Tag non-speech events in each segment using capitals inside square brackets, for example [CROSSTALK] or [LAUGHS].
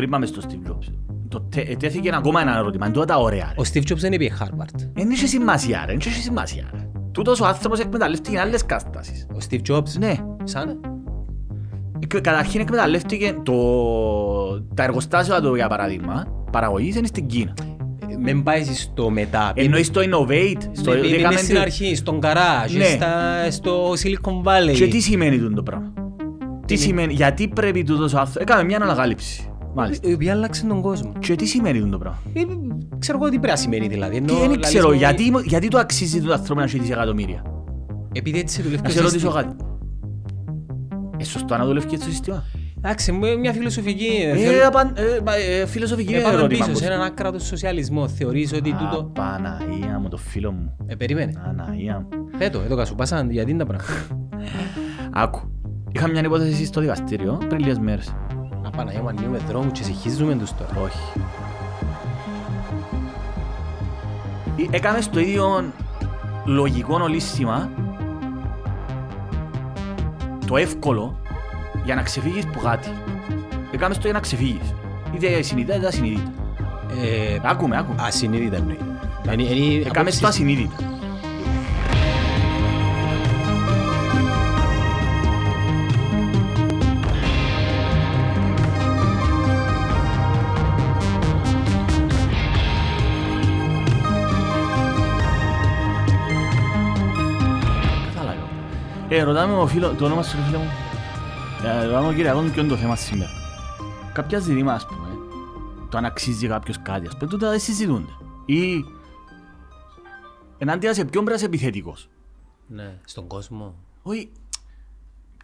πριν πάμε στο Steve Jobs. Το τε- ε, τέθηκε ακόμα ένα ερώτημα. Είναι τότε τα ωραία. Ο Steve Jobs δεν είπε Harvard. Δεν είχε σημασία ρε. Δεν είχε σημασία ρε. Τούτος ο άνθρωπος εκμεταλλεύτηκε άλλες καταστάσεις. Ο Steve Jobs; Ναι. Σαν; Και Καταρχήν εκμεταλλεύτηκε το... τα εργοστάσια του για παράδειγμα παραγωγής είναι στην Κίνα. Ε, Μην πάει στο μετά. Εννοείς το innovate, στο Πήγαινε έκαμε στην το- αρχή, στον garage, Ναι. στα- στο Silicon Valley. Και τι σημαίνει τούτο το πράγμα; Τι σημαίνει, γιατί πρέπει τούτος ο άνθρωπος... Έκαμε μια ανακάλυψη. Μάλιστα. Η οποία άλλαξε τον κόσμο. Και τι σημαίνει τούτο το πράγμα; Ε, Ξέρω εγώ τι πρέπει να σημαίνει δηλαδή. Και Ενώ, δεν λαλείς ξέρω, μου, γιατί, γιατί το αξίζει το άνθρωπο να έχει δισεκατομμύρια. Επειδή έτσι δουλεύει Να το σε ρωτήσω σύστημα. κάτι. Ε, σωστό να δουλεύει και το σύστημα. Εντάξει, μου, μια φιλοσοφική. Ε, θέλω- απαν- ε, μα, ε, φιλοσοφική Ε, πάμε ερώτημα. πίσω σε πώς- έναν άκρατο σοσιαλισμό. Θεωρείς ότι Α, τούτο... Παναγία μου, το φίλο μου. Ε, περίμενε. Παναγία μου. Πέτω, εδώ κασού πάσαν γιατί είναι τα πράγματα. Άκου. Είχα μια υπόθεση στο δικαστήριο πριν λίγες μέρες. Να πάμε να ανοίγουμε δρόμους και συγχύζουμε τους τώρα. Όχι. Ε, Έκαμε στο ίδιο λογικό ολίσθημα το εύκολο για να ξεφύγεις που κάτι. Έκαμε στο για να ξεφύγεις. Είτε συνειδητά είτε ασυνείδητα. Ε, Άκουμε, άκουμε. ασυνείδητα εννοεί. Είναι- είναι Έκαμε απόψεις- στο ασυνείδητα. Ε, ρωτάμε ο φίλο, το όνομα σου ρε φίλε μου. Ε, ρωτάμε ο Κυριακό ποιο είναι το θέμα σήμερα. Κάποια ζητήματα, ας πούμε, το αν αξίζει κάποιος κάτι, ας πούμε, τούτα δεν συζητούνται. Ή ενάντια σε ποιον πρέπει να είσαι επιθετικός. Ναι, στον κόσμο. Όχι,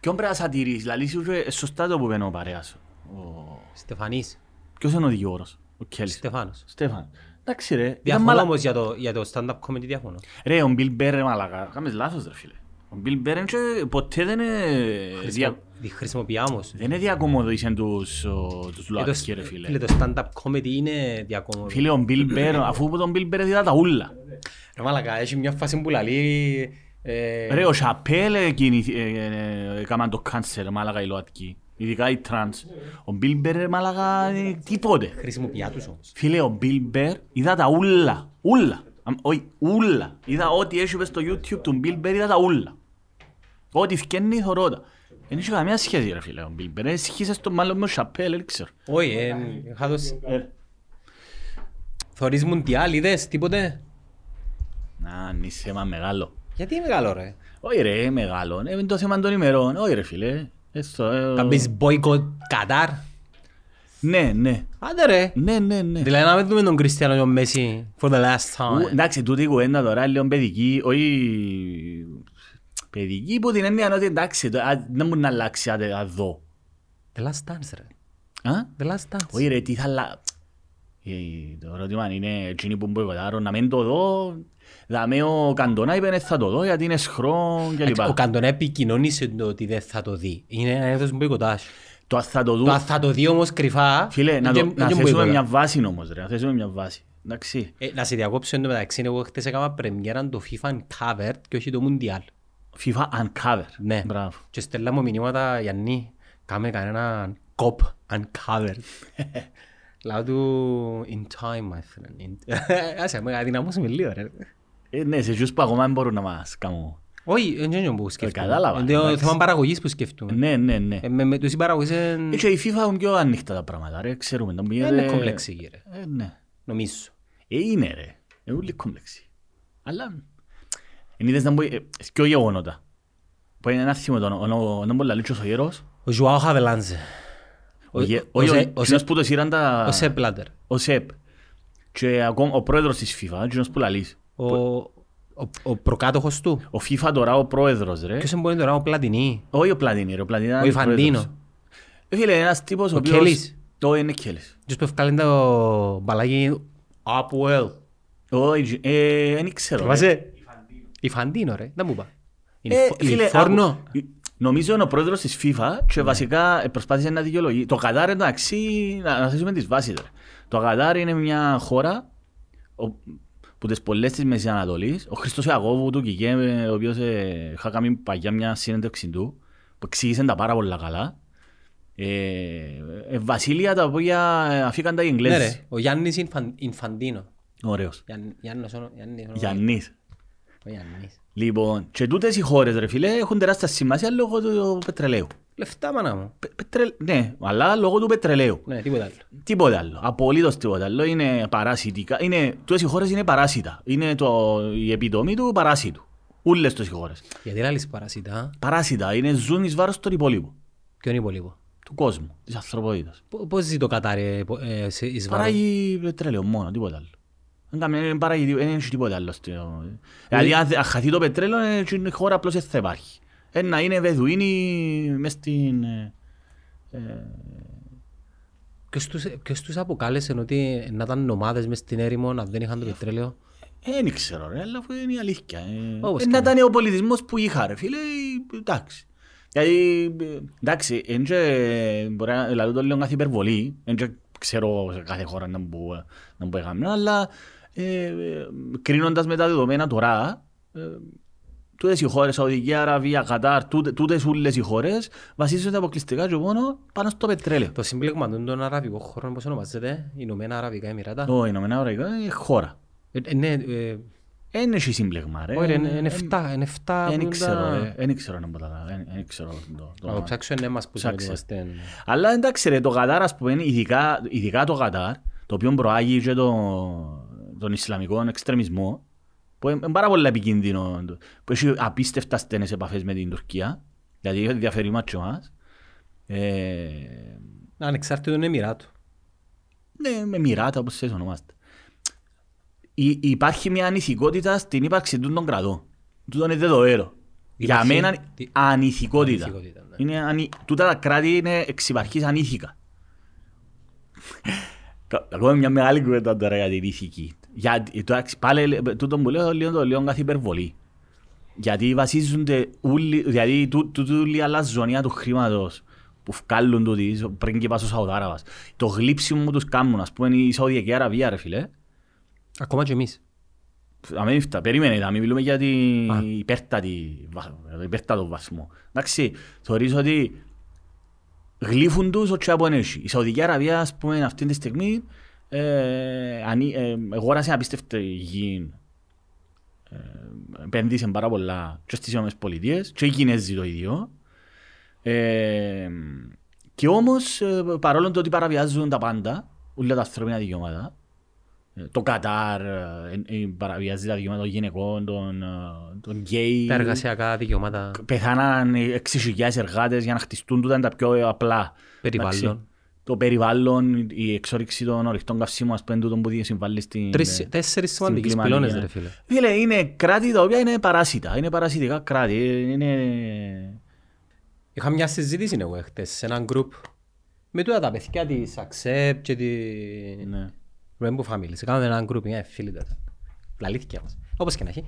ποιον πρέπει να σατηρείς, δηλαδή σου είπε σωστά το που πένω ο παρέας. Ο... Στεφανής. Ποιος είναι ο δικηγόρος, ο Κέλλης; Στεφάνος. Στέφαν. Εντάξει ρε, ήταν Διαφωνώ μαλα... όμως για το, για το stand-up comedy διαφωνώ. Ρε, ο Μπιλ Μπέρ ρε μαλακά, κάμες λάθος ρε φίλε. Ο Μπιλ Μπέρ είναι και ποτέ δεν είναι... δια- Χρησιμο- Τη χρησιμοποιεί όμως. Δεν είναι διακομωδήσαν τους, ο- τους Ε, το- λουάτσκι ρε φίλε. Φίλε, το stand-up comedy είναι διακόμωδο. Φίλε, ο Μπιλ Μπέρ, [CLEARS THROAT] αφού που τον Μπιλ Μπέρ είδα τα ούλα. Ρε μαλακά, έχει μια φάση που λαλεί... ε, Ρε, ο Σαπέλ εκκίνηθη- ε, ε, έκαναν το cancel, μάλακα οι ΛΟΑΤΚΙ. Ειδικά οι τρανς. Ο Μπιλ Μπέρ, ρε, μάλακα, ε, τίποτε. Χρησιμοποιεί τους όμως. Φίλε, ο Μπιλ Μπέρ είδα τα ούλα. Ούλα. Αμ, Όχι, ούλα. Είδα ό,τι έχει μες στο YouTube του Μπιλ Μπέρ, είδα τα ούλα. Ό,τι φκαίνει, θωρώ τα. Δεν έχει καμία σχέση, ρε φίλε, ο Μπιλ Μπέρ. Εσχίσες το μάλλον με ο Σαπέλ, δεν ξέρω. Όχι, ε, είχα δώσει... Θωρείς Μουντιάλ, είδες τίποτε; Να, είναι θέμα μεγάλο. Γιατί είναι μεγάλο ρε; Όχι ρε, μεγάλο. Ε, Είναι το θέμα των ημερών. Όχι ρε φίλε. Έστω, ε, Θα μπεις boycott Κατάρ. Ναι, ναι. Άντε ρε. Ναι, ναι, ναι. Δηλαδή να μην δούμε τον Κριστιανό και τον Μέση for the last Ου, time. Εντάξει, τούτη η κουβέντα τώρα είναι λίγο παιδική, όχι... Παιδική υπό την έννοια ότι εντάξει, το- α, δεν μπορεί να αλλάξει αν δεν δω. The last dance ρε. Α; The last dance. Όχι ρε, τι θα αλλάξει. Το ερώτημα είναι εκείνοι που μποϊκοτάρουν να μην το δω. Δαμε ο Καντονά είπε «Ε, θα το δω γιατί είναι σχρό και λοιπά. Ο Καντονέ επικοινωνήσε το ότι δεν θα το δει. Είναι ένας είδος μποϊκοτάζ. Το θα το Το δω. αν θα το δει όμως κρυφά... Φίλε, να, είναι- το, να είναι θέσουμε μποϊκοτάζ. μια βάση όμως ρε, να θέσουμε μια βάση. Εντάξει. Ε, Να σε διακόψω εν τω μεταξύ, εγώ χτες έκανα πρεμιέρα το FIFA Uncovered και όχι το Mundial. FIFA Uncover. Ναι. Μπράβο. Και στέλνα μου μηνύματα, Γιάννη, κάμε κανένα cop uncovered. [LAUGHS] Λάω του in time, my friend. In- [LAUGHS] Άσε, με αδυναμώσουμε λίγο, ρε. Ε, ναι, σε ποιους που ακόμα δεν μπορούν να μας κάνουν. Όχι, δεν είναι που σκέφτομαι. κατάλαβα, Είναι το εντάξει. θέμα παραγωγής που σκέφτομαι. Ναι, ναι, ναι. Ε, Με με τους παραγωγής είναι Ε, Και η FIFA έχουν πιο ανοιχτά τα πράγματα, ρε, ξέρουμε. τα είναι πήγαινε- κομπλεξική, ρε. Ε, ναι. Νομίζω. Ε, είναι ρε. Είναι πολύ κομπλεξή. Αλλά... Εν είδες να μπορεί... ε, Δυο γεγονότα. Που είναι ένα θύμα τον... ο- Να μπορεί να λύτσος ο γέρος. Ο Ζουάο Χαβελάνζε. Ο γε- ο Όχι, Σε- ο- ο εκείνος Σε- που το σύραν τα... Ο Σεπ Πλάντερ. Ο Σεπ. Και ακόμα ο πρόεδρος της FIFA, εκείνος που λαλείς. Ο- ο- Ο προκάτοχος του. Ο FIFA τώρα ο πρόεδρος, ρε. Ποιος μπορεί τώρα, ο Πλατινί; Όχι ο Πλατίνη, ρε. Ο Πλατίνη ήταν Ο Ιφαντίνο. πρόεδρος. Ε, Φίλε, είναι ένας τύπος ο Ο οποίος... Κέλλης. Όχι, είναι Κέλλης. Ποιος που ευκάλεν το μπαλάκι; Upwell. Όχι, ε, δεν ξέρω. ρε. Θυμάσαι. Ιφαντίνο ρε, δεν μου είπα. Είναι Ε, φο- φίλε, Λιφόρνο. άκου, Νομίζω είναι ο πρόεδρος της FIFA και βασικά ε, προσπάθησε να δικαιολογεί. Το Κατάρ εντάξει, να, να θέσουμε τις βάσεις. Ρε. Το Κατάρ είναι μια χώρα ο, που τις πολλές της Μέσης Ανατολής, ο Χριστός Ιακώβου του Κικέ, ε, ο οποίος ε, είχα κάνει παγιά μια συνέντευξη του, που εξήγησε τα πάρα πολλά καλά. Ε, ε, βασίλεια τα οποία αφήκαν τα οι Ναι Εγγλέζοι. ρε, ο Γιάννης Ινφαν- Ινφαντίνο. Ωραίος. Γιάνν- Γιάννος όνομα- Γιάννης όνομα. Γιαννής. Ο Γιάννης. Λοιπόν, και τούτες οι χώρες ρε φίλε έχουν τεράστια σημασία λόγω του πετρελαίου. Λεφτά μάνα μου. Πε- πετρε- Ναι, αλλά λόγω του πετρελαίου. Ναι, τίποτα άλλο. Τίποτα άλλο. Απολύτως τίποτα άλλο. Είναι παράσιτικα. Είναι, τούτες οι χώρες είναι παράσιτα. Είναι το, η επιτομή του παράσιτου. Ούλες τούτες οι χώρες. Γιατί λάλης παρασίτα, Παράσιτα. Είναι ζουν εις βάρος των υπόλοιπων. ποιον είναι υπολείπο. Του κόσμου. Της ανθρωπότητας. Πο- Πώς ζει το Κατάρ ε, πο- ε, σε- εις βάρος; Παράγει πετρέλαιο μόνο, τίποτα άλλο. Δεν κάνει- δεν παράγει τί- δεν έχει τίποτα άλλο. στο- Δηλαδή αν αν χαθεί το πετρέλαιο ε, η χώρα απλώς δεν θα υπάρχει. Ε, Να είναι βεδουίνοι μες στην... ε, ε, Ποιος τους- Ποιος τους αποκάλεσε ότι να ήταν νομάδες μες στην έρημο να δεν είχαν το πετρέλαιο; Δεν ξέρω ρε, αλλά αφού είναι η αλήθεια. Ε, Όπως ε, και να να ήταν ο πολιτισμός που είχα ρε φίλε, ε, εντάξει. Δηλαδή, ε, εντάξει, εν και μπορεί να δηλαδή το λέω κάθε υπερβολή, εν και ξέρω σε κάθε χώρα να μπω, να μπω έκαμε, αλλά ε, ε, κρίνοντας με τα δεδομένα τώρα, ε, τούτες οι χώρες, Σαουδική Αραβία, Κατάρ, τούτε- τούτες όλες οι χώρες βασίζονται αποκλειστικά και μόνο πάνω στο πετρέλαιο. Το σύμπλεγμα των των αραβικών χωρών πώς ονομάζεται, Ηνωμένα Αραβικά Εμμυράτα; Το Ηνωμένα Αραβικά είναι χώρα. Ε, ε, Ναι, ε, Δεν έχει σύμπλεγμα ρε. όχι, είναι- Ε, είναι ε, 7, είναι 7 Δεν που ξέρω, τα- ρε. δεν ξέρω να πω τα δεν- δεν ξέρω το- το Να το όνομα. ψάξω είναι μας που Ψάξε. είμαστε. Αλλά εντάξει ρε, το Κατάρ ας πούμε, ειδικά, ειδικά το Κατάρ, το οποίο προάγει και το, τον Ισλαμικό εξτρεμισμό, που είναι πάρα πολύ επικίνδυνο, που έχει απίστευτα στενές επαφές με την Τουρκία, δηλαδή ενδιαφέρει μας και εμάς. Ε, Ανεξάρτητο είναι Εμμυράτο. ναι, με μοιράτα όπως θες ονομάστε. Υ- Υπάρχει μια ανηθικότητα στην ύπαρξη του των κρατών. Τούτο είναι δεδομένο. Για Υπάρχει- μένα τι- ανηθικότητα. Ανηθικότητα, ναι. Είναι ανη... Τούτα τα κράτη είναι εξυπαρχής ανήθικα. [LAUGHS] Κα- Ακόμα μια μεγάλη κουβέντα τώρα για την ηθική. Γιατί, εντάξει, πάλι, τούτο που λέω, λίγο το λέω καθ' υπερβολή. Γιατί βασίζονται όλοι, δηλαδή τού- τούτη όλη η αλαζονία του χρήματος που βγάλουν τούτοι πριν και πάσω Σαουδάραβας. Το γλύψιμο που τους κάνουν, ας πούμε, η Σαουδιακή Αραβία, ρε φίλε. Ακόμα και εμείς. Αμέν φτά, περίμενε, να μην μιλούμε για την Α. υπέρτατη, βα- το υπέρτατο βαθμό. Εντάξει, θεωρείς ότι γλύφουν τους ό,τι από ενέχει. Η Σαουδική Αραβία, ας πούμε, αυτή τη στιγμή ε, ανή- ε, αγόρασε απίστευτη γη. Ε, επένδυσε πάρα πολλά και στις Ηνωμένες Πολιτείες και οι Κινέζοι το ίδιο. Ε, και όμως, ε, παρόλο το ότι παραβιάζουν τα πάντα, όλα τα ανθρώπινα δικαιώματα, ε, το Κατάρ ε, ε, παραβιάζει τα δικαιώματα των γυναικών, των, ε, των γκέι. Τα εργασιακά δικαιώματα, Πεθάναν 6.000 εργάτες για να χτιστούν τούτα είναι τα πιο απλά. περιβάλλον. Εντάξει, Το περιβάλλον, η εξόριξη των ορυκτών καυσίμων, ας πούμε, τούτο που συμβάλλει στην... Τρεις, ε, τέσσερις στην σημαντικές κλιματική, πυλώνες ναι. ρε φίλε. Φίλε, είναι κράτη τα οποία είναι παράσιτα, είναι παρασιτικά κράτη, ε, είναι... Είχα μια συζήτηση εγώ χτες σε έναν γκρουπ με τούτα τα παιδιά της Accept και τη Ναι. Rainbow Families. Κάναμε έναν γκρουπ, μια φίλοι τότε. Λαλήθηκε μας. Όπως και να έχει.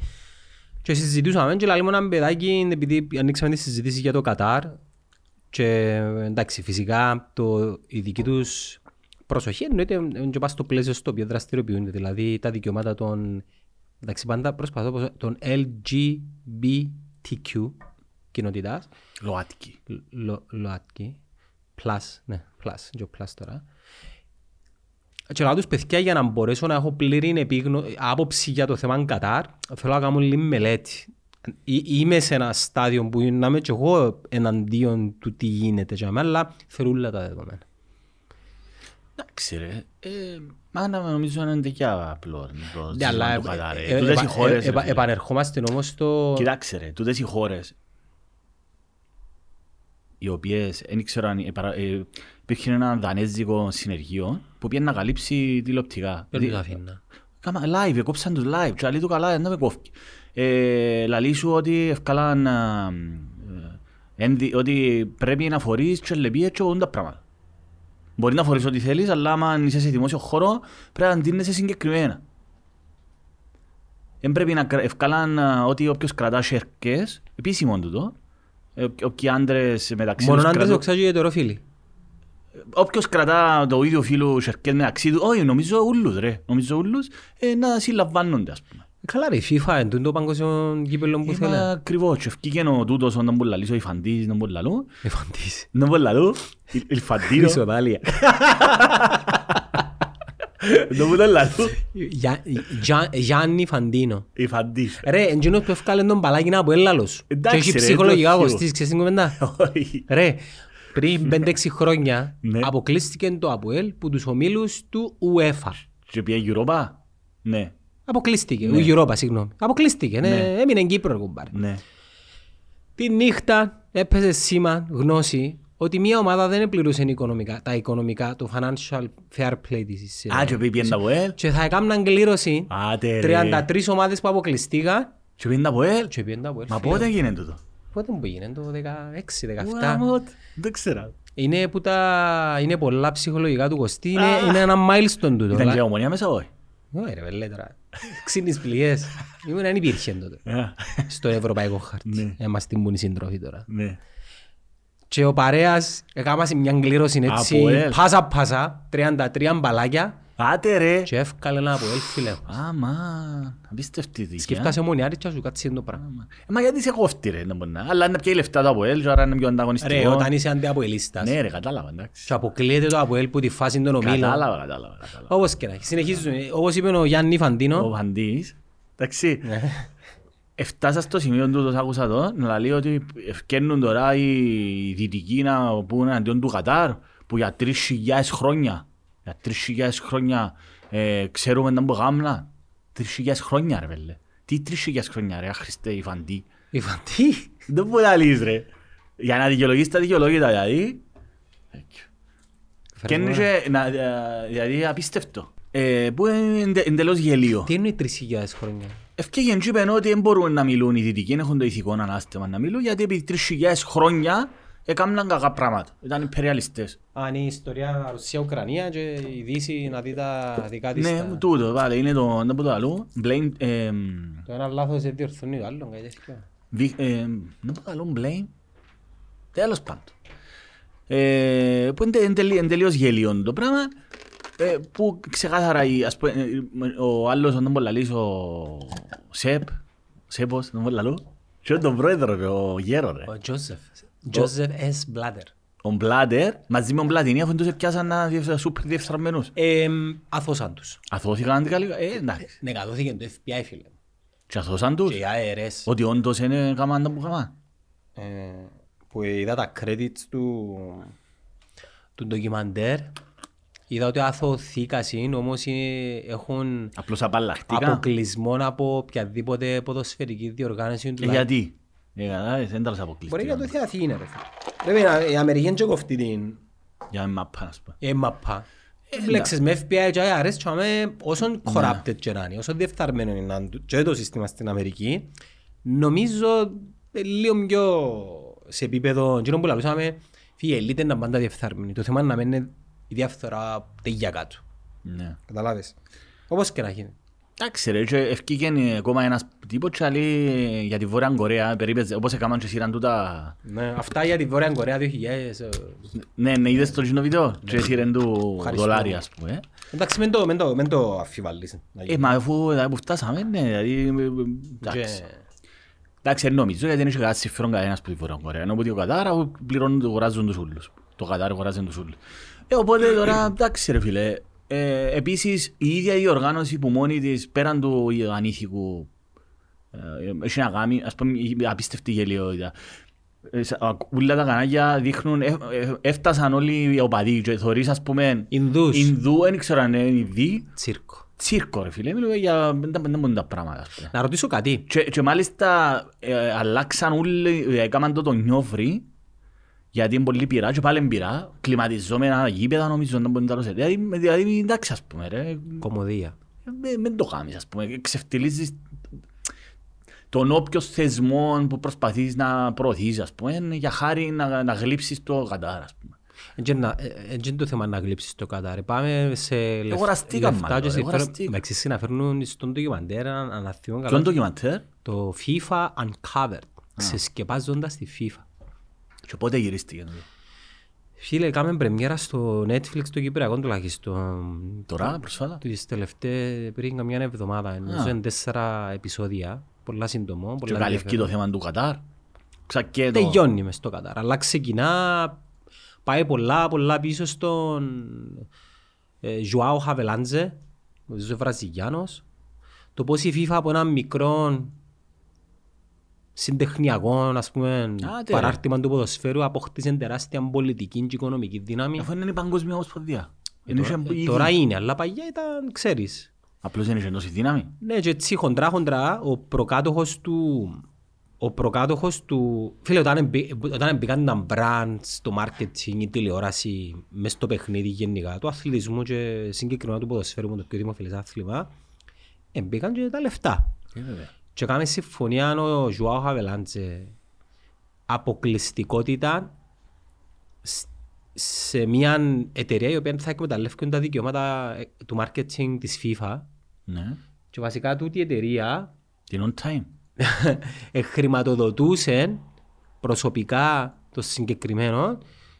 Και συζητούσαμε και λέμε έναν παιδάκι επειδή ανοίξαμε τη συζήτηση για το Κατάρ και εντάξει φυσικά το, η δική τους προσοχή εννοείται ε, και πας στο πλαίσιο στο οποίο δραστηριοποιούνται δηλαδή τα δικαιώματα των εντάξει πάντα προσπαθώ πως- των LGBTQ κοινότητας ΛΟΑΤΚΙ. Λο- ΛΟΑΤΚΙ. Plus, ναι, plus, και ο plus τώρα. Και λέω τους παιδιά για να μπορέσω να έχω πλήρη επίγνω... άποψη για το θέμα Κατάρ, θέλω να κάνω λίγη μελέτη. Εί- Είμαι σε ένα στάδιο που να είμαι και εγώ εναντίον του τι γίνεται για μένα, αλλά θέλω όλα τα δεδομένα. Εντάξει ρε, ε, μα να νομίζω είναι τέτοια απλό το Ναι, ζήτημα αλλά του Κατάρ, ρε. ε, ε, Τούτες οι επα- χώρες, ε, ρε, επα- φίλε. επανερχόμαστε όμως στο... Κοιτάξτε ρε, τούτες οι χώρες οι οποίες δεν ξέρω αν ε, παρα- ε, υπήρχε ένα δανέζικο συνεργείο που πήγε να καλύψει τηλεοπτικά. Δεν Δηλαδή, το αφήνα. Κάμα live, έκοψαν τους live και άλλοι του καλά, δεν με κόφει. Ε, λαλεί σου ότι ευκάλαν α, ε, ένδυ- ότι πρέπει να φορείς και λεπίες και όλα τα πράγματα. Μπορεί να φορείς ό,τι θέλεις, αλλά άμα είσαι σε δημόσιο χώρο πρέπει να αντίνεσαι συγκεκριμένα. Δεν πρέπει να κρα- ευκάλαν α, ότι όποιος κρατά σερκές, επίσημο τούτο, ε, όποιοι άντρες μεταξύ Μόνο τους αν δεν κρατούν- το ξέρω για ετεροφίλοι. Όποιος κρατά το ίδιο φίλο σερκές μεταξύ του, όχι νομίζω ούλους ρε, νομίζω ούλους, ε, να συλλαμβάνονται ας πούμε. Καλά ρε, η FIFA είναι τούτο παγκόσμιο κύπελλο που Είμαι θέλει. ακριβώς και ευκήκε ο τούτος ο να μπορεί να λαλείς, ο Ιφαντής να μπορεί να λαλούν. Εφαντήσει. Να μπορεί να λαλούν, η- η Φαντίνο, Χρυσοδάλια. [LAUGHS] να μπορεί να λαλούν, Γιά- Γιά- Γιάννη Φαντίνο. η Φαντής. Ρε, εντζήνος που έφκαλε τον παλάκι να από έλαλος. Και Εντάξει, έχει ρε, ψυχολογικά το θείο. κοστίσει, ξέρεις την κουβέντα. Όχι. Ρε, πριν [LAUGHS] 5-6 χρόνια Ναι. αποκλείστηκε το ΑΠΟΕΛ που τους ομίλους του UEFA. Και πήγε Europa. Ναι, Αποκλείστηκε, Ναι. η Europa, συγγνώμη. Αποκλείστηκε, ναι, Ναι. έμεινε Κύπρο, ρε κουμπάρε. ναι. Τη νύχτα έπαιζε σήμα, γνώση, ότι μια ομάδα δεν επληρούσε οικονομικά, τα οικονομικά, το financial fair play της. ε, Α, και πήγε να πω ελ. Και θα έκαναν κλήρωση Άτε ρε. 33 ομάδες που αποκλειστήκαν Και πήγε να πω ελ. και πήγαν τα ΑΠΟΕΛ. Μα φίλε. πότε έγινε τούτο. Πότε μου πήγαινε, το 16-17. Ουαμότ, Δεν ξέρω. Είναι, που τα... είναι πολλά ψυχολογικά του Κωστή, είναι, είναι ένα milestone του. Ήταν και ομονία μέσα, όχι. Όχι ρε βελέ τώρα. Ξύνεις πλοιές. Ήμουν αν υπήρχε τότε. Α, Στο ευρωπαϊκό χάρτη. Ναι. Είμαστε την πούνη συντροφή τώρα. Ναι. Και ο παρέας έκαμασε μια κλήρωση έτσι Αποέλ. πάσα πάσα, 33 μπαλάκια Άτε ρε. και έφκαλε ένα από ελ φίλε. Άμα, απίστευτη δικιά. Σκεφτάσαι μονιάρι και σου κάτσει το πράγμα. Ε, Μα γιατί σε κόφτει ρε, να μπορεί να. Αλλά είναι πια λεφτά το Αποέλ, και άρα είναι πιο ανταγωνιστικό. Ρε, όταν είσαι αντιαποελίστας Ναι ρε, κατάλαβα, εντάξει. και αποκλείεται το Αποέλ που τη φάση των ομίλων. Κατάλαβα, κατάλαβα. κατάλαβα. Όπως και να έχει. Συνεχίζουμε. Όπως είπε ο Γιάννη Ο Φαντίνο. Βαντής, εντάξει, Ναι. Εφτάσα στο σημείο του, το άκουσα εδώ, να λέει ότι ευκαιρνούν τώρα οι δυτικοί να πούν εναντίον του Κατάρ, που για τρεις χιλιάδες χρόνια, για τρεις χιλιάδες χρόνια ε, ξέρουμε να μπορούμε να Τρεις χιλιάδες χρόνια ρε βέλε. Τι τρεις χιλιάδες χρόνια ρε, Χριστέ, η φαντή. Η Φαντή; Δεν μπορεί να λύσεις ρε. Για να δικαιολογήσεις τα δικαιολόγητα δηλαδή. Και είναι και, να- δηλαδή απίστευτο. Ε, που είναι εντε- εντελώς γελίο. Τι είναι οι 3.000 χρόνια; Ευκήγεν και είπαν ότι δεν μπορούν να μιλούν οι δυτικοί, δεν έχουν το ηθικό ανάστημα να μιλούν, γιατί επί 3.000 χρόνια έκαναν κακά πράγματα. Ήταν υπεριαλιστές. Αν η ιστορία Ρωσία-Ουκρανία και η Δύση να δει τα δικά της. Ναι, τα- τούτο, βάλε, είναι το, δεν πω το άλλο. Blame, ε, Το ένα λάθος δεν διορθώνει το άλλο. κάτι τέτοιο. βι- ε, δεν πω το άλλο, blame. Τέλος πάντων. Ε, που είναι τε- τελει- είναι τελείως γελίο το πράγμα. Ε, που ξεκάθαρα η- ας πούμε, ε, ο άλλος, δεν μπορεί να λύσει, ο Σεπ, Σέπος, δεν μπορεί να λέω. Και τον πρόεδρο, ρε, ο Γέρο, ρε. Ο Τζόσεφ. Τζόσεφ Σ. Μπλάτερ. Ο Μπλάντερ μαζί με τον Πλατινί αφού τους πιάσαν να διευ- σούπερ διεφθαρμένους. Αθώσαν τους. Αθώθηκαν αντικαλικά. Ε, εντάξει. Νεκατώθηκε το FBI φίλε. Και αθώσαν τους. Και οι ARS. Ότι όντως είναι καμάν τα που καμάν. ε, που είδα τα credits του, του ντοκιμαντέρ είδα ότι αθωθήκασαν όμως ε, έχουν Απλώς απαλλαχτήκα. αποκλεισμό από οποιαδήποτε ποδοσφαιρική διοργάνωση του Ε, γιατί; Ε, κατάλαβες, δεν τα λες αποκλειστικά. Μπορεί για το τι Αθήνα ρε φίλε. Πρέπει να η Αμερική δεν κοφτεί την Για να μαπά, ας πούμε. η μαπά. Μπλέξες με FBI και IRS και αμέ όσον corrupted και να είναι, όσο διεφθαρμένο είναι να είναι και το σύστημα στην Αμερική, νομίζω ε, λίγο πιο σε επίπεδο, εκείνο που λαλούσαμε, φύγε ελίτ είναι πάντα διεφθαρμένη. Το θέμα είναι να μένει η διαφθορά τελειά κάτω. Ναι. Καταλάβες. Όπως και να γίνει. Εντάξει ρε, και ευκήκεν ακόμα ένας τύπος και λέει για τη Βόρεια Κορέα, περίπου όπως έκαναν και σειράν τούτα... Ναι, αυτά για τη Βόρεια Κορέα 2000. ε, Ναι, ναι, είδες το κοινό βίντεο και σειράν του Ευχαριστώ. δολάρια, ας πούμε. Εντάξει, μην το, μην το, μην το αφιβάλλεις. να Ε, γίνει. μα αφού δηλαδή, που φτάσαμε, ναι, δηλαδή... ε, ε, Εντάξει. Και- Εντάξει, δεν νομίζω γιατί δεν έχει κάτι συμφέρον κανένας που τη Βόρεια Κορέα. Ενώ ότι ο Κατάρ αφού πληρώνουν, το αγοράζουν τους ούλους. Το Κατάρ αγοράζουν τους ούλους. Ε, οπότε τώρα, εντάξει ρε φίλε. Ε, επίσης, η ίδια η οργάνωση που μόνη της, πέραν του ανήθικου, ε, έχει να κάνει, ας πούμε, η απίστευτη γελιότητα. Ε, σα- α- Ούλα τα κανάλια δείχνουν, ε, ε, έφτασαν όλοι οι οπαδοί και θωρείς, ας πούμε, Ινδούς. Ινδού, δεν ξέρω αν είναι Ινδοί, Τσίρκο. τσίρκο ρε φίλε, μιλούμε για δεν τα- δεν μπορούν τα πράγματα, ας πούμε. Να ρωτήσω κάτι. Και, και μάλιστα ε, αλλάξαν όλοι, ε, έκαναν το το νιόφρι, γιατί είναι πολύ πειρά και πάλι είναι πειρά, κλιματιζόμενα γήπεδα νομίζω να μπορεί να τα λες. Δηλαδή, δηλαδή εντάξει ας πούμε ρε, Κομμωδία. μην μην το κάνεις ας πούμε, ξεφτυλίζεις τον όποιος θεσμό που προσπαθείς να προωθείς ας πούμε, είναι για χάρη να, να γλύψεις το κατάρα ας πούμε. Δεν είναι το θέμα να γλύψεις το Κατάρ. Πάμε σε λεφ- Αγοραστήκαν λεφτά μάλλον, και σε αγοραστήκαν. Εντάξει, να φέρνουν στον ντοκιμαντέρ ένα θύμα Ποιο καλά. είναι το ντοκιμαντέρ; Το FIFA Uncovered. Ξεσκεπάζοντας τη FIFA. Και πότε γυρίστηκε. τούτο. Φίλε, κάμε πρεμιέρα στο Netflix το Κυπριακό τουλάχιστον. Τώρα, προσφάτα. Τις τελευταίες, πριν καμιά εβδομάδα. Νομίζω είναι τέσσερα επεισόδια. Πολλά σύντομο. Και Πολλά καλύφκει το θέμα του Κατάρ. Ξέρω 'γω το. Τελειώνει μες στο Κατάρ. Αλλά ξεκινά, πάει πολλά πολλά πίσω στον ε, Ζουάο Χαβελάνζε, ο Βραζιλιάνος. Το πώς η FIFA από ένα μικρό συντεχνιακό ας πούμε, τε. παράρτημα του ποδοσφαίρου αποκτήσε τεράστια πολιτική και οικονομική δύναμη. Αφού είναι η παγκόσμια ομοσπονδία. Ε, τώρα, ε, τώρα είναι, αλλά παγιά ήταν, ξέρεις. Απλώς δεν είχε τόση δύναμη. Ναι, και έτσι χοντρά χοντρά ο προκάτοχος του... Ο προκάτοχος του... Φίλε, όταν, εμπή, όταν μπήκαν τα brands, το marketing, η τηλεόραση, μες στο παιχνίδι γενικά, του αθλητισμού και συγκεκριμένα του ποδοσφαίρου, που είναι το πιο δημοφιλές άθλημα, μπήκαν και τα λεφτά. Ε, βέβαια. Και κάμε συμφωνία ο Ζουάο Χαβελάνζε αποκλειστικότητα σ- σε μια εταιρεία η οποία θα εκμεταλλεύει τα δικαιώματα ε, του marketing της FIFA Ναι. και βασικά τούτη η εταιρεία Την on time. [LAUGHS] χρηματοδοτούσε προσωπικά το συγκεκριμένο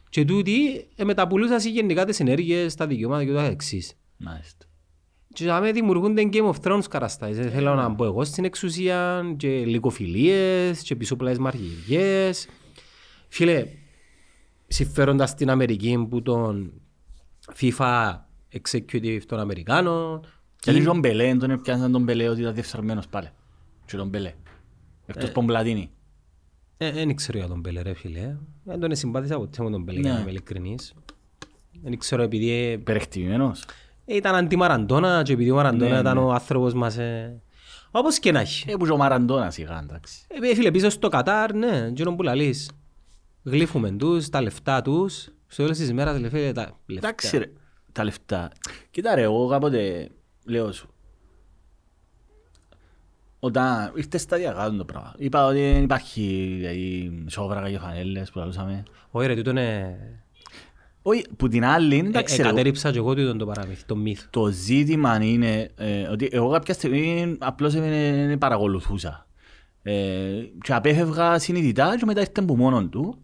και τούτη ε, μεταπουλούσαν γενικά τις ενέργειες, τα δικαιώματα και το εξής. Μάλιστα. Και να δημιουργούνται Game of Thrones καταστάσεις. Δεν θέλω να μπω εγώ στην εξουσία και λυκοφιλίες και πισωπλές μαργυριές. Φίλε, συμφέροντας την Αμερική που τον FIFA executive των Αμερικάνων Και είναι τον Μπελέ, τον έπιασαν τον Μπελέ ότι ήταν διεφθαρμένος πάλι. Και τον Μπελέ. Εκτός Πομπλατίνη. Δεν ξέρω για τον Μπέλε ρε φίλε. Δεν τον συμπάθησα ποτέ με τον Μπέλε Ναι. για να είμαι ειλικρινής. Δεν ξέρω επειδή ε, Περεχτημένος. Ήταν αντι-Μαραντώνα και επειδή ο Μαραντώνα Ναι, ήταν ναι. ο άνθρωπος μας. ε, Όπως και να έχει. Ε, που και ο Μαραντώνας σιγά, εντάξει. Ε, φίλε, πίσω στο Κατάρ, ναι, εκείνο που λαλείς. Γλύφουμε τους, τα λεφτά τους. Σε όλες τις μέρες, λε, φίλε, τα λεφτά. Εντάξει ρε, τα λεφτά. Κοίτα ρε, εγώ κάποτε λέω σου. Όταν ήρθε σταδιακά το πράγμα. Είπα ότι δεν υπάρχει δηλαδή, σόβρακα και φανέλες που λαλούσαμε. Όχι ρε, τούτο είναι... Όχι, που την άλλη, εντάξει Ε, ρε, Εκατέριψα και εγώ τούτο το παραμύθι, το μύθο. το ζήτημα είναι ε, ότι εγώ κάποια στιγμή απλώς ε, ε, παρακολουθούσα. Ε, και απέφευγα συνειδητά και μετά ήρθε που μόνον του.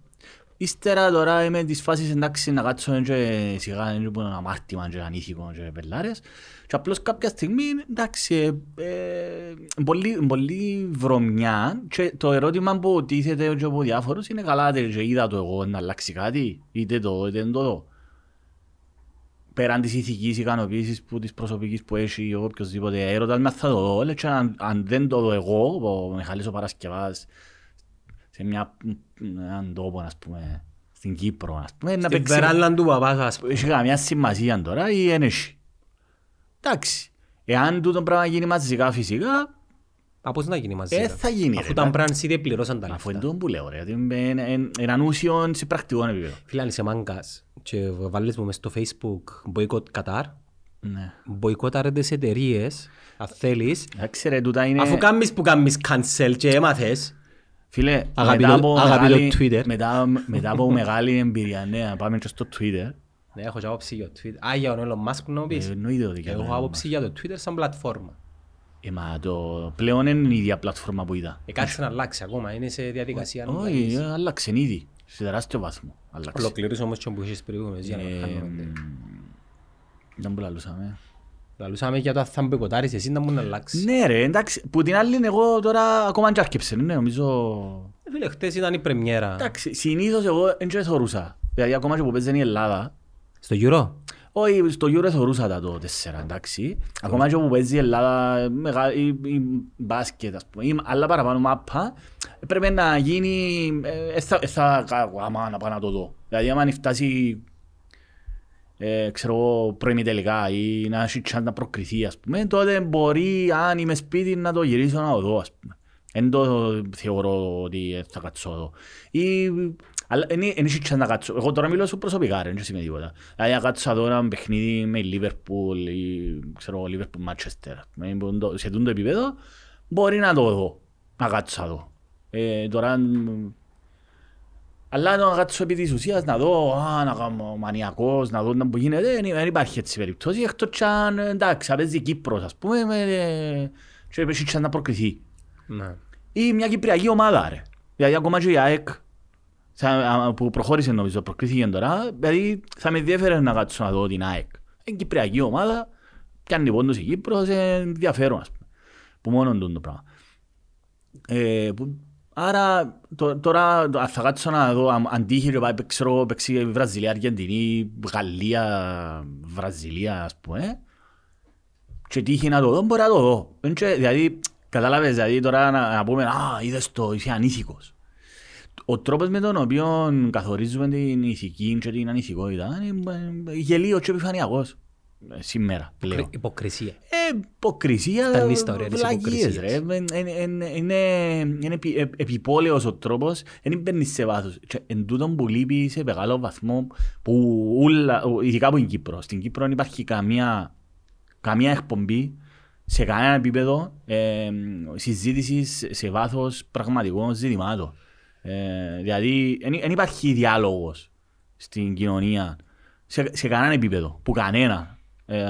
Ύστερα τώρα είμαι της φάσης εντάξει να κάτσω και σιγά είναι που είναι αμάρτημα και ανήθικο και πελάρες. Και απλώς κάποια στιγμή εντάξει ε, ε, πολύ, πολύ βρωμιά και το ερώτημα που τίθεται και από διάφορους είναι καλά τε, και είδα το εγώ να αλλάξει κάτι είτε το είτε δεν το δω πέραν της ηθικής ικανοποίησης που της προσωπικής που έχει ο οποιοσδήποτε έρωτας με θα το δω, λέει, και αν, αν δεν το δω εγώ, ο Μιχάλης ο Παρασκευάς, σε μια, έναν τόπο, ας πούμε, στην Κύπρο, ας πούμε, να Στην παίξει, βεράνδα του παπάς, ας πούμε. έχει καμιά σημασία τώρα ή δεν έχει; Εντάξει, εάν τούτο πράγμα γίνει μαζικά φυσικά, Α, πώς να γίνει μαζί. ε, ρε. θα γίνει. Αφού ρε, τα εντάξει. brands ήδη πληρώσαν τα Αφού είναι λεφτά. το που λέω, ρε, ότι είναι είναι- είναι ανούσιο σε πρακτικό επίπεδο. Φίλε, αν είσαι μάγκας και βάλεις μου μες στο facebook boycott Qatar, Ναι. μποϊκόταρε τις εταιρείες, αν θέλεις, Εντάξει ρε, τούτα είναι... αφού κάνεις που κάνεις cancel και έμαθες, Φίλε, Αγαπητό- μετά από, αγαπητό μεγάλη, Twitter. μετά, μετά από μεγάλη εμπειρία, ναι, πάμε και στο Twitter. Ναι, έχω και άποψη για το Twitter. Α, για τον Elon Musk που να μου πεις. Ε, Εννοείται ότι και Εγώ έχω εμένα. άποψη για το Twitter σαν πλατφόρμα. Ε, μα το πλέον είναι η ίδια πλατφόρμα που είδα. Ε, κάτσε να αλλάξει ακόμα, είναι σε διαδικασία να Όχι, αλλάξει. ε, άλλαξε ήδη. Σε τεράστιο βαθμό. Άλλαξε. Ολοκληρώσω όμως και που είχες προηγούμενες για να Ε, χάνουμε. Δεν που λαλούσαμε. Λαλούσαμε για το αν θα μποϊκοτάρεις εσύ να μου να αλλάξει. Ναι ρε, εντάξει, που την άλλη εγώ τώρα ακόμα και άρκεψε, ναι, νομίζω... Ε, Φίλε, χτες ήταν η πρεμιέρα. Εντάξει, συνήθως εγώ δεν και θωρούσα. Δηλαδή ακόμα και που παίζει η Ελλάδα, Στο Euro; Όχι, στο Euro θωρούσα τα το 4, εντάξει. Ακόμα και όπου παίζει η Ελλάδα, μεγα- η, η μπάσκετ, ας πούμε, ή άλλα παραπάνω μάπα, πρέπει να γίνει, ε, ε, θα, ε, θα κάνω άμα να πάω να το δω. Δηλαδή, άμα φτάσει, ε, ξέρω εγώ, πρώιμη τελικά ή να έχει chance να προκριθεί, ας πούμε, τότε μπορεί, αν είμαι σπίτι, να το γυρίσω να το δω, ας πούμε. Δεν το θεωρώ ότι ε, θα κάτσω εδώ. Ή, αλλά δεν έχει chance να κάτσω. Εγώ τώρα μιλώ σου προσωπικά, ρε, δεν σημαίνει τίποτα. Δηλαδή να κάτσω εδώ ένα παιχνίδι με Liverpool ή ξέρω Liverpool Manchester. με- που το- Σε τούτο το επίπεδο μπορεί να το δω. Να κάτσω εδώ. Ε, τώρα μ, αλλά να κάτσω επί της ουσίας να δω, α, να κάνω μανιακός, να δω να που γίνεται, δεν, δεν υπάρχει έτσι περίπτωση. Εκτός κι αν, εντάξει, θα παίζει Κύπρος, ας πούμε, με, ε, και έχει chance να προκριθεί Ναι. ή μια κυπριακή ομάδα ρε. Δηλαδή ακόμα και η ΑΕΚ θα, που προχώρησε νομίζω, προκρίθηκε τώρα, δηλαδή θα με ενδιαφέρει να κάτσω να δω την ΑΕΚ. Είναι κυπριακή ομάδα, πιάνει πόντος η Κύπρος, είναι ενδιαφέρον ας πούμε. Που μόνο τον το πράγμα. Ε, που, άρα το, τώρα θα κάτσω να δω αν, αν τύχει και πάει ξέρω, παίξει Βραζιλία, Αργεντινή, Γαλλία, Βραζιλία ας πούμε. Και τύχει να το δω, μπορεί να το δω. Δηλαδή, κατάλαβες, δηλαδή τώρα να, να πούμε, α, είδες το, είσαι ανήθικος. Ο τρόπος με τον οποίο καθορίζουμε την ηθική και την ανηθικότητα είναι γελίο και επιφανειακός ε, σήμερα πλέον. Υποκρισία. Ε, υποκρισία, Ήταν η ιστορία της βλακίες υποκρισίας. ρε. Ε, ε, ε, Είναι, είναι επι- ε, επιπόλαιος ο τρόπος, δεν μπαίνεις σε βάθος. Και Εν τούτον που λείπει σε μεγάλο βαθμό, που ούλα, ειδικά από την Κύπρος. Στην Κύπρο δεν υπάρχει καμία, καμία εκπομπή σε κανένα επίπεδο ε, συζήτησης σε βάθος πραγματικών ζητημάτων. Ε, δηλαδή, δεν υπάρχει διάλογος στην κοινωνία σε, σε κανένα επίπεδο, που κανένα. Ε,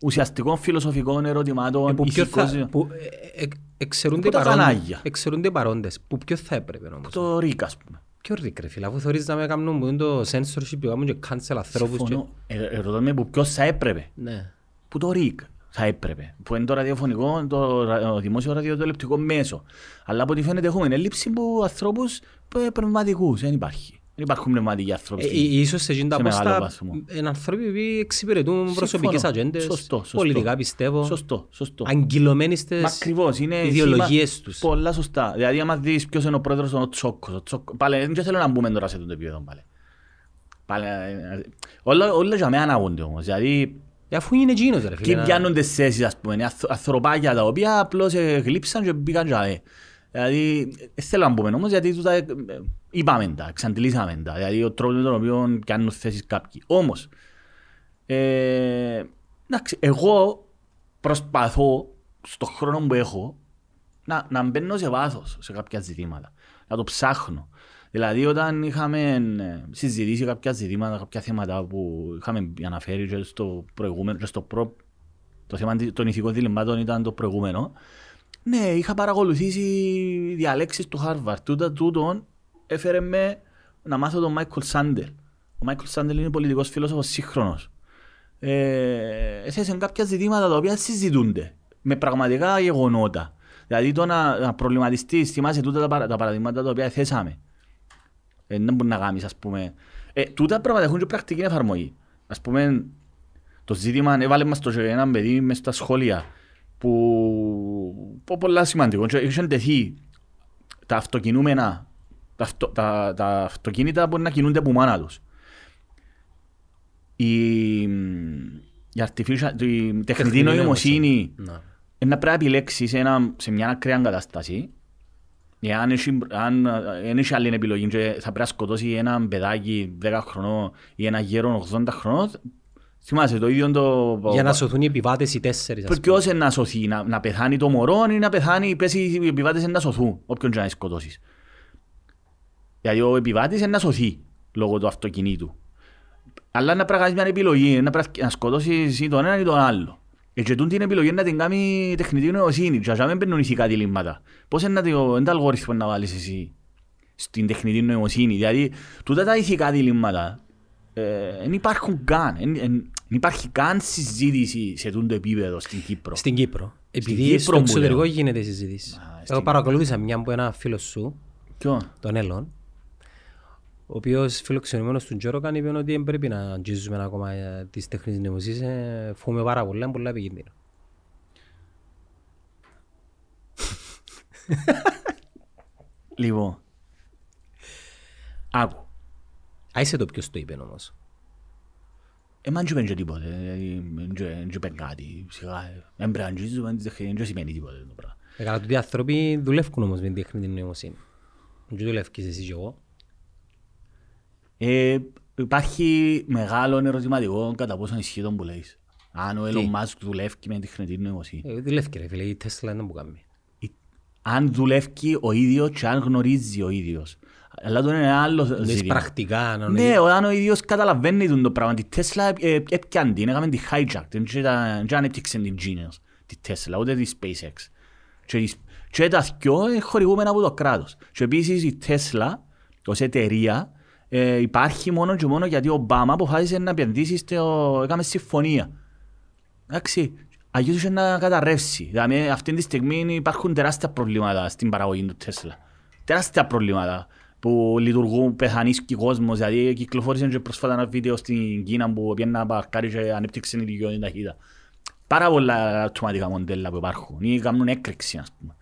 ουσιαστικών φιλοσοφικών ερωτημάτων, Ε, που ποιο ηθικών θα, ζητημάτων. που, ε, ε, εξαιρούνται, οι Που τα παρόντες, κανάλια. εξαιρούνται οι παρόντες. Που ποιο θα έπρεπε όμως. Το ρίκα, ας πούμε. Ποιο ρίκ ρε φίλε, αφού θωρείς να με κάνουν που είναι το censorship που κάνουν και cancel ανθρώπους και... Συμφωνώ. Ε, ε, ρωτώ με που ποιος θα έπρεπε. Ναι. Που το ΡΙΚ θα έπρεπε. Που είναι το ραδιοφωνικό, το ρα- δημόσιο ραδιοτηλεοπτικό μέσο. Αλλά από ό,τι φαίνεται έχουμε έλλειψη από ανθρώπους ε, πνευματικούς. Δεν υπάρχει. Δεν υπάρχουν πνευματικοί άνθρωποι. Ε, στην- ε, ίσως σε εκείνα σε τα μεγάλο πόστα βαθμό. είναι άνθρωποι που εξυπηρετούν προσωπικές Συμφωνώ. ατζέντες, Σωστό, σωστό. πολιτικά πιστεύω, Σωστό, σωστό. αγγυλωμένοι Μα στις ακριβώς, είναι ιδεολογίες θύμα- τους. Πολλά σωστά. Δηλαδή, άμα δεις ποιος είναι ο πρόεδρος ο Τσόκος. Ο Τσόκος. Πάλι, δεν θέλω να μπούμε τώρα σε αυτό το επίπεδο. Πάλι. Πάλι, ε, όλα, όλα για μένα ανάγονται όμως. Δηλαδή, Ε, Αφού είναι εκείνος ρε φίλε. και να- πιάνουν τις θέσεις, ας πούμε, είναι αθ- ανθρωπάκια τα οποία απλώς ε, γλύψαν και μπήκαν για δε. Δηλαδή, δεν θέλω να πούμε όμως, γιατί τούτα, ε, ε, είπαμε τα, εξαντλήσαμε τα. Δηλαδή, ο τρόπος με τον οποίο πιάνουν θέσεις κάποιοι. Όμως, ε, εντάξει, εγώ προσπαθώ στον χρόνο που έχω να, να μπαίνω σε βάθος σε κάποια ζητήματα, να το ψάχνω. Δηλαδή όταν είχαμε ε, συζητήσει κάποια ζητήματα, κάποια θέματα που είχαμε αναφέρει και στο προηγούμενο, και στο προ... το θέμα των ηθικών διλημμάτων ήταν το προηγούμενο, ναι, είχα παρακολουθήσει διαλέξεις του Harvard. Τούτα τούτον έφερε με να μάθω τον Μάικλ Σάντελ. Ο Μάικλ Σάντελ είναι πολιτικός φίλοσοφος σύγχρονος. Ε, έθεσε κάποια ζητήματα τα οποία συζητούνται με πραγματικά γεγονότα. Δηλαδή το να, να προβληματιστείς, θυμάσαι τούτα τα, παρα- τα παραδείγματα τα οποία θέσαμε. Ε, δεν μπορεί να κάνεις, ας πούμε. Ε, τούτα πράγματα έχουν και πρακτική εφαρμογή. Ας πούμε, το ζήτημα έβαλε μας το και ένα παιδί μες στα σχόλια που, που πολλά σημαντικό. Και Είχε τεθεί τα αυτοκινούμενα, τα, αυτο, τα, τα αυτοκίνητα μπορεί να κινούνται από μάνα τους. Η, η, artificial, η τεχνητή νοημοσύνη Να. είναι να πρέπει να επιλέξεις ένα, σε μια ακραία κατάσταση εάν έχει, αν, αν έχει άλλη επιλογή και θα πρέπει να σκοτώσει ένα παιδάκι 10 χρονών ή ένα γέρο 80 χρονών θυμάσαι το ίδιο το... Για να σωθούν οι επιβάτες οι τέσσερις. ας πούμε. Ποιος είναι να σωθεί, να, να πεθάνει το μωρό ή να πεθάνει, πέσει οι επιβάτες είναι να σωθούν, όποιον και να σκοτώσεις. Δηλαδή ο επιβάτης είναι να σωθεί λόγω του αυτοκινήτου. Αλλά να πρέπει να κάνεις μια επιλογή, να πρέπει να σκοτώσεις ή τον έναν ή τον άλλο. Ε, Και τούτη την επιλογή να την κάνει η τεχνητή νοημοσύνη. Και να μην μπαίνουν ηθικά διλήμματα. Πώς είναι να το, είναι το αλγόριθμο να βάλεις εσύ στην τεχνητή νοημοσύνη. Δηλαδή, τούτα τα ηθικά διλήμματα ε, δεν υπάρχουν καν. Δεν δεν υπάρχει καν συζήτηση σε τούτο επίπεδο στην Κύπρο. Στην Κύπρο. Επειδή Κύπρο στο μου εξωτερικό λέω. γίνεται η συζήτηση. Α, Εγώ στην- παρακολούθησα μια από ένα φίλος σου, Ποιο; τον Έλλον, ο οποίος φιλοξενημένος του Τζόροκαν είπε ότι δεν πρέπει να αγγίζουμε ακόμα ε, τις τέχνες νοημοσύνης, ε, φοβούμαι πάρα πολλά, είναι πολλά επικίνδυνο. Λοιπόν. Άκου. Άισε το ποιος το είπε όμως. Εμάν δεν είπε τίποτε. δηλαδή, Δεν είπε κάτι. Σιγά. Δεν πρέπει να αγγίζουμε, δεν σημαίνει τίποτε το πράγμα. Ε, Καλά, τούτοι άνθρωποι δουλεύουν όμως με την τέχνη νοημοσύνη. Δεν δουλεύεις εσύ και εγώ. Ε, υπάρχει μεγάλο ερωτηματικό κατά πόσο ισχύει τον που λέεις. Αν ο Elon Musk δουλεύει με τεχνητή νοημοσύνη. Ε, δουλεύει ρε φίλε, η Τέσλα είναι που κάνει. Ή- Αν δουλεύει ο ίδιος και αν γνωρίζει ο ίδιος. Αλλά το είναι ένα άλλο Δεις ζήτημα. πρακτικά, να Ναι, όταν ο ίδιος καταλαβαίνει τον το πράγμα. Τη Τέσλα έπιαν την, έκαμε τη hijack. Δεν ήταν- δεν ανέπτυξε την Genius, τη Τέσλα, ούτε τη SpaceX. Και, η- και τα δυο είναι χορηγούμενα από το κράτος. Και επίσης η Τέσλα ως εταιρεία ε, υπάρχει μόνο και μόνο γιατί ο Ομπάμα αποφάσισε να επενδύσει στο... έκαμε συμφωνία. Εντάξει, αγίως είχε να καταρρεύσει. Δηλαδή αυτή τη στιγμή υπάρχουν τεράστια προβλήματα στην παραγωγή του Τέσλα. Τεράστια προβλήματα που λειτουργούν πεθανίσκει κόσμος. Δηλαδή κυκλοφόρησε και πρόσφατα ένα βίντεο στην Κίνα που πήγαινε να παρκάρει και ανέπτυξε την ηλικιότητα ταχύτητα. Πάρα πολλά αυτοματικά μοντέλα που υπάρχουν ή κάνουν έκρηξη ας πούμε.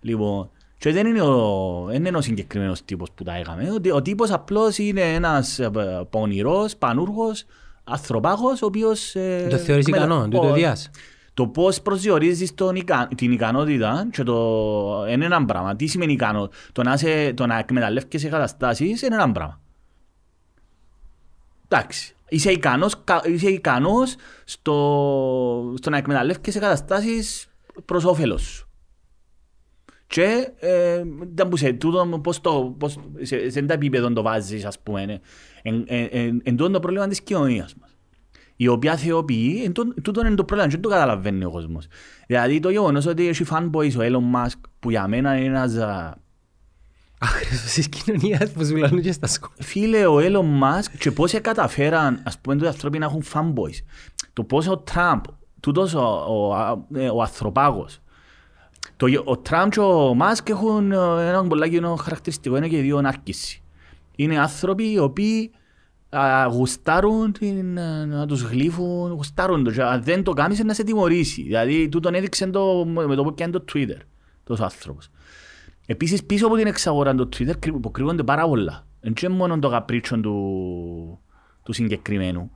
Λοιπόν, και δεν είναι ο, δεν είναι ο συγκεκριμένος τύπος που τα έκαμε. Ο, ο τύπος απλώς είναι ένας ε, πονηρός, πανούργος, ανθρωπάγος, ο οποίος... Ε, Το θεωρείς μετα- ικανό, του το ο- διάς; το πώς προσδιορίζεις την ικανότητα και το είναι ένα πράγμα. Τι σημαίνει ικανό, το να, σε, το να εκμεταλλεύκεσαι καταστάσεις είναι ένα πράγμα. Εντάξει. Είσαι ικανός, κα- είσαι ικανός στο, στο να εκμεταλλεύκεσαι καταστάσεις προς όφελος σου. Και ε, δεν που σε τούτο, πώς το, πώς, σε, σε τι επίπεδο το βάζεις, ας πούμε, είναι. εν, εν, εν, εν τούτο το πρόβλημα της κοινωνίας μας η οποία θεοποιεί, εν τούτο- τούτο είναι το πρόβλημα, και δεν το καταλαβαίνει ο κόσμος. Δηλαδή το γεγονός ότι έχει fanboys ο Elon Musk, που για μένα είναι ένας... α, Άχρηστος της κοινωνίας που σου λαλούν και στα σχόλια. Φίλε, ο Elon Musk και πώς καταφέραν, ας πούμε, οι άνθρωποι να έχουν fanboys. Το πώς ο Τραμπ, τούτος ο, ο, α, ε, ο ανθρωπάγος, το, γε- ο Τραμπ και ο Μάσκ έχουν ε, ένα πολύ κοινό χαρακτηριστικό, είναι και οι δύο νάρκηση. Είναι άνθρωποι οι οποίοι α, γουστάρουν την, ε, να τους γλύφουν, γουστάρουν το. Και αν δεν το κάνεις είναι να σε τιμωρήσει. Δηλαδή, τούτον έδειξε το, με το που πιάνει το Twitter, τόσος άνθρωπος. Επίσης, πίσω από την εξαγορά του Twitter κρυ- υποκρύβονται πάρα πολλά. Δεν είναι μόνο το καπρίτσο του, του συγκεκριμένου.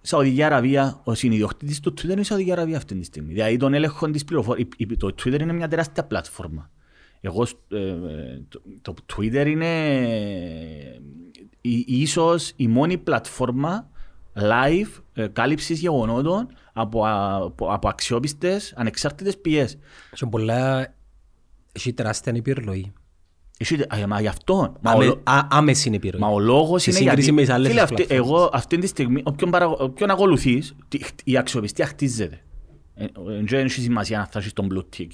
Σαουδική Αραβία, ο συνειδιοκτήτης του Twitter είναι η Σαουδική Αραβία αυτή τη στιγμή. Δηλαδή τον έλεγχο της πληροφορίας. Το Twitter είναι μια τεράστια πλατφόρμα. Εγώ, ε, το, το Twitter είναι ε, η- ίσως η μόνη πλατφόρμα live ε, κάλυψης γεγονότων από, από, από αξιόπιστες, ανεξάρτητες πηγές. Και πολλά... Έχει τεράστια επιρροή. Εσύ, α, μα γι' αυτό. Μα, ο, Άμε- λο- α- Άμεση είναι επιρροή. μα ο λόγος Σε είναι σύγκριση γιατί... με τις άλλες Φίλε, αυτή, πλατφόρμες. εγώ αυτή τη στιγμή, όποιον, παρα, όποιον ακολουθείς, τι- η αξιοπιστία χτίζεται. Ε, ε, Δεν έχει σημασίας αν θα έχεις τον blue tick.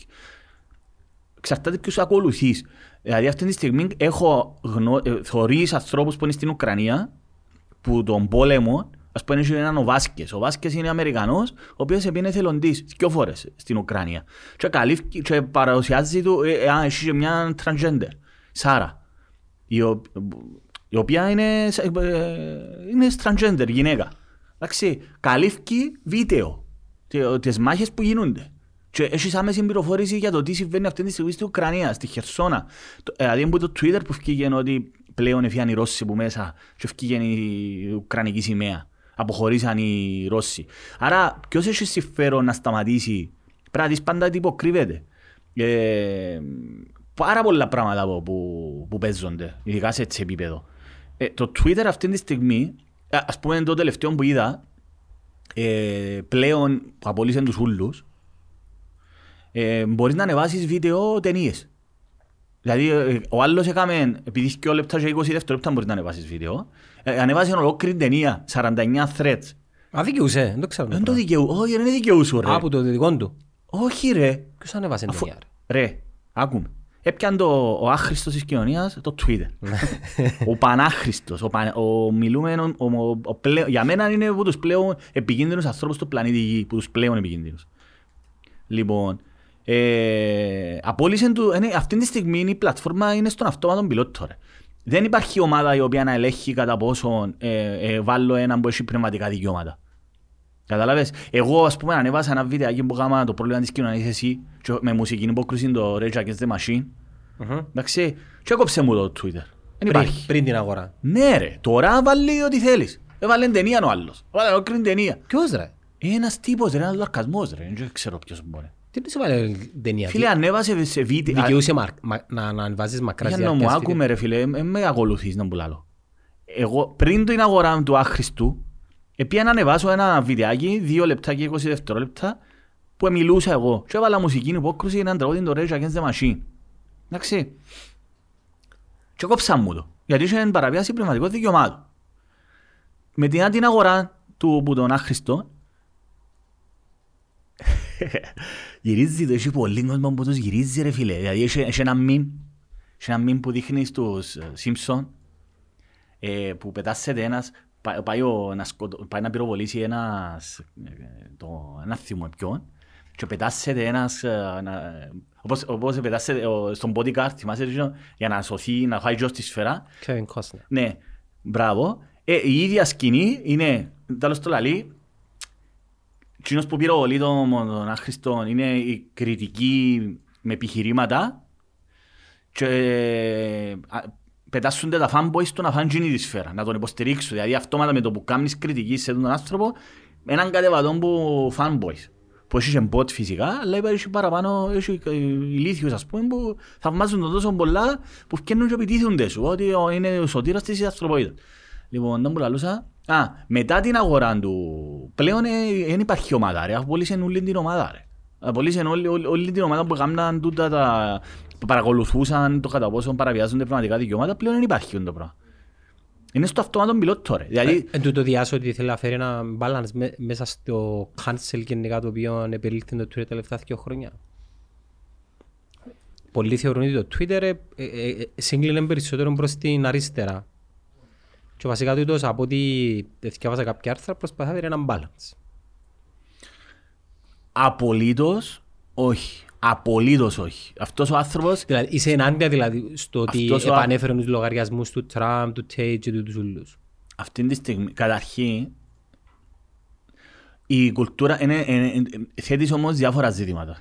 Εξαρτάται ποιους ακολουθείς. Δηλαδή αυτή τη στιγμή έχω γνω... ε, θωρείς ανθρώπους που είναι στην Ουκρανία, που τον πόλεμο, ας πούμε έχει έναν ο Βάσκες. Ο Βάσκες είναι Αμερικανός, ο οποίος επίνε εθελοντής δυο φορές στην Ουκρανία. Και, καλύφκει, και παρουσιάζει του, ε, ε, α, έχει και μια transgender, Σάρα, η, ο- η οποία είναι, ε, είναι transgender γυναίκα. Εντάξει, καλύφκει βίντεο, τε- τις μάχες που γίνονται. Και έχεις άμεση πληροφόρηση για το τι συμβαίνει αυτή τη στιγμή στην Ουκρανία, στη Χερσόνα. Το- ε, Δηλαδή από το Twitter που βγήκε ότι πλέον έφυγαν οι Ρώσοι που μέσα και βγήκε η Ουκρανική σημαία. Αποχωρήσαν οι Ρώσοι. Άρα ποιος έχει συμφέρον να σταματήσει; Πρέπει να δεις πάντα τι υποκρύβεται. Ε, πάρα πολλά πράγματα που, που, που παίζονται, ειδικά σε έτσι επίπεδο. Ε, το Twitter αυτή τη στιγμή, α- ας πούμε το τελευταίο που είδα, ε, πλέον που απολύσαν τους ούλους, ε, μπορείς να ανεβάσεις βίντεο ταινίες. Δηλαδή, ε, ο άλλος έκαμε, επειδή 2 λεπτά και 20 δευτερόλεπτα μπορείς να ανεβάσεις βίντεο, ε, ανεβάσε ολόκληρη ταινία, 49 threads. Α, δικαιούσε, δεν το ξέρω. Δεν το δικαιού, όχι, δεν είναι δικαιού σου, ρε. Α, από το δικό του. Όχι, ρε. Ποιος ανέβασε Αφού- ταινία, ρε; Ρε, άκουμε. Έπιαν το, ο άχρηστος της κοινωνίας το Twitter. ο πανάχρηστος, ο, παν, ο μιλούμενος, ο, ο, ο πλέον, για μένα είναι από τους πλέον επικίνδυνους ανθρώπους του πλανήτη Γη, που τους πλέον επικίνδυνους. Λοιπόν, ε, απόλυσε του, είναι, αυτή τη στιγμή η πλατφόρμα είναι στον αυτόματο πιλότο. Ρε. Δεν υπάρχει ομάδα η οποία να ελέγχει κατά πόσο ε, ε, βάλω έναν που έχει πνευματικά δικαιώματα. Κατάλαβες. Εγώ ας πούμε ανέβασα ένα βιντεάκι που έκανα το πρόβλημα της κοινωνίας εσύ και με μουσική υπόκριση το Rage Against the Machine. Μμμ. Εντάξει, και έκοψε μου το Twitter. Δεν Πριν- υπάρχει. Πριν την αγορά. Ναι ρε, τώρα βάλει ό,τι θέλεις. Έβαλε ταινία ο άλλος. Έβαλε ολόκληρη ταινία. Ποιος ρε; Ένας τύπος ρε, ένας λαρκασμός ρε, δεν ξέρω ποιος μπορεί. Τι του έβαλε ταινία; Φίλε, ανέβασε σε βίντεο. Δικαιούσε μαρ- μα- να να ανεβάζεις μακράς Για να μου διάρκειας άκουμε ρε φίλε, ε, με ακολουθείς να πουλάλω. Εγώ πριν την αγορά του άχρηστου, επία να ανεβάσω ένα βιντεάκι, δύο λεπτά και 20 δευτερόλεπτα, που μιλούσα εγώ. Και έβαλα μουσική υπόκρουση έναν τραγούδι το Rage Against the Machine. Εντάξει. Και κόψα μου το. Γιατί είχε παραβιάσει πνευματικό δικαιωμάτων. Με την την αγορά του που τον άχρηστο, [LAUGHS] γυρίζει το, έχει πολύ κόσμο που τους γυρίζει ρε φίλε. Δηλαδή έχει, έχει ένα μήν Και ένα μήνυμα που δείχνει στους Σίμψον ε, που πετάσσεται ένας, πά- πάει, ο, να, σκοτω, πάει να πυροβολήσει ένας, ε, το, ένας θύμο ποιον και πετάσσεται ένας, ε, να, όπως, όπως πετάσσεται ο- στον bodyguard, θυμάσαι εκείνο, για να σωθεί, να φάει γιος στη σφαίρα. Kevin Costner. Ναι, μπράβο. Ε, η ίδια σκηνή είναι, τέλος το λαλεί, Εκείνος που πυροβολεί τον, τον άχρηστο είναι η κριτική με επιχειρήματα και α, πετάσσονται τα fanboys του να φάνε εκείνη τη σφαίρα, να τον υποστηρίξουν. Δηλαδή αυτόματα με το που κάνεις κριτική σε τον άνθρωπο, έναν κατεβατόν που fanboys. Που έχεις και bot φυσικά, αλλά υπάρχει παραπάνω, έχει ε, ηλίθιους ας πούμε που θαυμάζουν τον τόσο πολλά που φτιάχνουν και επιτίθονται σου, ότι ο- είναι ο σωτήρας της ανθρωπότητας. Λοιπόν, δεν μου λαλούσα. Α, μετά την αγορά του, πλέον δεν υπάρχει ομάδα ρε, απολύσαν όλη την ομάδα ρε. Απολύσαν όλη, όλη, όλη την ομάδα που έκαναν τούτα τα... που παρακολουθούσαν το κατά πόσο παραβιάζονται πνευματικά δικαιώματα, πλέον δεν υπάρχει αυτό το πράγμα. Είναι στο αυτόματο πιλότο ρε. Δηλαδή, Εν τούτο διάσω ότι θέλει να φέρει ένα balance με- μέσα στο cancel γενικά το οποίο επελήφθη το Twitter τα τελευταία δύο χρόνια. Πολλοί θεωρούν ότι το Twitter ε, ε, ε, σύγκλινε περισσότερο προς την αριστερά. Και βασικά τούτος από ό,τι διάβασα κάποια άρθρα προσπαθά να φέρει ένα balance. απολύτως όχι. Απολύτως όχι. Αυτός ο άνθρωπος Δηλαδή είσαι ενάντια δηλαδή στο ότι Αυτός ο α- επανέφεραν τους λογαριασμούς του Τραμπ, του Τέιτ και του τους ούλους. αυτή τη στιγμή, καταρχήν, η κουλτούρα είναι, είναι, είναι- θέτεις όμως διάφορα ζητήματα.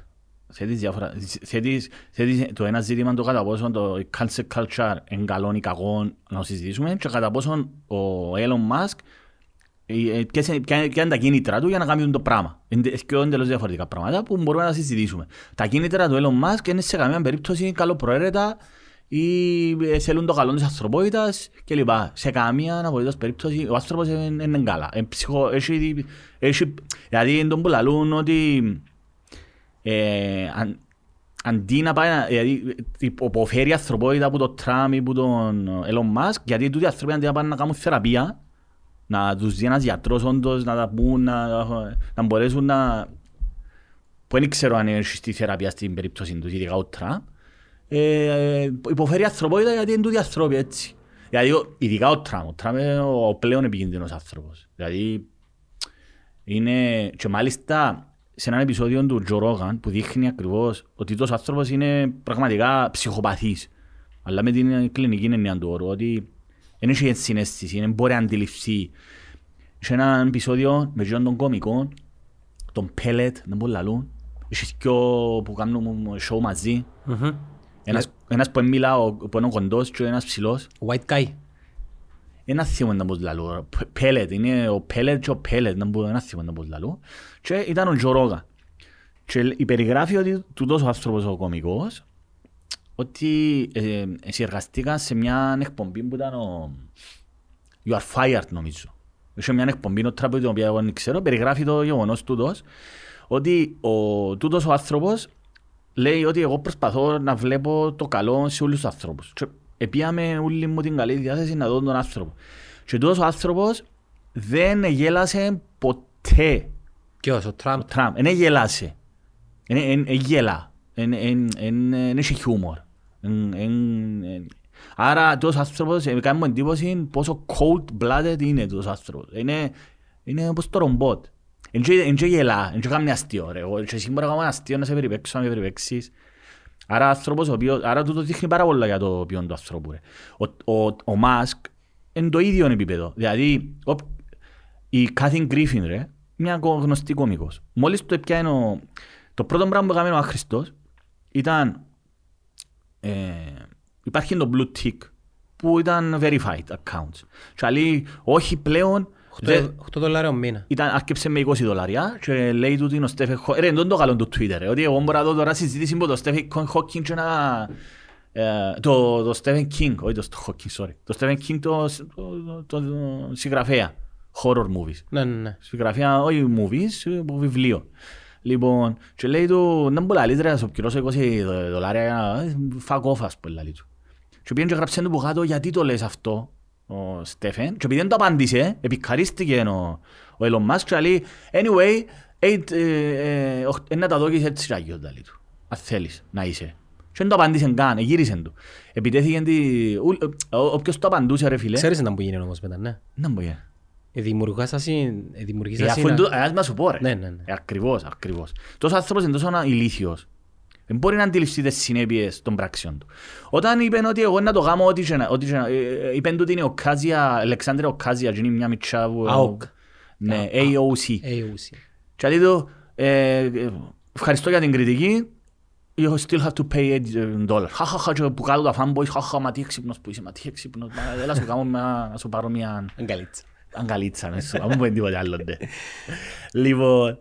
Θέτεις διάφορα, θέτεις, θέτεις το ένα ζήτημα το κατά πόσο το cancel culture είναι καλό ή κακό να συζητήσουμε και κατά πόσο ο Elon Musk ε, ε, ποιες είναι- ποια είναι ποια είναι τα κίνητρα του για να κάνει το πράγμα. Είναι και εντελώς διαφορετικά πράγματα που μπορούμε να συζητήσουμε. Τα κίνητρα του Elon Musk είναι σε καμία περίπτωση καλοπροαίρετα ή ε, θέλουν το καλό της ανθρωπότητας κλπ. Σε καμία απολύτως περίπτωση ο άνθρωπος είναι, είναι καλά. Είναι ψυχο, έχει, έχει, δηλαδή είναι τον που λαλούν ότι ε, αν, αντί να πάει να δηλαδή, υποφέρει η ανθρωπότητα από τον Τραμπ ή από τον Elon Musk γιατί τούτοι οι άνθρωποι αντί να πάνε να κάνουν θεραπεία να τους δει ένας γιατρός όντως να τα πούν να, να μπορέσουν να που δεν ξέρω αν έχει στη θεραπεία στην περίπτωση τους ειδικά ο Τραμπ ε, υποφέρει η ανθρωπότητα γιατί είναι τούτοι οι άνθρωποι έτσι. Δηλαδή ο- ειδικά ο Τραμπ ο Τραμπ είναι ο πλέον επικίνδυνος άνθρωπος. Δηλαδή είναι και μάλιστα σε ένα επεισόδιο του Τζο Ρόγαν που δείχνει ακριβώς ότι αυτός ο άνθρωπος είναι πραγματικά ψυχοπαθής αλλά με την κλινική έννοια του όρου ότι δεν έχει ενσυναίσθηση, δεν μπορεί να αντιληφθεί. Σε ένα επεισόδιο με τον τον κομικό, τον Πέλετ, δεν μπορεί να λαλούν, έχει δυο που κάνουν show μαζί, Μμμ. ένας, ένας που μιλά, ο- που είναι ο κοντός και ένας ψηλός. White guy. Ένα θύμα να μπορεί να λαλούν, Πέλετ, είναι ο Πέλετ και ο Πέλετ, να μπορεί ένα θύμα να μπορεί να λαλούν. Και ήταν ο Τζο Ρόγαν. Και υπεριγράφει ότι τούτος ο άνθρωπος ο κομικός, ότι ε, συνεργαστήκαν σε μια εκπομπή που ήταν ο You are fired νομίζω. Είχε μια εκπομπή ο Τραμπ, την οποία εγώ δεν ξέρω, περιγράφει το γεγονός τούτος, ότι ο, τούτος ο άνθρωπος λέει ότι εγώ προσπαθώ να βλέπω το καλό σε όλους τους ανθρώπους. Και επίαμε όλη μου την καλή διάθεση να δω τον άνθρωπο. Και τούτος ο άνθρωπος δεν γέλασε ποτέ Ποιος, ο Τραμπ; ο Τραμπ. Δεν γέλασε. Δεν γέλα. Δεν έχει χιούμορ. Εν- εν- εν- Άρα τός άνθρωπος ε, κάνει μου εντύπωση πόσο cold-blooded είναι τός άνθρωπος. Είναι, είναι όπως το ρομπότ. Εν και γελά, εν και κάνει αστείο ρε. Εγώ και εσύ μπορείς να κάνω ένα αστείο να σε περιπέξω, να με περιπέξεις. Άρα άνθρωπος ο οποίος, άρα τούτος δείχνει πάρα πολλά για το ποιόν του ανθρώπου ρε. Ο, ο, ο Μάσκ είναι το ίδιο επίπεδο. Δηλαδή, ο, η Κάθιν Γκρίφιν ρε, μια κο- γνωστή κόμικος. Μόλις το έπιανε ο... Το πρώτο πράγμα που έκαμε ο Άχρηστος ήταν ε, υπάρχει το blue tick που ήταν verified accounts. Και λέει, όχι πλέον, δεν- 8 δολάρια ο μήνα. ήταν, άρκεψε με 20 δολάρια και λέει του είναι ο Στέφεν Χόκκιν. Ρε, δεν το καλό του Twitter, ρε, ότι εγώ μπορώ να δω τώρα συζήτηση με το Στέφεν Χόκκιν και να... ε, το, το Stephen King, όχι το Hawking, sorry. Το Stephen King το, το, το, το συγγραφέα horror movies. Ναι, ναι, ναι. Συγγραφέα, όχι movies, από βιβλίο. Λοιπόν, και λέει του, δεν μπορεί να λύτρε να σου πληρώσω 20 δο- δολάρια, ε, fuck off, ας πούμε, λέει του. Και πήγαινε και γράψε του που κάτω, γιατί το λες αυτό, ο Στέφεν; Και επειδή δεν το απάντησε, επικαρίστηκε ο, ο Elon Musk και λέει, anyway, eight, ε, ε, οχ- ε, να τα δώκεις έτσι ράγιο, λέει του. Αν θέλεις να είσαι. Και δεν το απαντήσαν καν, γύρισαν του. Επιτέθηκε τη... ου- ο- Όποιος το απαντούσε ρε φίλε, Ξέρεις να που γίνει όμως μετά, ναι. δεν μπορεί. Ε, Ε, δημιουργάς ασύ- ε, δημιουργείς αφού ασύ- είναι το- ας μας σου πω ρε. Ναι, ναι, ναι. Ε, Ακριβώς, ακριβώς. Τόσος άνθρωπος είναι τόσο ανα- ηλίθιος. Δεν μπορεί να αντιληφθεί τις συνέπειες των πράξεων του. Όταν είπαν ότι εγώ να το κάνω ό,τι και να... ό,τι και να- ε, ε, Είπαν του ότι είναι ο Κάζια, Αλεξάνδρε ο Κάζια, και είναι μια μητσά που... AOC. Ναι, AOC. AOC. Και λέει του, ε, ε, ευχαριστώ για την κριτική, you still have to pay 8 dollars. Χαχαχα, και που κάτω τα fanboys, χαχα, μα τι έξυπνος που είσαι, μα τι έξυπνος, μα έλα σου κάνω μια, να σου πάρω μια Αγκαλίτσα. Αγκαλίτσα, να σου, να μην πω τίποτε άλλο. ντε. Λοιπόν,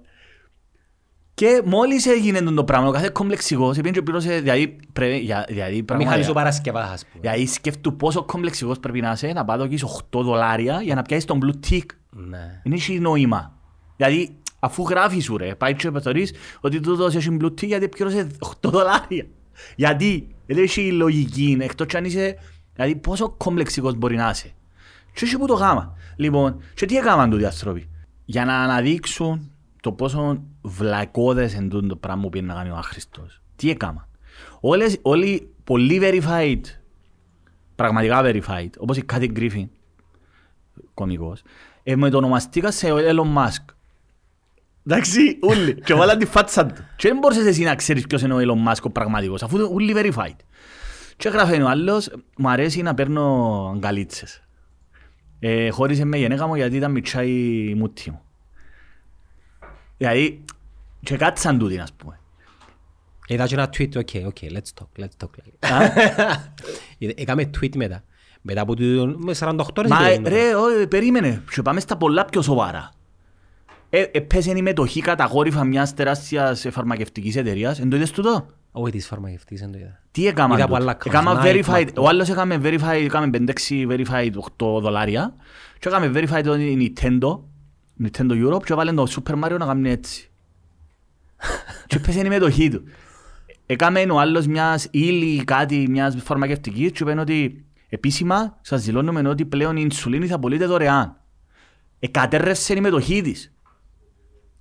και μόλις έγινε το πράγμα, ο κάθε κομπλεξικός, επειδή και πλήρωσε, δηλαδή, πρέπει, για- δηλαδή, Μιχάλης ο πραγματικά, Παρασκευάς, ας πούμε. δηλαδή σκέφτου πόσο κομπλεξικός πρέπει να είσαι, να πάει το εκεί 8 δολάρια για να πιάσεις τον blue tick. Ναι. Δεν έχει νόημα. Δηλαδή, αφού γράφεις σου ρε, πάει και πεθωρείς ότι τούτος έχει μπλουτί γιατί πλήρωσε 8 δολάρια. Γιατί, δεν έχει λογική, εκτός κι αν είσαι, δηλαδή πόσο κομπλεξικός μπορεί να είσαι. Και έχει που το γάμα; Λοιπόν, και τι έκαναν τούτοι οι άνθρωποι; Για να αναδείξουν το πόσο βλακώδες είναι τούτο το πράγμα που πήγε να κάνει ο άχρηστος. Τι έκαναν; Όλες, όλοι πολύ verified, πραγματικά verified, όπως η Κάτι Γκρίφιν, κωμικός, ε, με το ονομαστήκα σε Elon Musk. Εντάξει, ούλοι. [LAUGHS] Και βάλαν τη φάτσα του. Και δεν μπορούσες εσύ να ξέρεις ποιος είναι ο Elon Musk ο πραγματικός, αφού είναι ούλοι verified. Και έγραφε ο άλλος, μου αρέσει να παίρνω αγκαλίτσες. Ε, χώρισε με γενέκα μου γιατί ήταν μητσά η μούτη μου. Δηλαδή, και κάτσαν τούτοι, ας πούμε. Είδα και ένα tweet, ok, ok, let's talk, let's talk. Α; Είδα- Έκαμε tweet μετά. Μετά από το... με 48 ώρες Μα ήταν. ε, ρε, ω, περίμενε, και πάμε στα πολλά πιο σοβαρά. Ε, έπαιζε η μετοχή καταγόρυφα μιας τεράστιας ε, φαρμακευτικής εταιρείας, εν το είδες τούτο; Όχι της φαρμακευτής, δεν το είδα. Τι έκαναν Είδα από τούτο; άλλα accounts, Έκαναν Nike, verified, McDonald's. ο άλλος έκαμε verified, έκαμε 5-6 verified 8 δολάρια και έκαμε verified το Nintendo, Nintendo Europe και βάλε το Super Mario να κάνει έτσι. [LAUGHS] και έπαιζε η μετοχή του. Έκαμε ο άλλος μιας ύλη κάτι, μιας φαρμακευτικής και είπαν ότι επίσημα σας δηλώνουμε ότι πλέον η ινσουλίνη θα πωλείται δωρεάν. Εκατέρρευσε η μετοχή της.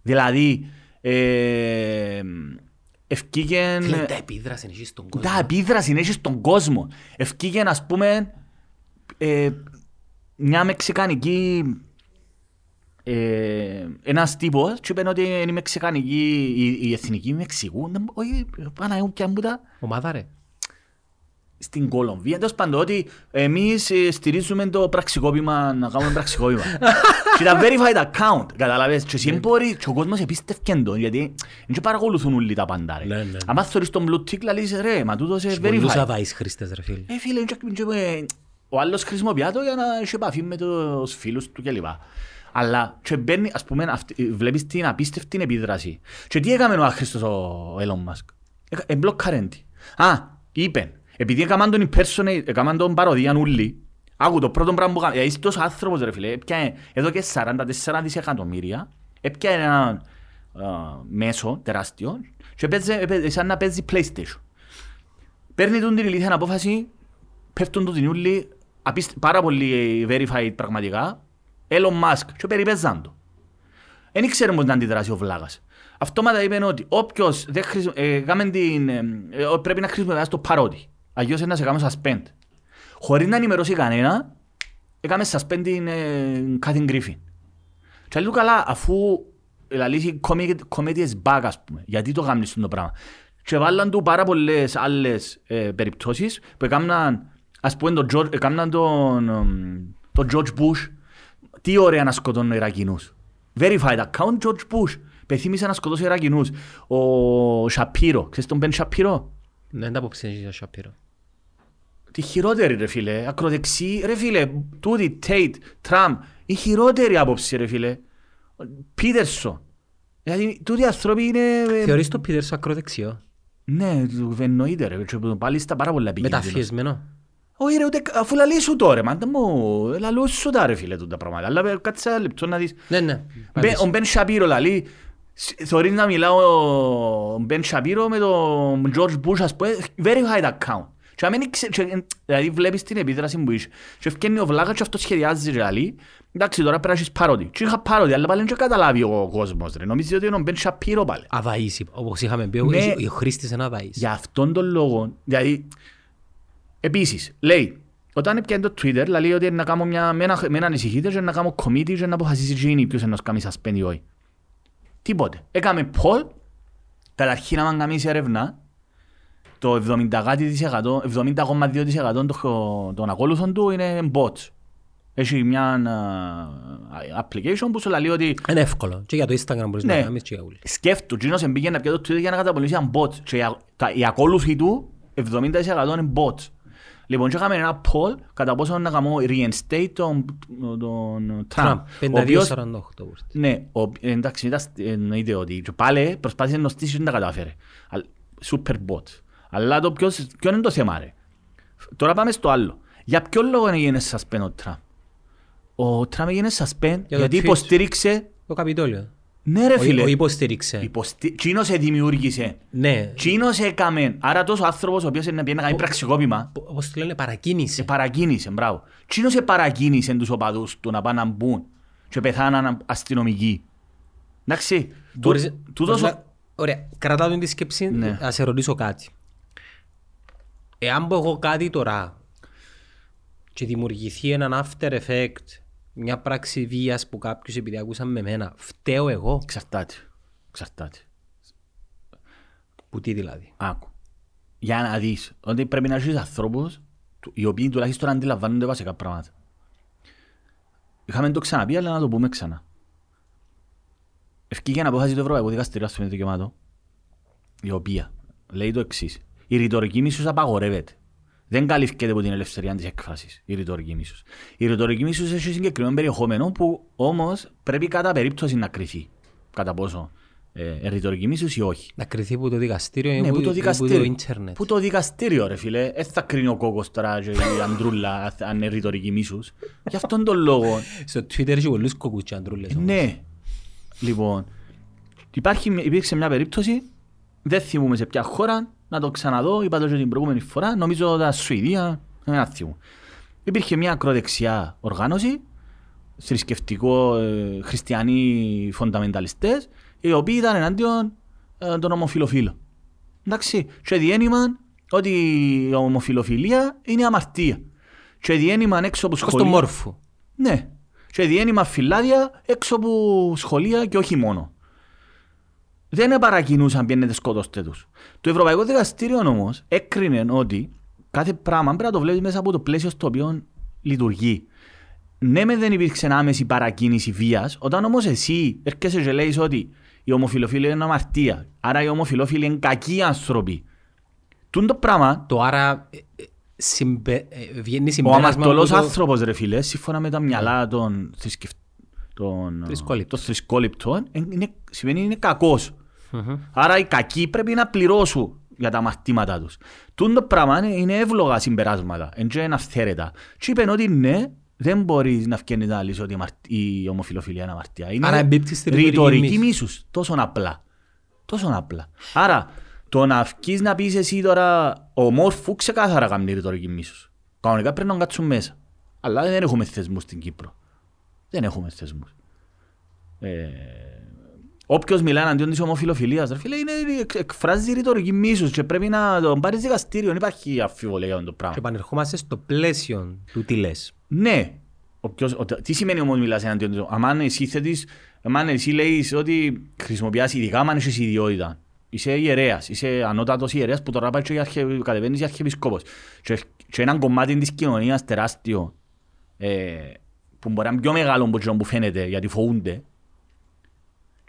Δηλαδή, ε, ευκήγεν... Φίλε, τα επίδραση είναι εκεί στον κόσμο. Τα επίδραση έχεις στον κόσμο. Ευκήγε, ας πούμε, ε, μια μεξικανική... Ε, ένας τύπος και είπε ότι είναι η μεξικανική, η, η εθνική Μεξικού, δεν μπο- όχι, Παναγιώ πια μου τα, Ομάδα ρε. Στην Κολομβία. Τέλος πάντων, ότι εμείς ε, στηρίζουμε το πραξικόπημα, να κάνουμε πραξικόπημα. [LAUGHS] και τα verified account, καταλαβες. Και εσύ μπορεί, και ο κόσμος επίστευκε το, γιατί δεν και παρακολουθούν όλοι τα πάντα. ρε. Ναι, ναι. Αν θωρείς τον blue tick, λαλείς ρε, μα τούτος είναι Πολλούς verified. αδάεις χρήστες ρε φίλε. Ε, φίλε, και- και- και- ο άλλος χρησιμοποιεί το για να έχει επαφή με τους φίλους του κλπ. Αλλά και μπαίνει, ας πούμε, αυτή- βλέπεις την απίστευτη επίδραση. Και τι έκαμε ο άχρηστος ο Elon Musk; Έκα- Εμπλοκκάρεν τη. Α, είπεν, επειδή έκαναν τον impersonate, έκαναν τον παροδίαν ούλοι, άκου το πρώτο πράγμα που έκαμε, γιατί είσαι τόσο άνθρωπος ρε φίλε, έπιανε εδώ και 44 δισεκατομμύρια, έπιανε ένα α, μέσο τεράστιο και έπαιζε, έπαιζε σαν να παίζει PlayStation. Παίρνει τον την ηλίθια απόφαση, πέφτουν του την ούλη, απίστε- πάρα πολύ verified πραγματικά, Elon Musk και περιπέζαν το. Δεν ήξερε πώς να αντιδράσει ο Βλάγας. Αυτόματα είπε ότι όποιος δεν χρησι... ε, κάμε την, ε, ε, πρέπει να χρησιμοποιήσει το παρότι. Αγιώς να σε κάνουμε suspend. Χωρίς να ενημερώσει κανένα, έκαμες suspend την ε, Κάθιν Γκρίφιν. Και λέει του καλά, αφού λαλήσει comedy is back, ας πούμε, γιατί το κάνεις το πράγμα. Και βάλαν του πάρα πολλές άλλες ε, περιπτώσεις που έκαναν, ας πούμε, τον, George, έκαναν τον, εμ, τον George Bush, τι ωραία να σκοτώνουν Ιρακινούς. Verified account George Bush. Πεθύμισε να σκοτώσει Ιρακινούς. Ο Σαπίρο, ξέρεις τον Μπεν Σαπίρο. Ναι, δεν τα απόψε είναι ο Σαπίρο. Τη χειρότερη ρε φίλε, ακροδεξί, ρε φίλε, τούτη, Τέιτ, Τραμπ, η χειρότερη άποψη ρε φίλε. Πίτερσον. Δηλαδή, τούτοι άνθρωποι είναι... ε, Θεωρείς το Πίτερς ακροδεξιό; Ναι, του εννοείται ρε, και πάλι στα πάρα πολλά επικίνδυνος. Μεταφιεσμένο. Όχι ρε, ούτε, αφού λαλείς σου τώρα, μάντα μου, λαλούς σου τα ρε φίλε τούτα πράγματα. Αλλά ε, κάτσε ένα λεπτό να δεις. Ναι, ναι. Μπε- Ο Μπεν Σαπίρο λαλεί, σ- θωρείς να μιλάω ο Μπεν Σαπίρο με τον George Bush, ας πούμε, verified account. Και αν μην ήξε- και- Δηλαδή βλέπεις την επίδραση που είσαι. Και ευκαινεί ο βλάκας και αυτό σχεδιάζει και λέει, εντάξει τώρα πρέπει να έχεις πάροδι. Και είχα πάροδι, αλλά πάλι δεν καταλάβει ο κόσμος. ρε. Νομίζει ότι είναι ο Μπεν Σαπίρο πάλι. Αβαΐς, είπα. όπως είχαμε πει, ο- Ναι. ο χρήστης είναι αβαΐς. Για αυτόν τον λόγο, δηλαδή, επίσης, λέει, όταν πιάνει το Twitter, λέει ότι να κάνω μια, με, ένα, με έναν ανησυχείτε και να κάνω committee και να αποφασίσει εκείνη ποιος είναι να κάνει suspend ή όχι. Τίποτε. Έκαμε poll, καταρχήν άμα κάνεις έρευνα, το 70,2% 70,2% των- των ακόλουθων του είναι bots. Έχει μια α, application που σου λέει ότι Είναι εύκολο. Και για το Instagram μπορείς να Ναι. κάνεις και για όλες. σκέφτου, Τζίνος εμπήγε να πιει το Twitter για να καταπολεμήσει έναν bot και οι, α- τα, οι ακόλουθοι του 70% είναι bots. Λοιπόν, και είχαμε ένα poll κατά πόσο να κάνω reinstate τον, τον Τραμπ, Τραμπ. ο οποίος- 52-48. ήρθε. ναι, ο, εντάξει, μετά st- εννοείται ότι και πάλι προσπάθησε να στήσει και δεν τα κατάφερε. Αλλά- Super bot. Αλλά το ποιος, ποιο είναι το θέμα ρε; Τώρα πάμε στο άλλο. Για ποιο λόγο έγινε suspend ο Τραμπ; Ο Τραμπ έγινε suspend το γιατί tweet. υποστήριξε... Το Καπιτόλιο. Ναι ρε Ο- φίλε. Ο υποστήριξε. Υποστη... Τσίνος σε δημιούργησε. Ναι. Τσίνος έκαμε. Άρα τόσο άνθρωπος ο οποίος είναι να πιένει να κάνει πραξικόπημα. Πώς το λένε, παρακίνηση. Σε παρακίνησε, μπράβο. Τσίνος σε παρακίνησε τους οπαδούς του να πάνε να μπουν και πεθάναν αστυνομικοί. Εντάξει. Μπορείς- Του- μπορείς τούτος ο- να- Ωραία, κρατάω την τη σκέψη, Ναι. να σε ρωτήσω κάτι. Εάν πω εγώ κάτι τώρα και δημιουργηθεί έναν after effect, μια πράξη βίας που κάποιος επειδή ακούσαν με μένα, φταίω εγώ. Εξαρτάται. Εξαρτάται. Που τι δηλαδή. Άκου. Για να δεις ότι πρέπει να έχεις ανθρώπους του- οι οποίοι τουλάχιστον αντιλαμβάνονται βασικά πράγματα. Είχαμε το ξαναπεί, αλλά να το πούμε ξανά. Ευκήγε απόφαση του Ευρωπαϊκού Δικαστηρίου Αστυνομικών Δικαιωμάτων, η οποία λέει το εξής. Η ρητορική μίσους απαγορεύεται. Δεν καλύφθηκε από την ελευθερία της έκφρασης η ρητορική μίσους. Η ρητορική μίσους έχει συγκεκριμένο περιεχόμενο που όμως πρέπει κατά περίπτωση να κρυθεί. Κατά πόσο ε, ρητορική μίσους ή όχι. Να κρυθεί από το δικαστήριο ή Ναι, από που το ή από δικαστήριο. το ίντερνετ. Που το δικαστήριο ρε φίλε. Δεν θα κρίνει ο κόκκος τώρα και η αντρούλα αν είναι ρητορική μίσους. Γι' αυτόν τον λόγο. [LAUGHS] Στο Twitter έχει πολλούς κόκκους και αντρούλες. όμως. ναι. Λοιπόν. Υπάρχει, υπήρξε μια περίπτωση. Δεν θυμούμαι σε ποια χώρα. Να το ξαναδώ. Είπα το και την προηγούμενη φορά. Νομίζω ότι Σουηδία. Δεν ένα θυμούμαι. Υπήρχε μια ακροδεξιά οργάνωση. Θρησκευτικό, ε, χριστιανοί φονταμενταλιστές οι οποίοι ήταν ενάντιον ε, των ομοφιλοφίλων. Εντάξει, και διένυμαν ότι η ομοφιλοφιλία είναι αμαρτία. Και διένυμαν έξω από Όπως το σχολεία. μόρφου. Ναι. Και διένυμα φυλάδια έξω από σχολεία και όχι μόνο. Δεν παρακινούσαν πιένετε σκότωστε τους. Το Ευρωπαϊκό Δικαστήριο όμως έκρινε ότι κάθε πράγμα πρέπει να το βλέπεις μέσα από το πλαίσιο στο οποίο λειτουργεί. Ναι, με δεν υπήρξε άμεση παρακίνηση βίας, όταν όμως εσύ έρχεσαι και λέεις ότι η ομοφιλοφίλη είναι αμαρτία, άρα οι ομοφιλόφιλοι είναι κακοί άνθρωποι. Τούν το πράγμα Το άρα ε, ε, συμπε- ε, βγαίνει ο συμπέρασμα αμαρτωλός από το- άνθρωπος ρε φίλε, σύμφωνα με τα μυαλά των, θρησκευ... των... Θρησκόληπτων. των θρησκόληπτων, είναι, σημαίνει είναι κακός. Μμμ. Άρα οι κακοί πρέπει να πληρώσουν για τα αμαρτήματά τους. Τούν το πράγμα είναι- είναι εύλογα συμπεράσματα, εν και είναι αυθαίρετα. Και είπαν ότι ναι, δεν μπορείς να βγαίνεις να λύσεις ότι η αμαρ- η ομοφιλοφιλία είναι αμαρτία. Είναι Άρα εμπίπτεις στη ρητορική ρητορική μίσους. μίσους. Τόσο απλά. Τόσο απλά. Άρα, το να βγεις να πεις εσύ τώρα ο Μόρφου ξεκάθαρα κάνει ρητορική μίσους. Κανονικά πρέπει να κάτσουν μέσα. Αλλά δεν έχουμε θεσμούς στην Κύπρο. Δεν έχουμε θεσμούς. Ε, Όποιος μιλά εναντίον της ομοφιλοφιλίας, ρε φίλε, είναι, εκ- εκφράζει ρητορική μίσους και πρέπει να τον πάρεις δικαστήριο. Δεν υπάρχει αμφιβολία για αυτό το Και πράγμα. επανερχόμαστε στο πλαίσιο του τι λες. Ναι. Όποιος, ο, τι σημαίνει όμως μιλάς εναντίον της Αν εσύ θέτεις, αν εσύ λέεις ότι χρησιμοποιάς ειδικά, αν έχεις ιδιότητα. Είσαι ιερέας, είσαι ανώτατος ιερέας που τώρα πάει και αρχε, κατεβαίνεις για αρχιεπισκόπος. Και, και έναν κομμάτι της κοινωνίας τεράστιο ε, που μπορεί να είναι πιο μεγάλο από εκείνο που φαίνεται γιατί φοβούνται.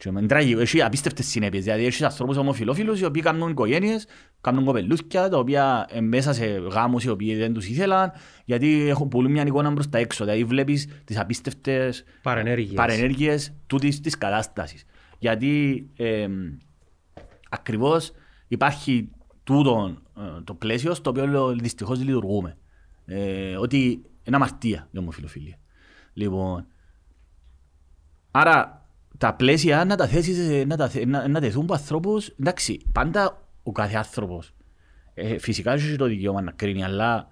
Και με τραγικό, έχει απίστευτες συνέπειες, δηλαδή έχεις ανθρώπους ομοφιλόφιλους οι οποίοι κάνουν οικογένειες, κάνουν κοπελούθια, τα οποία ε, μέσα σε γάμους οι οποίοι δεν τους ήθελαν, γιατί έχουν πολύ μια εικόνα προς τα έξω, δηλαδή βλέπεις τις απίστευτες Παρενέργειες. παρενέργειες τούτης της κατάστασης. Γιατί ε, ακριβώς υπάρχει τούτο ε, το πλαίσιο στο οποίο δυστυχώς λειτουργούμε. Ε, ότι είναι αμαρτία η ομοφιλοφιλία. Λοιπόν, άρα τα πλαίσια να τα θέσεις, ε, να, τα, θε- να, να τεθούν από ανθρώπους, εντάξει, πάντα ο κάθε άνθρωπος Ε, φυσικά έχει το δικαίωμα να κρίνει, αλλά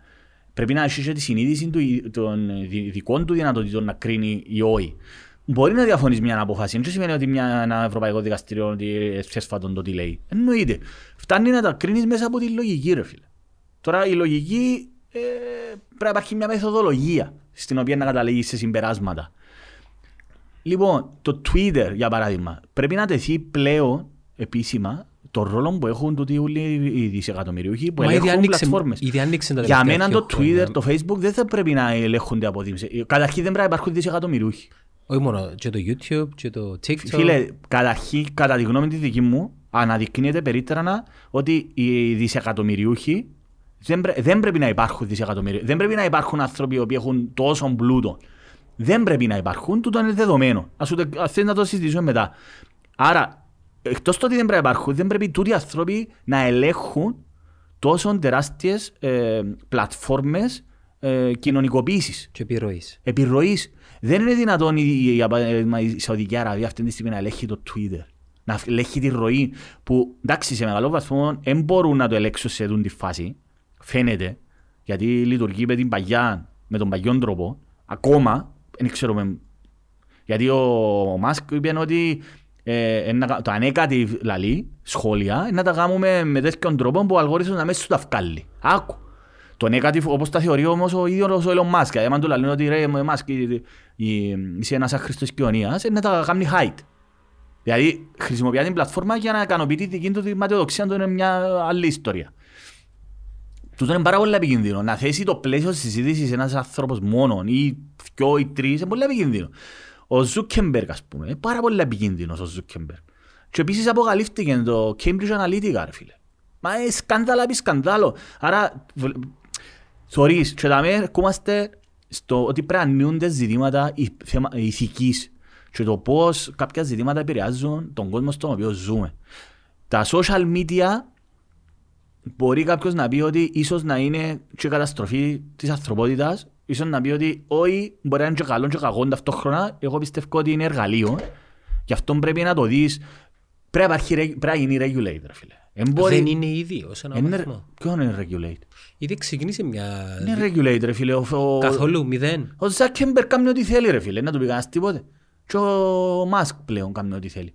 πρέπει να έχει και τη συνείδηση του, των δικών του δυνατοτήτων να κρίνει ή όχι. Μπορεί να διαφωνείς μια απόφαση. Δεν σημαίνει ότι μια, ένα ευρωπαϊκό δικαστήριο ότι σφάτων το τι λέει. Εννοείται. Φτάνει να τα κρίνεις μέσα από τη λογική, ρε φίλε. Τώρα η λογική ε, πρέπει να υπάρχει μια μεθοδολογία στην οποία να καταλήγεις σε συμπεράσματα. Λοιπόν, το Twitter, για παράδειγμα, πρέπει να τεθεί πλέον επίσημα το ρόλο που έχουν τούτοι όλοι οι δισεκατομμυριούχοι που Μα ήδη ελέγχουν άνοιξε- πλατφόρμες. ήδη άνοιξε τα Για τελευταία μένα το δύο χρόνια. Twitter, το Facebook δεν θα πρέπει να ελέγχονται από δίμηση. Καταρχήν δεν πρέπει να υπάρχουν δισεκατομμυριούχοι. Όχι μόνο, και το YouTube, και το TikTok. Φίλε, καταρχήν, κατά τη γνώμη τη δική μου, αναδεικνύεται περίτρανα ότι οι δισεκατομμυριούχοι δεν, πρέ- δεν πρέπει να υπάρχουν δισεκατομμυριούχοι. Δεν πρέπει να υπάρχουν άνθρωποι οι οποίοι έχουν τόσο πλούτο. Δεν πρέπει να υπάρχουν, τούτο είναι δεδομένο. Ας, ούτε, ας θέλεις να το συζητήσουμε μετά. Άρα, εκτός το ότι δεν πρέπει να υπάρχουν, δεν πρέπει τούτοι οι άνθρωποι να ελέγχουν τόσο τεράστιες ε, πλατφόρμες ε, κοινωνικοποίησης Και επιρροής. επιρροής. Δεν είναι δυνατόν η, η, για παράδειγμα, η Σαουδική Αραβία αυτή τη στιγμή να ελέγχει το Twitter. Να ελέγχει τη ροή που εντάξει σε μεγάλο βαθμό δεν μπορούν να το ελέγξουν σε αυτή τη φάση. Φαίνεται. Γιατί λειτουργεί με, την παγιά, με τον παγιόν τρόπο. Ακόμα δεν ξέρουμε. Γιατί ο, ο Μάσκ είπε ότι ε, ε, να- το ανέκατη λαλή, σχόλια, ε, να τα κάνουμε με τέτοιον τρόπο που ο αλγόριθμος να μέσα σου τα βγάλει. Άκου. Το negative όπως τα θεωρεί όμως ο ίδιος ο Elon Musk. Αν του λένε ότι ρε Musk η- η- είσαι ένας άχρηστος κοινωνίας, είναι να τα κάνει hide. Δηλαδή χρησιμοποιεί την πλατφόρμα για να ικανοποιεί τη δική του τη ματαιοδοξία του είναι μια άλλη ιστορία. Τούτο είναι πάρα πολύ επικίνδυνο. Να θέσει το πλαίσιο της συζήτησης ένας άνθρωπος μόνον ή δυο ή τρεις είναι πολύ επικίνδυνο. Ο Ζούκεμπεργκ ας πούμε, είναι πάρα πολύ επικίνδυνος ο Ζούκεμπεργκ. Και επίσης αποκαλύφθηκε το Cambridge Analytica ρε φίλε. Μα είναι σκάνδαλα επί σκανδάλο. Άρα, βλ- θωρείς, και δαμε ερχόμαστε στο ότι πρέπει να ανοίγονται ζητήματα ηθ- θέμα- ηθικής και το πώς κάποια ζητήματα επηρεάζουν τον κόσμο στον οποίο ζούμε. Τα social media μπορεί κάποιος να πει ότι ίσως να είναι και καταστροφή της ανθρωπότητας, ίσως να πει ότι όχι, μπορεί να είναι και καλό και κακό ταυτόχρονα. Εγώ πιστεύω ότι είναι εργαλείο. Γι' αυτό πρέπει να το δεις. Πρέπει να, υπάρχει, ρε- πρέπει να γίνει regulate, ρε φίλε. Εν μπορεί- Δεν είναι ήδη ως ένα είναι- βαθμό. Ποιο είναι regulate. Ήδη ξεκίνησε μια... Είναι regulate, ρε φίλε. Ο, ο, Καθόλου, μηδέν. ο Ζάκεμπερ κάνει ό,τι θέλει, ρε φίλε. Να του πει κανένας τίποτε. Και ο Μάσκ πλέον κάνει ό,τι θέλει.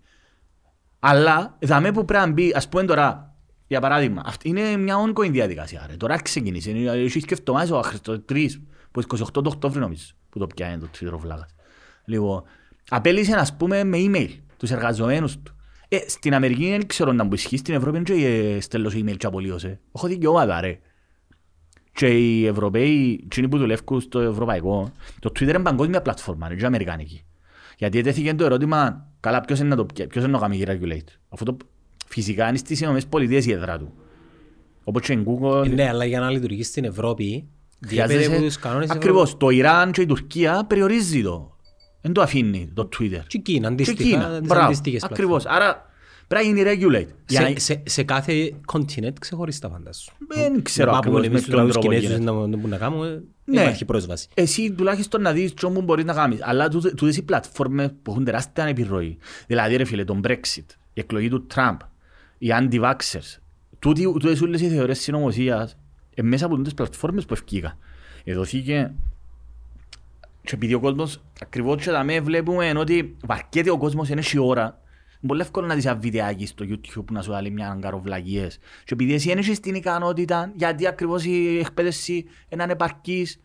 Αλλά, δαμέ που πρέπει να μπει, ας πούμε τώρα, για παράδειγμα, αυτή είναι μια ongoing διαδικασία. Ρε. Τώρα ξεκίνησε. Είναι- Έχει και εβδομάδες ο Χριστό, τρεις, που 28 το Οκτώβριο νομίζω, που το πιάνει το Twitter ο Βλάκας. Λοιπόν, απέλησε, ας πούμε, με email τους εργαζομένους του. Ε, στην Αμερική δεν ξέρω να που ισχύει, στην Ευρώπη δεν ε, στέλνω σε email και απολύωσε. Έχω δικαιώματα, ρε. Και οι Ευρωπαίοι, εκείνοι που δουλεύουν στο ευρωπαϊκό, το Twitter είναι παγκόσμια πλατφόρμα, είναι και αμερικάνικη. Γιατί έτεθηκε το ερώτημα, καλά, ποιος είναι να το πια- ποιος είναι να το κάνει regulate. Αυτό το, φυσικά είναι στις Ηνωμένες Πολιτείες η έδρα του. Όπως και η Google, Ε, Ναι, αλλά για να λειτουργήσει στην Ευρώπη, διέπεται χρειάζεσαι... από τους κανόνες της Ακριβώς, το Ιράν και η Τουρκία περιορίζει το. Δεν το αφήνει το Twitter. Και η Κίνα, Και η αντίστοιχα, Κίνα, τις μπράβο, αντίστοιχες ακριβώς. Άρα πρέπει να γίνει regulate. Για να- Σε, σε, σε κάθε continent ξεχωριστά φαντάσου. Δεν ξέρω Να ακριβώς πάμε με εμείς ποιον τους τρόπο Κινέζους γίνεται. να, να, να κάνουμε, Ναι. δεν υπάρχει πρόσβαση. εσύ τουλάχιστον να δεις τι όμως μπορείς να κάνεις. Αλλά τούτε- τούτες οι πλατφόρμες που έχουν τεράστια επιρροή. Δηλαδή ρε φίλε, τον Brexit, η εκλογή του Τραμπ, οι anti-vaxxers, τούτοι- τούτες όλες οι θεωρίες συνωμοσίας, ε, μέσα από τις πλατφόρμες που ευκήκα. Εδωθήκε και επειδή ο κόσμος, ακριβώς και δαμέ βλέπουμε ότι βαρκέται ο κόσμος είναι η ώρα. Είναι πολύ εύκολο να δεις ένα βιντεάκι στο YouTube που να σου βάλει μια αγκαροβλαγίες. Και επειδή εσύ δεν έχεις την ικανότητα, γιατί ακριβώς η εκπαίδευση είναι ανεπαρκής,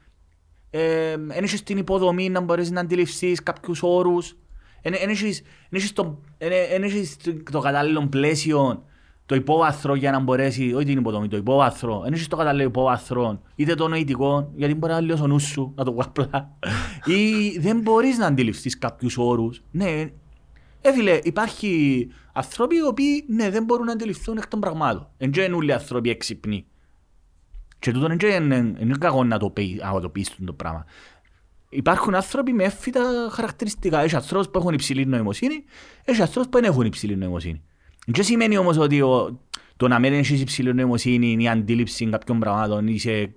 ε, δεν έχεις την υποδομή να μπορείς να αντιληφθείς κάποιους όρους, δεν έχεις, δεν έχεις το, εν- εν έχεις το κατάλληλο πλαίσιο, το υπόβαθρο για να μπορέσεις, όχι την υποδομή, το υπόβαθρο, δεν έχεις το κατάλληλο υπόβαθρο, είτε το νοητικό, γιατί μπορεί να λέω ο νους σου, να το πω απλά, ή δεν μπορείς να αντιληφθείς κάποιους όρους. Ναι, ε, φίλε, υπάρχει άνθρωποι οι οποίοι ναι, δεν μπορούν να αντιληφθούν εκ των πραγμάτων. Δεν είναι όλοι οι άνθρωποι έξυπνοι. Και τούτο είναι, είναι, είναι κακό να το, πει, να το πεις το πράγμα. Υπάρχουν άνθρωποι με έμφυτα χαρακτηριστικά. Έχεις ανθρώπους που έχουν υψηλή νοημοσύνη, έχεις ανθρώπους που δεν έχουν υψηλή νοημοσύνη. Δεν σημαίνει όμως ότι ο, το να μην έχεις υψηλή νοημοσύνη είναι η αντίληψη κάποιων πραγμάτων, είσαι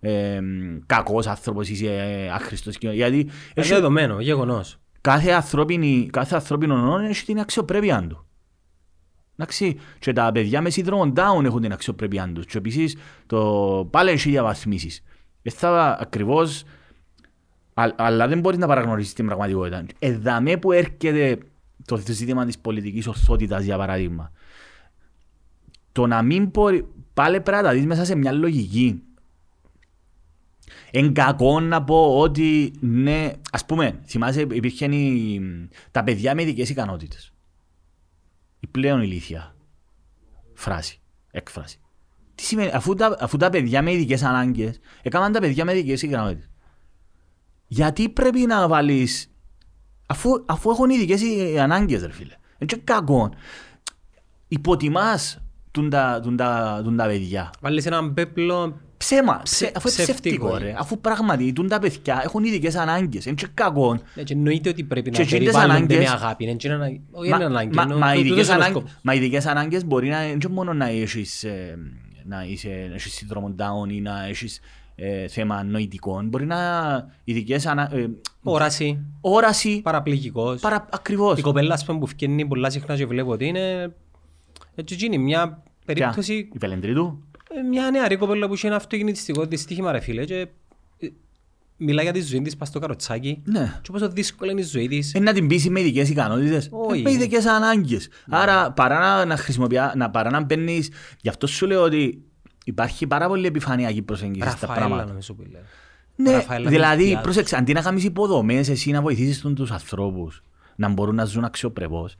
ε, κακός άνθρωπος, είσαι ε, άχρηστος. και- Γιατί Είναι έχει, δεδομένο, γεγονός. κάθε, ανθρώπινη, κάθε ανθρώπινο νόμο έχει την αξιοπρέπεια του. Εντάξει, και τα παιδιά με σύνδρομο Down έχουν την αξιοπρέπειά τους. Και επίσης το πάλι έχει διαβαθμίσεις. Ε, θα ακριβώς, α, αλλά δεν μπορείς να παραγνωρίσεις την πραγματικότητα. Εδαμέ που έρχεται το ζήτημα της πολιτικής ορθότητας, για παράδειγμα. Το να μην μπορεί, πάλι πρέπει να τα δεις μέσα σε μια λογική. Εν κακό να πω ότι ναι, ας πούμε, θυμάσαι υπήρχε η, τα παιδιά με ειδικές ικανότητες. Η πλέον ηλίθια φράση, έκφραση. Τι σημαίνει, αφού τα, αφού τα παιδιά με ειδικές ανάγκες, έκαναν τα παιδιά με ειδικές ικανότητες. Γιατί πρέπει να βάλεις, αφού, αφού έχουν ειδικές ανάγκες ρε φίλε. Είναι κακό. Υποτιμάς τούν τα, τούν τα, τούν τα παιδιά. Βάλεις έναν πέπλο Ψέμα, Ψε- ψε, αφού είναι ψευτικό, ψεύτικο ε. ρε. Αφού πράγματι τούν τα παιδιά έχουν ειδικές ανάγκες. Είναι και κακό. Ναι, και εννοείται ότι πρέπει να Και εκείνες περιβάλλονται με ανάγκες- αγάπη. Είναι και ένα- Όχι Μα- είναι ανάγκη. μα- εννοώ- μα τού- ειδικές τούτος είναι ο ανάγκες- σκοπός. Μα οι ειδικές ανάγκες μπορεί να είναι και μόνο να έχεις, ε, να είσαι, να έχεις σύνδρομο Down ή να έχεις ε, θέμα νοητικών. Μπορεί να ειδικές ανα... ε, Όραση, όραση, παραπληγικός. παρα, ακριβώς. Η κοπέλα ας πούμε, που φκένει πολλά συχνά και βλέπω ότι είναι έτσι γίνει μια περίπτωση, Η Πελεντρίτου. ε, μια νεαρή κοπέλα που είχε ένα αυτοκινητιστικό δυστύχημα ρε φίλε και ε, μιλά για τη ζωή της πας στο καροτσάκι Ναι. και πόσο δύσκολη είναι η ζωή της. Ε, να την πείσει με ειδικές ικανότητες, Όχι. ε, με ειδικές ανάγκες. Άρα παρά να, να χρησιμοποιά, να, παρά να μπαίνεις, γι' αυτό σου λέω ότι υπάρχει πάρα πολύ επιφανειακή προσέγγιση στα Ραφαέλα πράγματα. νομίζω που λέει. Ναι, Ραφαέλα δηλαδή, Χριστιάδος. πρόσεξε, αντί να κάνεις υποδομές, εσύ να βοηθήσεις τον- τους ανθρώπους να μπορούν να ζουν αξιοπρεπώς,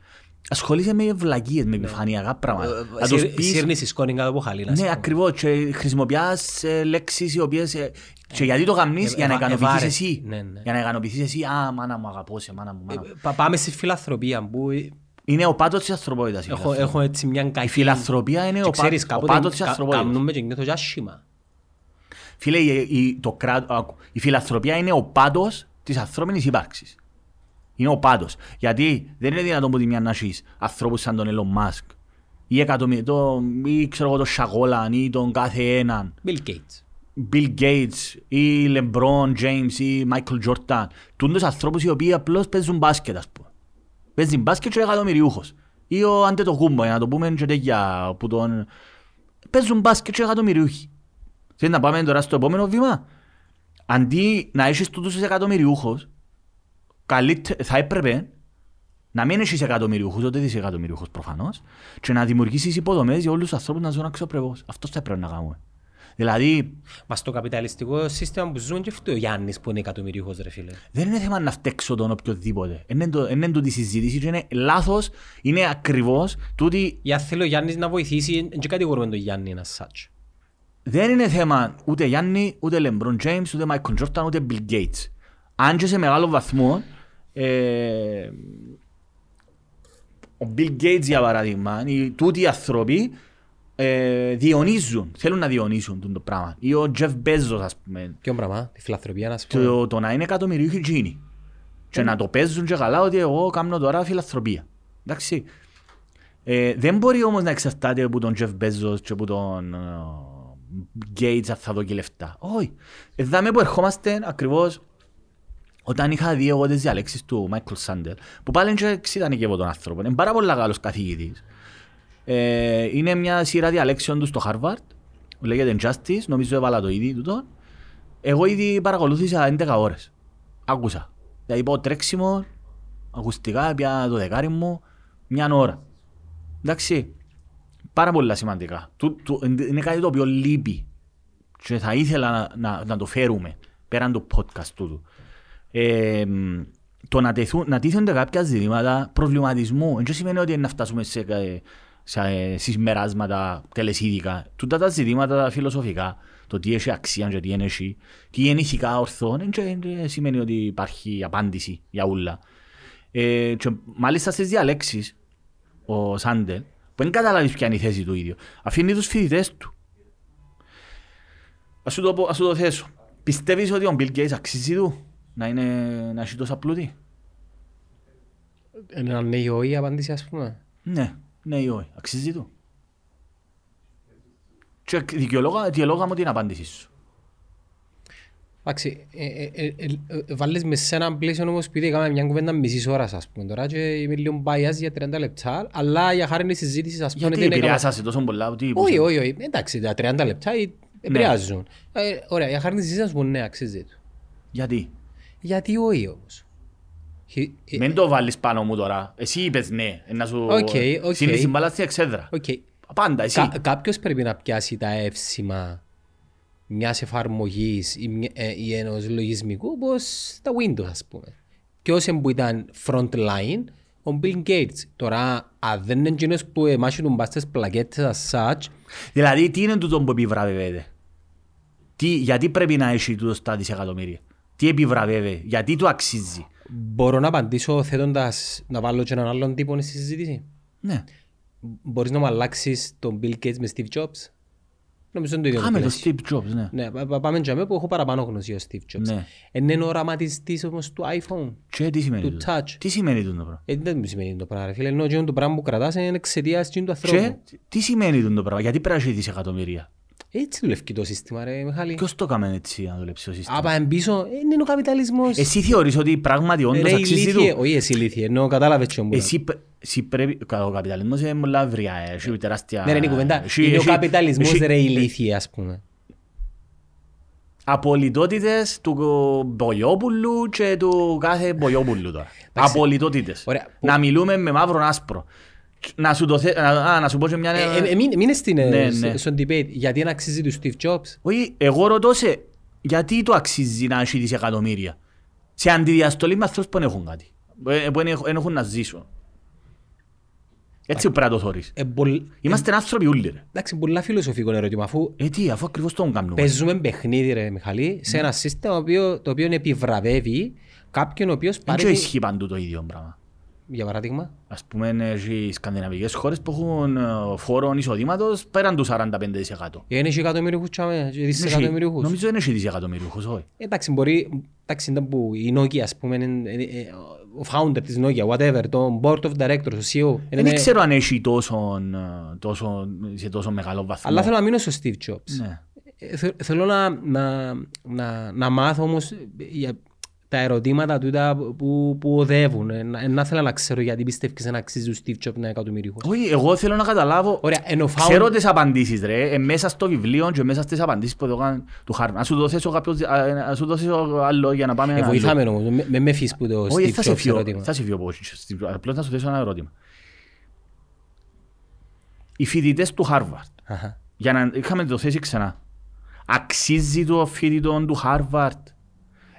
ασχολείσαι με βλακίες, με επιφανειακά πράγματα. Να τους Σύρ- πεις, Σύρνεις η σκόνη κάτω από χαλίνα. ναι, ακριβώς, και χρησιμοποιάς ε, λέξεις οι οποίες... ε, Και γιατί το κάνεις, Ε, για να ευα- ικανοποιηθείς ευάρε. εσύ. Ναι, ναι. Για να ικανοποιηθείς εσύ, α, μάνα μου, αγαπώ σε, μάνα μου, μάνα μου. Ε, πα- Πάμε στη φιλανθρωπία που ε, Είναι ο πάτος της ανθρωπότητας. η έχω, φιλανθρωπία. έχω έτσι μια κακή... Η φιλανθρωπία είναι Και ο, ξέρεις, πά, ο κάποτε πάτος της κα- ανθρωπότητας. Κάνουμε και νιώθω και άσχημα. Φίλε, η, η, το κράτο, άκου, η φιλανθρωπία είναι ο πάτος της ανθρώπινης ύπαρξης. Είναι ο πάτος. Γιατί δεν είναι δυνατόν που τη μια να έχεις ανθρώπους σαν τον Elon Musk ή, εκατομμύ, το, ή ξέρω εγώ τον Σαγόλαν ή τον κάθε έναν. Bill Gates. Bill Gates ή LeBron James ή Michael Jordan. Τούντος ανθρώπους οι οποίοι απλώς παίζουν μπάσκετ ας πούμε. Παίζουν μπάσκετ και είναι εκατομμυριούχος. Ή ο Αντετοκούμπο, για να το πούμε και τέτοια που τον... Παίζουν μπάσκετ και είναι εκατομμυριούχοι. Θέλει να πάμε τώρα στο επόμενο βήμα. Αντί να έχεις τούτους τους εκατομμυριούχους, καλύτε- θα έπρεπε να μην έχεις εκατομμυριούχους, ούτε δισεκατομμυριούχους προφανώς, και να δημιουργήσεις υποδομές για όλους τους ανθρώπους να ζουν αξιοπρεπώς. Αυτός θα πρέπει να κάνουμε. Δηλαδή, Μας στο καπιταλιστικό σύστημα που ζουν και αυτό ο Γιάννης που είναι εκατομμυρίουχος ρε φίλε. δεν είναι θέμα να φταίξω τον οποιοδήποτε. Είναι το- Είναι τούτη η συζήτηση και είναι λάθος, είναι ακριβώς τούτη Για θέλω ο Γιάννης να βοηθήσει, δεν κατηγορούμε τον Γιάννη ένα σάτς. δεν είναι θέμα ούτε Γιάννη, ούτε LeBron James, ούτε Michael Jordan, ούτε Bill Gates. Αν και σε μεγάλο βαθμό, ε, ο Bill Gates για παράδειγμα, οι, τούτοι οι άνθρωποι ε, διονύζουν, θέλουν να διονύσουν τούτο το πράγμα. Ή ο Jeff Bezos ας πούμε, Ποιο πράγμα, τη φιλανθρωπία να σου πω. το, το να είναι εκατομμυρίουχοι εκείνοι. Και να το παίζουν και καλά ότι εγώ κάνω τώρα φιλανθρωπία. Εντάξει. Ε, δεν μπορεί όμως να εξαρτάται από τον Jeff Bezos και από τον ε, Gates αν θα δω και λεφτά. Όχι. Εδάμε που ερχόμαστε ακριβώς όταν είχα δει εγώ τις διαλέξεις του Michael Sandel που πάλι και ήταν και από τον άνθρωπο. Είναι πάρα πολύ καλός καθηγητής. Ε, είναι μια σειρά διαλέξεων τους στο Harvard. Λέγεται Justice. Νομίζω έβαλα το ήδη τούτο. Εγώ ήδη παρακολούθησα 11 ώρες. Άκουσα. Δηλαδή πω τρέξιμο, ακουστικά, πια το δεκάρι μου, μια ώρα. Εντάξει. Πάρα πολλά σημαντικά. Του, του, είναι κάτι το οποίο λείπει. Και θα ήθελα να, να, να το φέρουμε πέραν του podcast τούτου. Ε, μ, το να, τεθούν, να τίθενται κάποια ζητήματα προβληματισμού. Δεν σημαίνει ότι να φτάσουμε σε, ε, σε ε, συσμεράσματα τελεσίδικα. Τούτα τα ζητήματα τα φιλοσοφικά, το τι έχει αξία και τι είναι έχει, τι είναι ηθικά ορθό, δεν δεν σημαίνει ότι υπάρχει απάντηση για όλα. Ε, και μάλιστα στις διαλέξεις, ο Σάντελ, που δεν καταλάβεις ποια είναι η θέση του ίδιου, αφήνει τους φοιτητές του. Ας σου το, πω- ας σου το θέσω. Πιστεύεις ότι ο Bill Gates αξίζει του να, είναι, να έχει τόσα πλούτη; Είναι ένα ναι ή όχι η απάντηση ας πούμε. Ναι, ναι ή όχι. Αξίζει του. Και δικαιολόγα, δικαιολόγα μου την απάντηση σου. Εντάξει, ε, ε, ε, ε, βάλες μες σε έναν πλαίσιο όμως επειδή έκαμε μια κουβέντα μισής ώρας ας πούμε τώρα και είμαι λίγο bias για 30 λεπτά αλλά για χάρη της συζήτησης ας πούμε Γιατί δεν έκανα... επηρεάσασαι τόσο πολλά, τι Όχι, όχι, όχι, εντάξει, τα 30 λεπτά ε, επηρεάζουν. Ε, Ωραία, για χάρη της συζήτησης να σου πω ναι, αξίζει του. Γιατί; Γιατί όχι όμως. Χι- ε, Μην το βάλεις πάνω μου τώρα. Εσύ είπες ναι. ε, Να σου... OK, OK. Σύρνε τη την μπάλα στην εξέδρα. οκ. Πάντα εσύ. Κα- Κάποιος πρέπει να πιάσει τα εύσημα μιας εφαρμογής ή, μια- ε, ή ενός λογισμικού όπως τα Windows ας πούμε. Ποιος που ήταν front line, ο Bill Gates. Τώρα, αν δεν είναι εκείνος που εμάσιετουν πας στις πλακέτες as such, Δηλαδή, τι είναι τούτο που επιβραβεύεται; Τι, γιατί πρέπει να έχει τούτο στα δισεκατομμύρια; Τι επιβραβεύεται; Γιατί του αξίζει; Μπορώ να απαντήσω θέτοντας να βάλω και έναν άλλον τύπο στη συζήτηση; Ναι. Μπορείς να μου αλλάξεις τον Bill Gates με Steve Jobs; Νομίζω είναι το ίδιο. Κάμε το πλαίσιο. Steve Jobs, ναι. Ναι, πα- πα- πάμε για μένα που έχω παραπάνω γνώση ο Steve Jobs. Ναι. Εν είναι ο οραματιστής όμως του iPhone. Και τι σημαίνει Του τούτο. touch. Τι σημαίνει τούτο πράγμα; Ε, δεν μου σημαίνει το πράγμα, ρε φίλε. Ενώ εκείνο το πράγμα που κρατάς είναι εξαιτίας εκείνου του ανθρώπου. Και τι σημαίνει τούτο πράγμα; Γιατί πρέπει να έχει δισεκατομμύρια; Έτσι δουλεύει και το σύστημα, ρε Μιχάλη. Ποιος το έκαμε έτσι να δουλέψει το σύστημα; Άπα εμπίσω, ε, είναι ο καπιταλισμός. Εσύ θεωρείς ότι πράγματι όντως Ρε αξίζει ηλίθιε, του; όχι εσύ ηλίθιε, ενώ κατάλαβες τι όμως. Εσύ, πρέ- εσύ πρέπει, ο καπιταλισμός είναι πολλά ευρεία, ε, έχει τεράστια... Ναι ρε είναι η κουβέντα, έχει- είναι ο έχει- καπιταλισμός έχει ρε ηλίθιε ας πούμε. Απολυτότητες του Μπογιόπουλου και του κάθε Μπογιόπουλου τώρα. Εντάξει. Απολυτότητες. Ωραία. Να μιλούμε με μαύρο άσπρο. Να σου, το θε... α, να σου πω και μια... Ε, ε, ε, μην- Μην στην, ε, Ναι, σ- ναι. στον debate γιατί να αξίζει του Steve Jobs; Όχι, εγώ ρωτώ σε γιατί το αξίζει να έχει δισεκατομμύρια; Σε αντιδιαστολή με ανθρώπους που δεν έχουν κάτι. Ε, Που δεν έχουν να ζήσουν. Έτσι πρέπει να το θωρείς. Ε, πολλ- Είμαστε άνθρωποι όλοι ρε. Εντάξει, πολλά φιλοσοφικό ερώτημα αφού Ε, τι, αφού ακριβώς το κάνουμε. παίζουμε παιχνίδι ρε Μιχαλή σε ένα σύστημα το οποίο, το οποίο επιβραβεύει κάποιον ο οποίος Δεν πάρει... και ισχύει παντού το ίδιο πράγμα. Για παράδειγμα. Ας πούμε, έχει σκανδιναβικές χώρες που έχουν ε, φόρο εισοδήματος πέραν του 45%. Είναι και εκατομμυριούχους τσάμε, και δισεκατομμυριούχους. Νομίζω δεν έχει δισεκατομμυριούχους, όχι. Εντάξει, μπορεί, εντάξει, ήταν που η Nokia, ας πούμε, είναι, είναι, ε, ο founder της Nokia, whatever, το board of directors, ο CEO. Δεν είναι- ξέρω αν έχει τόσο, ε, τόσο, σε τόσο μεγάλο βαθμό. Αλλά θέλω να μείνω στο Steve Jobs. Ναι. Ε, θε- θέλω να, να, να, να μάθω όμως για τα ερωτήματα τούτα που, που οδεύουν. Ε, να, να θέλω να ξέρω γιατί πιστεύεις να αξίζει ο Steve Jobs να είναι εκατομμυρίχος. Όχι, εγώ θέλω να καταλάβω. Ωραία, ενώ ο Ξέρω founder... τις απαντήσεις ρε, ε, μέσα στο βιβλίο και μέσα στις απαντήσεις που έδωκαν του Χάρβαρντ. Να σου δώσω κάποιος, α, να σου δώσω άλλο για να πάμε Ε, ένα άλλο. βοηθάμε όμως, με, με, με φύς που το Όχι, Steve θα σε Jobs φύγω, ερώτημα. θα σε φύγω από εκεί. Απλώς να σου θέσω ένα ερώτημα. Οι φοιτητές του Χάρβαρτ, Αχα. για να είχαμε το θέσει ξανά, αξίζει το φοιτητό του Χάρβαρτ.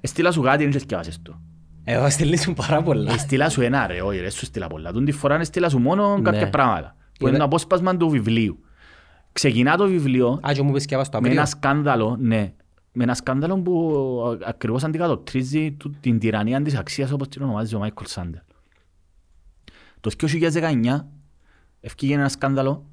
Εστίλα σου κάτι, δεν και θυκιάβασες το. Εγώ στείλεις μου πάρα πολλά. Εστίλα σου ένα ρε, όχι ρε, σου στείλα πολλά. Τον τη φορά εστίλα σου μόνο Ναι. κάποια πράγματα. Που είναι Είδα- το απόσπασμα του βιβλίου. Ξεκινά το βιβλίο Α, και μου πες και άβας το με ένα απρίο. σκάνδαλο, ναι, με ένα σκάνδαλο που ακριβώς αντικατοπτρίζει του- την τυραννία της αξίας όπως την ονομάζει ο Μάικλ Σάντερ. Το 2019 ευκήγε ένα σκάνδαλο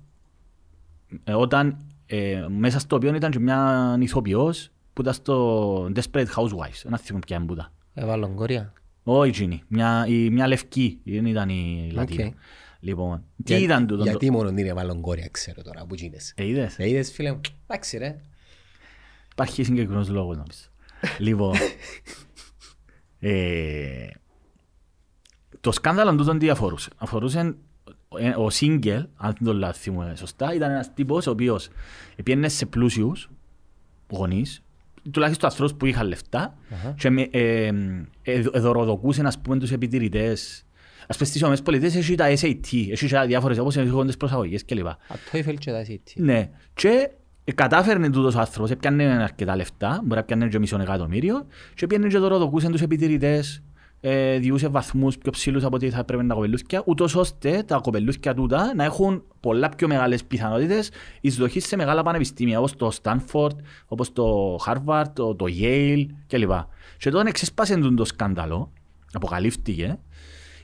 ε, όταν ε, μέσα στο οποίο ήταν και μια ηθοποιός που ήταν στο Desperate Housewives. Ένα θυμό πια εμπούτα. Έβαλω κόρια. Όχι εκείνη, μια, η, μια λευκή, δεν ήταν η Λατίνα. Οκ. Λοιπόν, τι Για- ήταν τούτο. το- Γιατί μόνο την έβαλω κόρια, ξέρω τώρα, που γίνεσαι. Ε, είδες; Ε, είδες φίλε μου. Εντάξει ρε. Υπάρχει συγκεκριμένος λόγος νομίζω. λοιπόν, [LAUGHS] ε, το σκάνδαλο τούτον τι αφορούσε; Αφορούσε ε, ο Σίγκελ, αν δεν το λάθουμε σωστά, ήταν ένας τύπος ο οποίος πήγαινε σε πλούσιους γονείς, τουλάχιστον ανθρώπους που είχαν λεφτά Αχα. και με, ε, ε, δωροδοκούσε ας πούμε τους επιτηρητές. Ας πούμε στις ΟΜΕΣ πολιτείες έχει τα SAT, έχει και διάφορες όπως έχουν τις προσαγωγές κλπ. Α, το ήθελε και τα SAT. Ναι, και κατάφερνε τούτος ο άνθρωπος, έπιανε αρκετά λεφτά, μπορεί να πιάνε και μισό εκατομμύριο και πιάνε και δωροδοκούσαν τους επιτηρητές, ε, διούσε βαθμούς πιο ψηλούς από ό,τι θα έπρεπε τα κοπελούθια, ούτως ώστε τα κοπελούθια τούτα να έχουν πολλά πιο μεγάλες πιθανότητες εισδοχής σε μεγάλα πανεπιστήμια, όπως το Stanford, όπως το Harvard, το, το Yale κλπ. Και τότε εξέσπασε τούτο το σκάνδαλο, αποκαλύφθηκε,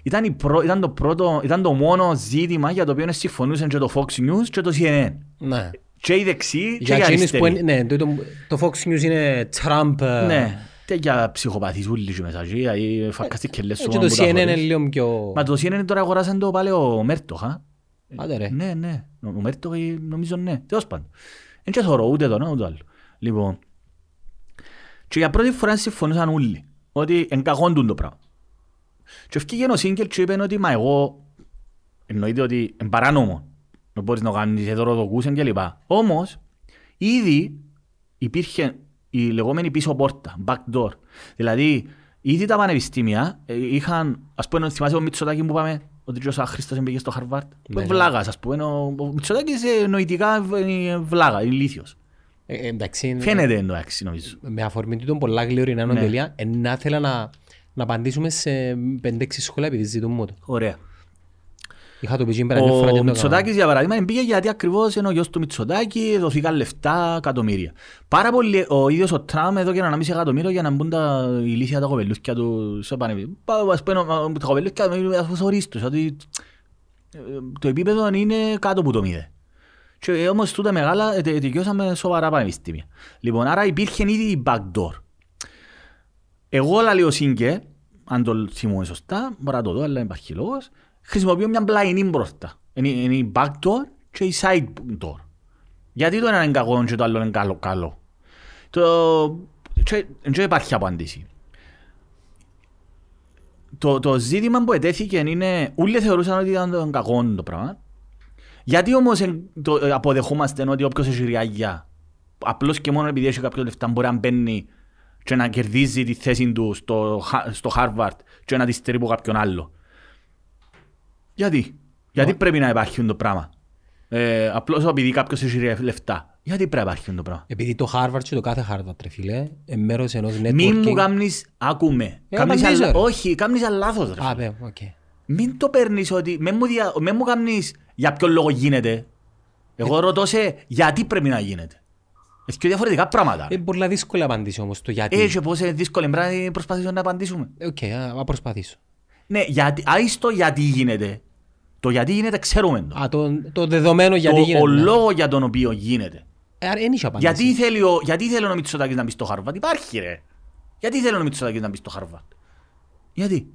ήταν, η πρω- ήταν, το πρώτο, ήταν το μόνο ζήτημα για το οποίο συμφωνούσαν και το Fox News και το CNN. Ναι. Και οι δεξιοί και Για οι εκείνους που αριστεροί. είναι, ναι, το, το Fox News είναι Trump. ε, Ναι, τέτοια ψυχοπαθείς ούλοι και μέσα εκεί, δηλαδή φαρκαστείς και λες ε, σου Και άμα το που τα CNN είναι χωρίς. λίγο πιο... Μα το CNN τώρα αγοράσαν το πάλι ο Μέρτοχ, α. Άντε ρε. Ναι, ναι, ο Μέρτοχ ε, νομίζω ναι, τέλος πάντων. Δεν και θωρώ ούτε το ένα ούτε το άλλο. Λοιπόν, Και για πρώτη φορά συμφωνούσαν όλοι ότι εν κακόν τούν το πράγμα. Και ευκήγε ο Σίγκελ και είπε ότι μα εγώ εννοείται ότι είναι παράνομο. Δεν μπορείς να κάνεις εδωροδοκούσεν και λοιπά. Όμως, ήδη υπήρχε η λεγόμενη πίσω πόρτα, back door. Δηλαδή, ήδη τα πανεπιστήμια ε, είχαν, ας πούμε, θυμάσαι ο Μητσοτάκη που είπαμε, ότι ο Χρήστος πήγε στο Χαρβάρτ. Ναι, ναι. Βλάγας, ας πούμε. Ο, ο Μητσοτάκης ε, νοητικά είναι βλάγα, είναι ηλίθιος. Ε, εντάξει, Φαίνεται εντάξει νομίζω. με αφορμή του πολλά γλυωρινά Ναι. νοντελεία, ε, να ήθελα να, να απαντήσουμε σε 5-6 σχόλια επειδή ζητούν μου το. Ωραία. Είχα το πει και πέρα μια φορά και Ο δεν το Μητσοτάκης για παράδειγμα πήγε γιατί ακριβώς είναι ο γιος του Μητσοτάκη, δοθήκαν λεφτά, εκατομμύρια. Πάρα πολύ, ο ίδιος ο Τραμπ εδώ και ένα μισή εκατομμύριο για να μπουν τα ηλίθια τα κοπελούθια του στο πανεπιστήμιο. Πά- Ας πούμε, τα κοπελούθια του ορίστος, ότι ε, το επίπεδο είναι κάτω από το μηδέ. Και ε, όμως τούτα μεγάλα ε, τε- τελειώσαμε σοβαρά πανεπιστήμια. Λοιπόν, άρα υπήρχε ήδη η backdoor. Εγώ λέει ο Σίνκε, αν το θυμούμαι σωστά, μπορεί να το δω, αλλά δεν υπάρχει λόγος, χρησιμοποιώ μια πλαϊνή μπροστά. Είναι, είναι η back door και η side door. Γιατί το ένα είναι κακό και το άλλο είναι καλό. καλό. Το... Και, και υπάρχει απάντηση. Το, το ζήτημα που ετέθηκε είναι, όλοι θεωρούσαν ότι ήταν το κακό το πράγμα. Γιατί όμως εν- το, ε, αποδεχόμαστε ότι όποιος έχει ριάγια, απλώς και μόνο επειδή έχει κάποιο λεφτά μπορεί να μπαίνει και να κερδίζει τη θέση του στο, Χα- στο Harvard και να τη στερεί από κάποιον άλλο. Γιατί; Γιατί πρέπει να υπάρχει το πράγμα; Ε, απλώς επειδή κάποιος έχει ρε- λεφτά. Γιατί πρέπει να υπάρχει το πράγμα; Επειδή το Harvard και το κάθε Harvard, ρε φίλε, είναι μέρος ενός networking. Μην μου κάνεις, άκου με. Ε, Κάμνεις απαντήσω, αλ- ρε. όχι, κάνεις λάθος. ρε Α, φίλε. πέ, οκ. Μην το παίρνεις ότι, μην μου, δια, μην μου κάνεις για ποιο λόγο γίνεται. Εγώ ρωτώ σε γιατί πρέπει να γίνεται. Έχει και διαφορετικά πράγματα. Είναι πολλά δύσκολη απαντήσει όμως το γιατί. Ε, και πώς είναι δύσκολο πρέπει να προσπαθήσουμε να απαντήσουμε. Οκ, α, α προσπαθήσω. Ναι, γιατί, άησ' το γιατί γίνεται. Το γιατί γίνεται ξέρουμε το. Α, το, το δεδομένο γιατί το, γίνεται. ο ναι. λόγος για τον οποίο γίνεται. Ε, άρα δεν είχε απάντηση. Γιατί θέλει, ο, γιατί θέλει ο Μητσοτάκης να μπεις στο Harvard; Υπάρχει ρε. Γιατί θέλει ο Μητσοτάκης να μπεις στο Harvard; Γιατί;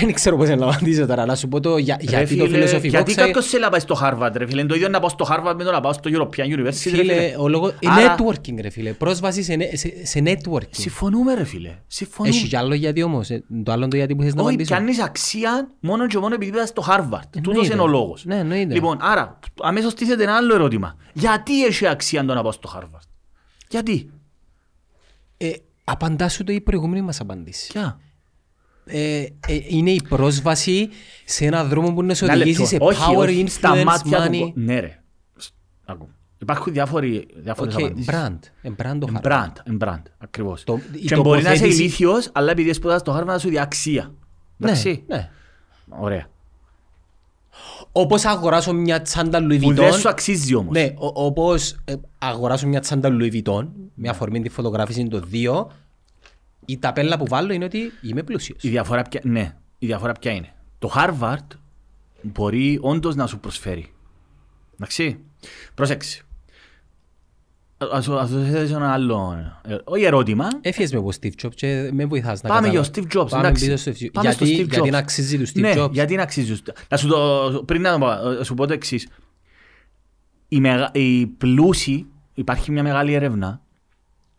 Δεν ξέρω πώς να απαντήσω τώρα. Να σου πω το για, Ρε γιατί το φίλε, φιλοσοφικό Γιατί ξέρει- κάποιος θέλει να πάει στο Harvard ρε φίλε. Είναι το ίδιο να πάω στο Harvard με το να πάω στο European University ρε Φίλε, φίλε. ο λόγος... Άρα- Networking ρε φίλε. Πρόσβαση σε, ne- σε, σε networking. Συμφωνούμε ρε φίλε. Συμφωνούμε. Έχει κι άλλο γιατί όμως. ε, Το άλλο το γιατί που θες να Όχι, απαντήσω. πιάνεις αξία μόνο και μόνο επειδή πας στο Harvard. Τούτος Εννοείται. είναι ο λόγος. Ναι, εννοείται. Λοιπόν, άρα, αμέσως τίθεται ένα άλλο ερώτημα. Γιατί έχει αξία το να πάω στο Harvard; Γιατί; Ε, απαντά σου το η προηγούμενη μας απάντηση. Ποια; Ε, ε, είναι η πρόσβαση σε ένα δρόμο που να σε Ένα οδηγήσει λεπτό. σε όχι, power, όχι, στα influence, μάτια του... money. κο- Ναι ρε. Σ- Άκου. Υπάρχουν διάφοροι, διάφορες Οκ, απαντήσεις. brand. Ε, brand το Εν Harvard. brand, εν brand, ακριβώς. Το- η και μπορεί να είσαι τοποθέτηση- ηλίθιος, αλλά επειδή σπούδασες στο Harvard να σου δει αξία. Εντάξει. Ναι, ναι. Ωραία. Όπως αγοράσω μια τσάντα Louis Που δεν σου Vuitton. αξίζει όμως. Ναι, ο- όπως ε, αγοράσω μια τσάντα Louis Vuitton, με αφορμή τη φωτογράφηση είναι το δύο, η ταπέλα που βάλω είναι ότι είμαι πλούσιος. Η διαφορά ποια, ναι, η διαφορά ποια είναι. Το Harvard μπορεί όντως να σου προσφέρει. Εντάξει. Πρόσεξε. Ας σου ας σου θέσω ένα άλλο, ε, όχι ερώτημα. Έφυγες με από Steve Jobs και με βοηθάς να Πάμε για καταλάβω. ο Steve Jobs, Πάμε εντάξει. πίσω στο Steve- Πάμε στο γιατί, Steve γιατί Jobs. να αξίζει του Steve ναι, Jobs. γιατί να αξίζει. Να σου το, πριν να το πω, ε, σου πω το εξής. Η, μεγα, η πλούση, υπάρχει μια μεγάλη έρευνα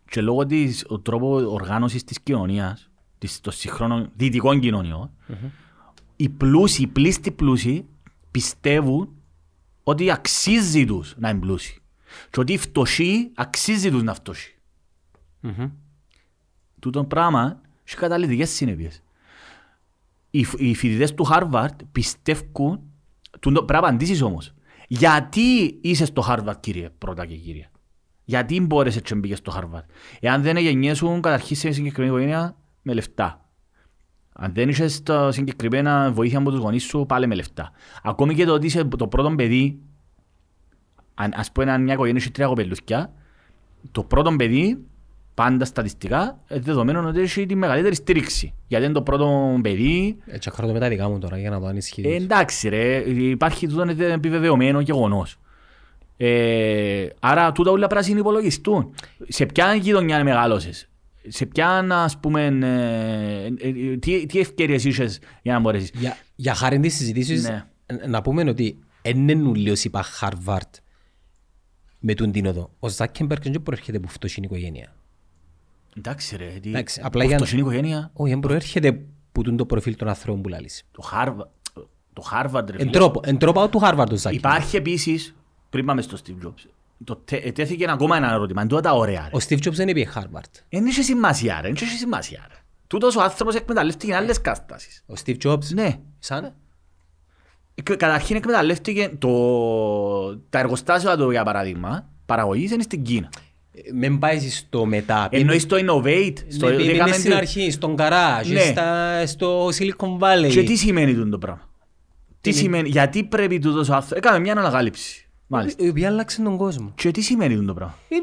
και λόγω της ο τρόπος οργάνωσης της κοινωνίας, της, των σύγχρονων δυτικών κοινωνιών, οι πλούσιοι, οι πλήστοι πλούσιοι πιστεύουν ότι αξίζει τους να είναι πλούσιοι. Και ότι οι φτωχοί αξίζει τους να φτωχοί. Μμμ. Τούτο πράγμα έχει καταλητικές συνέπειες. Οι, φ- οι φοιτητές του Harvard πιστεύουν, τούτο, πρέπει να απαντήσεις όμως, γιατί είσαι στο Harvard κύριε, πρώτα και κύριε; Γιατί μπόρεσες και μπήκες στο Harvard. Εάν δεν γεννιέσουν καταρχήν σε συγκεκριμένη οικογένεια με λεφτά. Αν δεν είσαι τα συγκεκριμένα βοήθεια από τους γονείς σου, πάλι με λεφτά. Ακόμη και το ότι είσαι το πρώτο παιδί, αν, ας πούμε αν μια οικογένεια έχει τρία κοπελούθια, το πρώτο παιδί, πάντα στατιστικά, είναι δεδομένο ότι έχει τη μεγαλύτερη στήριξη. Γιατί είναι το πρώτο παιδί, Έτσι ακράτω με τα δικά μου τώρα για να δω αν ισχύει. ε, εντάξει ρε, υπάρχει τούτο είναι επιβεβαιωμένο γεγονός. Ε, άρα τούτα όλα πρέπει να συνυπολογιστούν. Σε ποια γειτονιά μεγάλωσες, σε ποια ας πούμε, ε, ε, τι, τι ευκαιρίες είχες για να μπορέσεις. Για, για χάρη της συζητήσεως, Ναι. ε, να πούμε ότι δεν είναι ουλίος είπα Harvard με τον την οδό. Ο Ζάκεμπερκ δεν προέρχεται από φτωχή οικογένεια. Εντάξει ρε, τι... Εντάξει, απλά για- Αυτός είναι η οικογένεια. Όχι, δεν προέρχεται που τούν το προφίλ των ανθρώπων που λαλείς. Το Harvard, το Harvard ρε Εν φίλε. τρόπο, εν τρόπο του Harvard το Ζάκη. Υπάρχει επίσης, πριν πάμε στο Steve Jobs, το τε- τέθηκε ακόμα ένα ερώτημα, είναι τότε τα ωραία ρε. Ο Steve Jobs δεν είπε Harvard. Δεν είχε σημασία ρε, δεν είχε σημασία ρε. Τούτος ο άνθρωπος εκμεταλλεύτηκε άλλες καταστάσεις. Ο Steve Jobs; Ναι. Σαν; Εκ- Καταρχήν εκμεταλλεύτηκε το... τα εργοστάσια του για παράδειγμα, παραγωγής είναι στην Κίνα. Ε, Μεν πάει στο μετά. Εννοείς το Innovate, στο Ναι, πήγαινε έκαμε στην το- αρχή, στον Καράζ, Ναι. στα- στο Silicon Valley. Και τι σημαίνει τούτο το πράγμα; Τι είναι- σημαίνει, γιατί πρέπει τούτος ο άνθρωπος, έκαμε μια ανακάλυψη. Μάλιστα. Η οποία άλλαξε τον κόσμο. Και τι σημαίνει τούτο το πράγμα; Ε,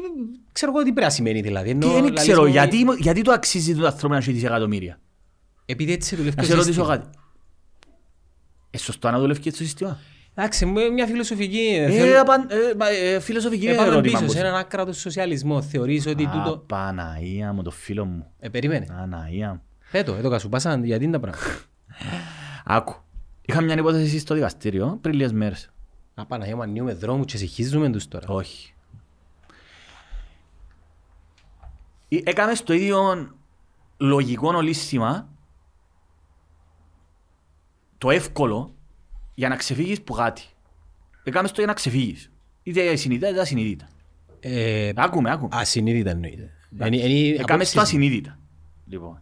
Ξέρω εγώ τι πρέπει να σημαίνει δηλαδή. Τι Ενώ δεν λαλείς ξέρω, μου, γιατί, γιατί το αξίζει το άνθρωπο να έχει δισεκατομμύρια; Επειδή έτσι δουλεύει Να το σε ρωτήσω σύστημα. κάτι. Ε, σωστό να δουλεύει και έτσι το σύστημα. Εντάξει, μου, μια φιλοσοφική. Ε, θέλω- απαν- ε, μα, ε, φιλοσοφική Επάμε ερώτημα. πίσω πως- σε έναν άκρατο σοσιαλισμό. Θεωρείς ότι Α, τούτο... Παναγία μου, το φίλο μου. Ε, περίμενε. Παναγία μου. Πέτω, εδώ κασού πάσαν, γιατί είναι τα πράγματα. Άκου. Είχα μια υπόθεση στο δικαστήριο πριν λίγες μέρες. Α, Παναγία μου, ανοίγουμε δρόμους και συγχύζουμε τους τώρα. Όχι. Ε, Έκαμε στο ίδιο λογικό ολίσθημα το εύκολο για να ξεφύγεις που κάτι. Έκαμε στο για να ξεφύγεις. Είτε συνειδητά είτε ασυνείδητα. Ε, Άκουμε, άκουμε. ασυνείδητα εννοείται. Είναι- είναι Έκαμε απόψεις στο μου. ασυνείδητα. Λοιπόν.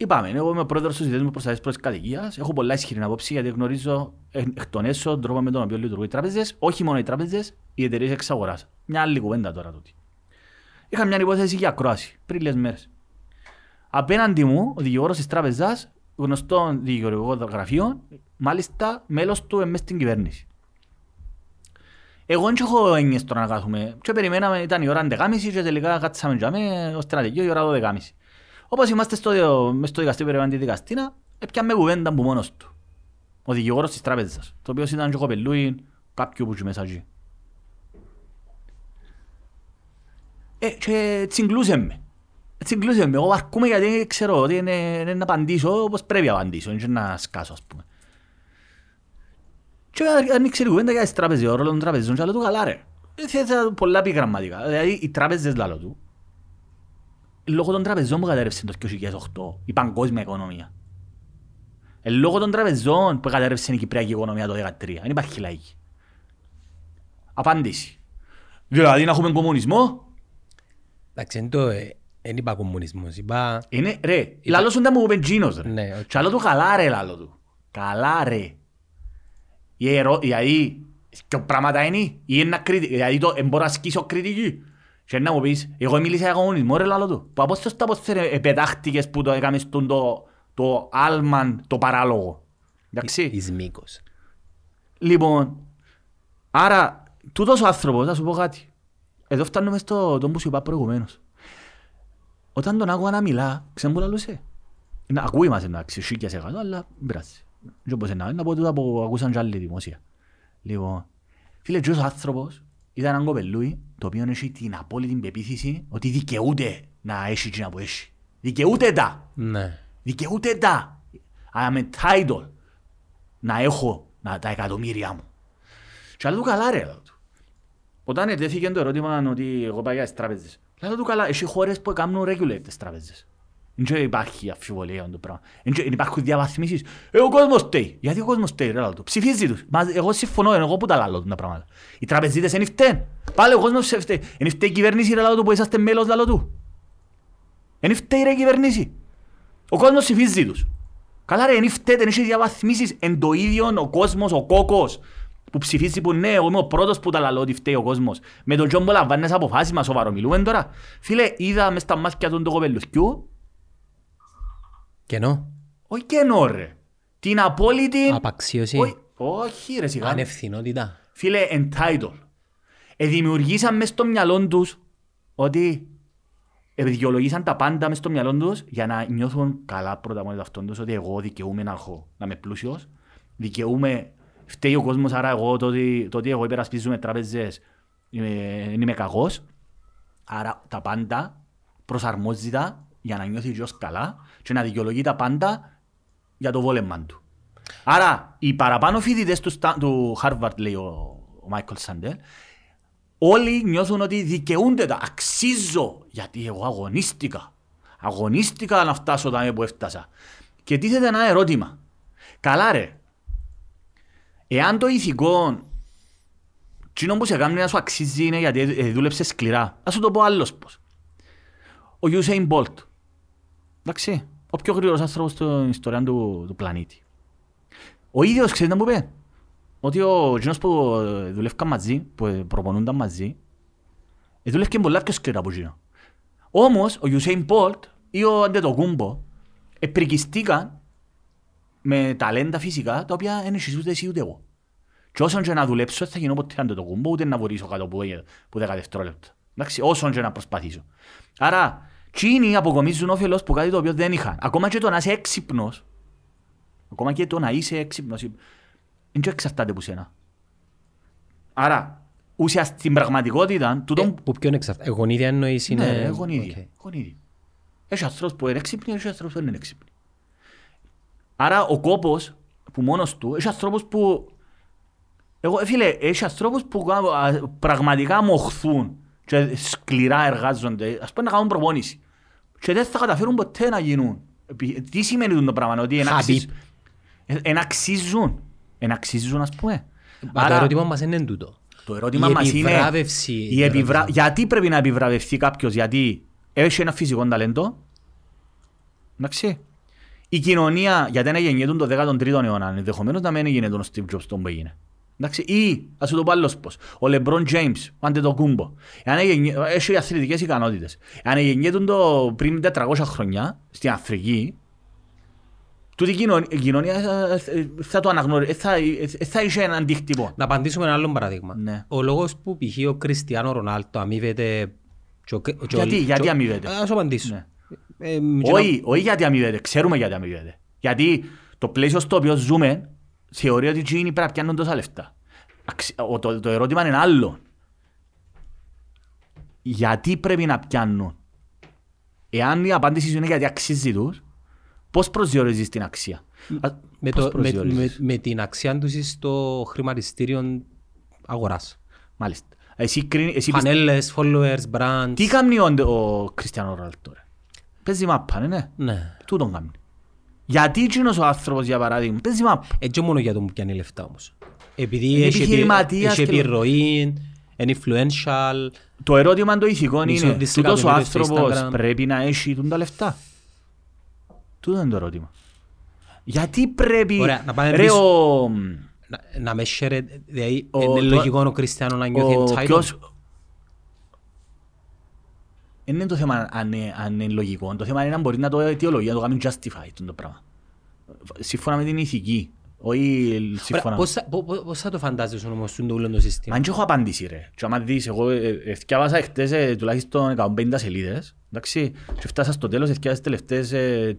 Είπαμε, εγώ είμαι πρόεδρος του Συνδέσμου Προστασίας Πρώτης Κατοικίας. Έχω πολλά ισχυρή απόψη γιατί γνωρίζω εκ εκ των έσω τον τρόπο με τον οποίο λειτουργούν οι τράπεζες. Όχι μόνο οι τράπεζες, οι εταιρείες εξ αγοράς. Μια άλλη κουβέντα τώρα τούτη. Είχα μια υπόθεση για ακρόαση πριν λίγες μέρες. Απέναντι μου, ο δικηγόρος της τράπεζας, γνωστό δικηγορικό γραφείο, μάλιστα μέλος του μες στην κυβέρνηση. Εγώ δεν έχω έννοιες τώρα να κάθουμε. Και περιμέναμε, ήταν η ώρα 11.30 και τελικά κάτσαμε για μέ, ώστε να τελειώσει η ώρα 12.30. Όπως είμαστε στο, μες στο δικαστήριο περιμένουμε τη δικαστήνα, έπιαμε κουβέντα που μόνος του. Ο δικηγόρος της τράπεζας, το οποίος ήταν και ο κοπελούι κάποιου που είχε μέσα εκεί. Ε, και τσιγκλούσε με. Τσιγκλούσε με. Εγώ αρκούμε γιατί ξέρω ότι είναι, είναι να απαντήσω όπως πρέπει να απαντήσω, είναι και να σκάσω ας πούμε. Και ανοίξε η κουβέντα για τις τράπεζες, ο ρόλος των τραπεζών και άλλο του καλά ρε. Ε, θες να- πολλά επιγραμματικά. Δηλαδή οι τράπεζες λάλο του, λόγω των τραπεζών που κατέρευσε το 2008 η παγκόσμια οικονομία. Ε, λόγω των τραπεζών που κατέρευσε η κυπριακή οικονομία το 2013. Δεν υπάρχει λαϊκή. Απάντηση. Δηλαδή να έχουμε κομμουνισμό; Εντάξει, είναι το... ε, Δεν είπα κομμουνισμός, είπα... Είναι ρε. Λάλο σου δεν μου είπε Τζίνος ρε. Ναι, οκ. Και άλλο του καλά ρε λάλο του. Καλά ρε. Η ερώ- Δηλαδή, και πράγματα είναι, ή είναι να κριτι... δηλαδή το εμπορώ να ασκήσω κριτική. Και να μου πεις, εγώ μίλησα για κομμουνισμό ρε λάλο του. Που από στο από επετάχτηκες που το έκαμες τον το, το άλμαν, το παράλογο. Εντάξει. Εις μήκος. Λοιπόν, άρα, τούτος ο άνθρωπος, θα σου πω κάτι. Εδώ φτάνουμε στο τον που σου είπα προηγουμένως. Όταν τον άκουγα να μιλά, ξέρεις που λαλούσε; Να, ακούει μας εντάξει, σίκια σε κάτω, αλλά δεν πειράζει. Δεν μπορούσε να, να πω τούτα που ακούσαν και άλλοι δημόσια. Λοιπόν, φίλε, και ο άνθρωπος ήταν έναν κοπελούι, το οποίο έχει την απόλυτη πεποίθηση ότι δικαιούται να έχει εκείνα που έχει. Δικαιούται τα. Ναι. Δικαιούται τα. I am entitled να έχω να, τα εκατομμύρια μου. Και άλλο του καλά ρε. λέω του. Όταν ετέθηκε το ερώτημα ότι εγώ πάω για τις τράπεζες. Λέω του καλά, έχει χώρες που κάνουν regulate τις τράπεζες. Δεν υπάρχει αμφιβολία για το πράγμα. Δεν υπάρχουν διαβαθμίσεις. Ε, ο κόσμος φταίει. Γιατί ο κόσμος φταίει ρε. λέω του. Ψηφίζει τους. Μα εγώ συμφωνώ, εγώ που τα λαλώ τα πράγματα. Οι τραπεζίτες δεν φταίνουν. Πάλι ο κόσμος φταίει. Δεν φταίει η κυβέρνηση ρε λαλώ του που είσαστε μέλος λαλώ του. Δεν φταίει ρε η κυβέρνηση. Ο κόσμος ψηφίζει τους. Καλά ρε, δεν φταίτε, δεν έχει διαβαθμίσεις εν το ίδιο ο κόσμος, ο κόσμος που ψηφίζει που ναι, εγώ είμαι ο πρώτος που τα λαλώ ότι φταίει ο κόσμος. Με τζείνον που λαμβάνεις αποφάσεις μας σοβαρό μιλούμε τώρα. Φίλε, είδα μες στα μάτια του το κοπελουθκιού, Κενό. όχι κενό ρε. Την απόλυτη... Απαξίωση. Όχι, όχι ρε σιγά. Ανευθυνότητα. Φίλε, entitled. Ε, δημιουργήσαν μες στο μυαλό τους ότι δικαιολογήσαν τα πάντα μες στο μυαλό τους για να νιώθουν καλά πρώτα μόνο αυτόν τους ότι εγώ δικαιούμαι να έχω, να είμαι πλούσιος, δικαιούμαι, φταίει ο κόσμος άρα εγώ το ότι, το ότι εγώ υπερασπίζουμε τράπεζες είμαι, δεν είμαι κακός, άρα τα πάντα προσαρμόζει τα για να νιώθει και ως καλά και να δικαιολογεί τα πάντα για το βόλεμμα του. Άρα, οι παραπάνω φοιτητές του, Στα- του Harvard, λέει ο, ο Michael Sandel, όλοι νιώθουν ότι δικαιούνται τα. Αξίζω γιατί εγώ αγωνίστηκα. Αγωνίστηκα να φτάσω εδώ που έφτασα. Και τίθεται ένα ερώτημα. Καλά ρε. Εάν το ηθικό τι που σε κάνει να σου αξίζει είναι γιατί ε, δούλεψες σκληρά. Ας σου το πω άλλος πώς. Ο Usain Bolt. Εντάξει. Ο πιο γρήγορος άνθρωπος στην ιστορία του, του πλανήτη. Ο ίδιος ξέρει να μου πει. Ότι ο κοινός που ε, δουλεύκαν μαζί, που ε, προπονούνταν μαζί, δουλεύκαν πολλά πιο σκληρά από εκείνο. Όμως ο Usain Bolt ή ο Αντετοκούμπο επρικιστήκαν με ταλέντα φυσικά τα οποία δεν έχεις ούτε εσύ ούτε εγώ. Και όσον και να δουλέψω θα γίνω ποτέ Αντετοκούμπο ούτε να βορήσω κάτω από 10 δευτερόλεπτα. Εντάξει, όσον και να προσπαθήσω. Άρα, Τσίνοι αποκομίζουν όφελος που κάτι το οποίο δεν είχαν. Ακόμα και το να είσαι έξυπνος, ακόμα και το να είσαι έξυπνος, δεν εξαρτάται από σένα. Άρα, ουσιαστικά στην πραγματικότητα... Ε, που ποιον εξαρτάται, γονίδια εννοείς είναι... Ναι, γονίδια. Okay. γονίδια. Έχει ανθρώπους που είναι έξυπνοι, έχει ανθρώπους που δεν είναι έξυπνοι. Άρα ο κόπος που μόνος του, έχει ανθρώπους που... Εγώ, φίλε, έχει ανθρώπους που πραγματικά μοχθούν και σκληρά εργάζονται, ας πούμε να κάνουν προπόνηση. Και δεν θα καταφέρουν ποτέ να γίνουν. Τι σημαίνει το πράγμα, ότι εν αξίζουν. Εν αξίζουν, ας πούμε. Άρα, το ερώτημα μας είναι τούτο. Το ερώτημα μας είναι η επιβρα... γιατί πρέπει να επιβραβευτεί κάποιος, γιατί έχει ένα φυσικό ταλέντο; Εντάξει. Η κοινωνία, γιατί να γεννιέται το 13ο αιώνα, ενδεχομένως να μην γίνεται ο Steve Jobs τον που έγινε. Εντάξει, ή, ας το πω άλλος πώς, ο Λεμπρόν Τζέιμς, άντε το κούμπο. Έχει αθλητικές ικανότητες. Αν γεννιέται το πριν 400 χρόνια, στην Αφρική, τούτη η κοινωνία θα το αναγνωρίσει, θα, θα είχε έναν αντίκτυπο. Να απαντήσουμε ένα άλλο παράδειγμα. Ναι. Ο λόγος που π.χ. ο Κριστιανό Ρονάλτο αμείβεται... Γιατί, γιατί αμείβεται; Ας απαντήσω. Ναι. Ε, όχι, όχι γιατί αμείβεται, ξέρουμε γιατί αμείβεται. Γιατί το πλαίσιο στο οποίο ζούμε θεωρεί ότι οι πρέπει να πιάνουν τόσα λεφτά. Το, το ερώτημα είναι άλλο. Γιατί πρέπει να πιάνουν; Εάν η απάντηση είναι γιατί αξίζει τους, πώς προσδιορίζεις την αξία; Με, το, με, με, με, την αξία τους στο χρηματιστήριο αγοράς. Μάλιστα. Εσύ, εσύ Πανέλες, followers, brands. Τι κάνει ο, ο Κριστιανό Ραλτό. Παίζει μάπα, ναι. ναι. Τούτον κάνει. Γιατί εκείνος ο άνθρωπος για παράδειγμα παίζει μάπ. Έτσι μόνο για τον που πιάνει λεφτά όμως. Επειδή έχει επιρροή, είναι influential. Το ερώτημα το ηθικό είναι, τούτος ο άνθρωπος πρέπει να έχει τα λεφτά. Τούτο είναι το ερώτημα. Γιατί πρέπει... Ωραία, να πάμε ρε, ο... Να, να με σέρε, δηλαδή, είναι λογικό ο Κριστιανό να νιώθει entitled. Δεν είναι το θέμα αν, αν είναι λογικό. Το θέμα είναι αν μπορεί να το αιτιολογεί, να το κάνει justify το πράγμα. Σύμφωνα με την ηθική. Όχι σύμφωνα. Πώς, πώς θα το φαντάζεσαι όμως το όλο το σύστημα; Αν και έχω απάντηση ρε. Και άμα δεις, εγώ ευκιάβασα εχθές ε, τουλάχιστον 150 σελίδες. Εντάξει, και φτάσα στο τέλος, ευκιάβασα τελευταίες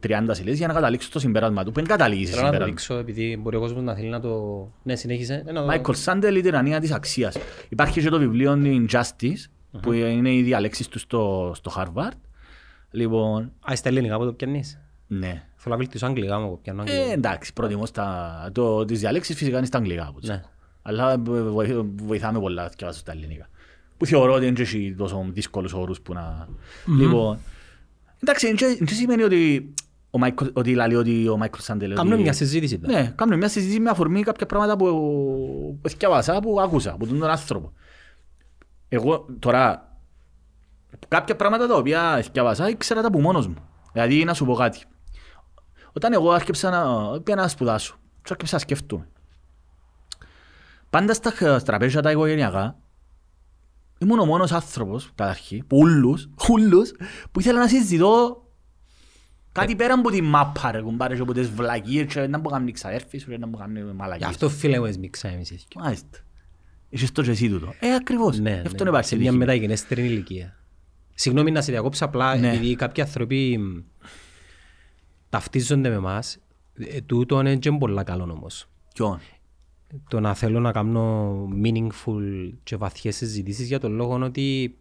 30 σελίδες για να καταλήξω το συμπέρασμα του. Πού είναι καταλήγει Θέλω να το δείξω επειδή μπορεί ο κόσμος να θέλει να το... Ναι, συνέχισε. Μάικολ Σάντελ, η τυραννία της αξίας. Υπάρχει και το βιβλίο Injustice uh-huh. που είναι οι διαλέξεις τους στο, στο Harvard. Λοιπόν... Α, στα ελληνικά που το πιανείς. Ναι. Θέλω να βελτιώσω αγγλικά μου, πιάνω αγγλικά. Ε, εντάξει, προτιμώ στα... Το, τις διαλέξεις φυσικά είναι στα αγγλικά. Ναι. Αλλά βοηθάμε πολλά και βάζω στα ελληνικά. Που θεωρώ ότι δεν έχει τόσο δύσκολους όρους που να... Mm-hmm. Λοιπόν, εντάξει, δεν σημαίνει ότι ο Μάικρο, ότι λέει ότι ο Μάικρο Σάντελ... Κάνουμε μια συζήτηση. Ναι, κάνουμε μια συζήτηση με αφορμή κάποια πράγματα που, που θυκιαβάσα, που άκουσα, από τον άνθρωπο εγώ τώρα κάποια πράγματα τα οποία διαβάσα ήξερα τα από μόνος μου. Δηλαδή να σου πω κάτι. Όταν εγώ άρχισα να, πήγα να σπουδάσω, και άρχισα να σκεφτούμε. Πάντα στα τραπέζια τα οικογενειακά, ήμουν ο μόνος άνθρωπος, καταρχή, που ούλους, ούλους, που ήθελα να συζητώ κάτι πέρα από τη μάπα ρε, κουμπάρε και από τις βλακίες και να μου κάνει ξαδέρφεις και να μου κάνει μαλακίες. Γι' αυτό φίλε μου έσμιξα εμείς. Μάλιστα. Είσαι το και εσύ τούτο. Ε, ακριβώς. Ναι, Αυτό ναι. Σε μια μεταγενέστερη ηλικία. Συγγνώμη να σε διακόψω απλά, ναι. επειδή κάποιοι άνθρωποι ταυτίζονται με εμάς, ε, τούτο είναι και πολύ καλό όμως. Ποιον; Το να θέλω να κάνω meaningful και βαθιές συζητήσεις για τον λόγο ότι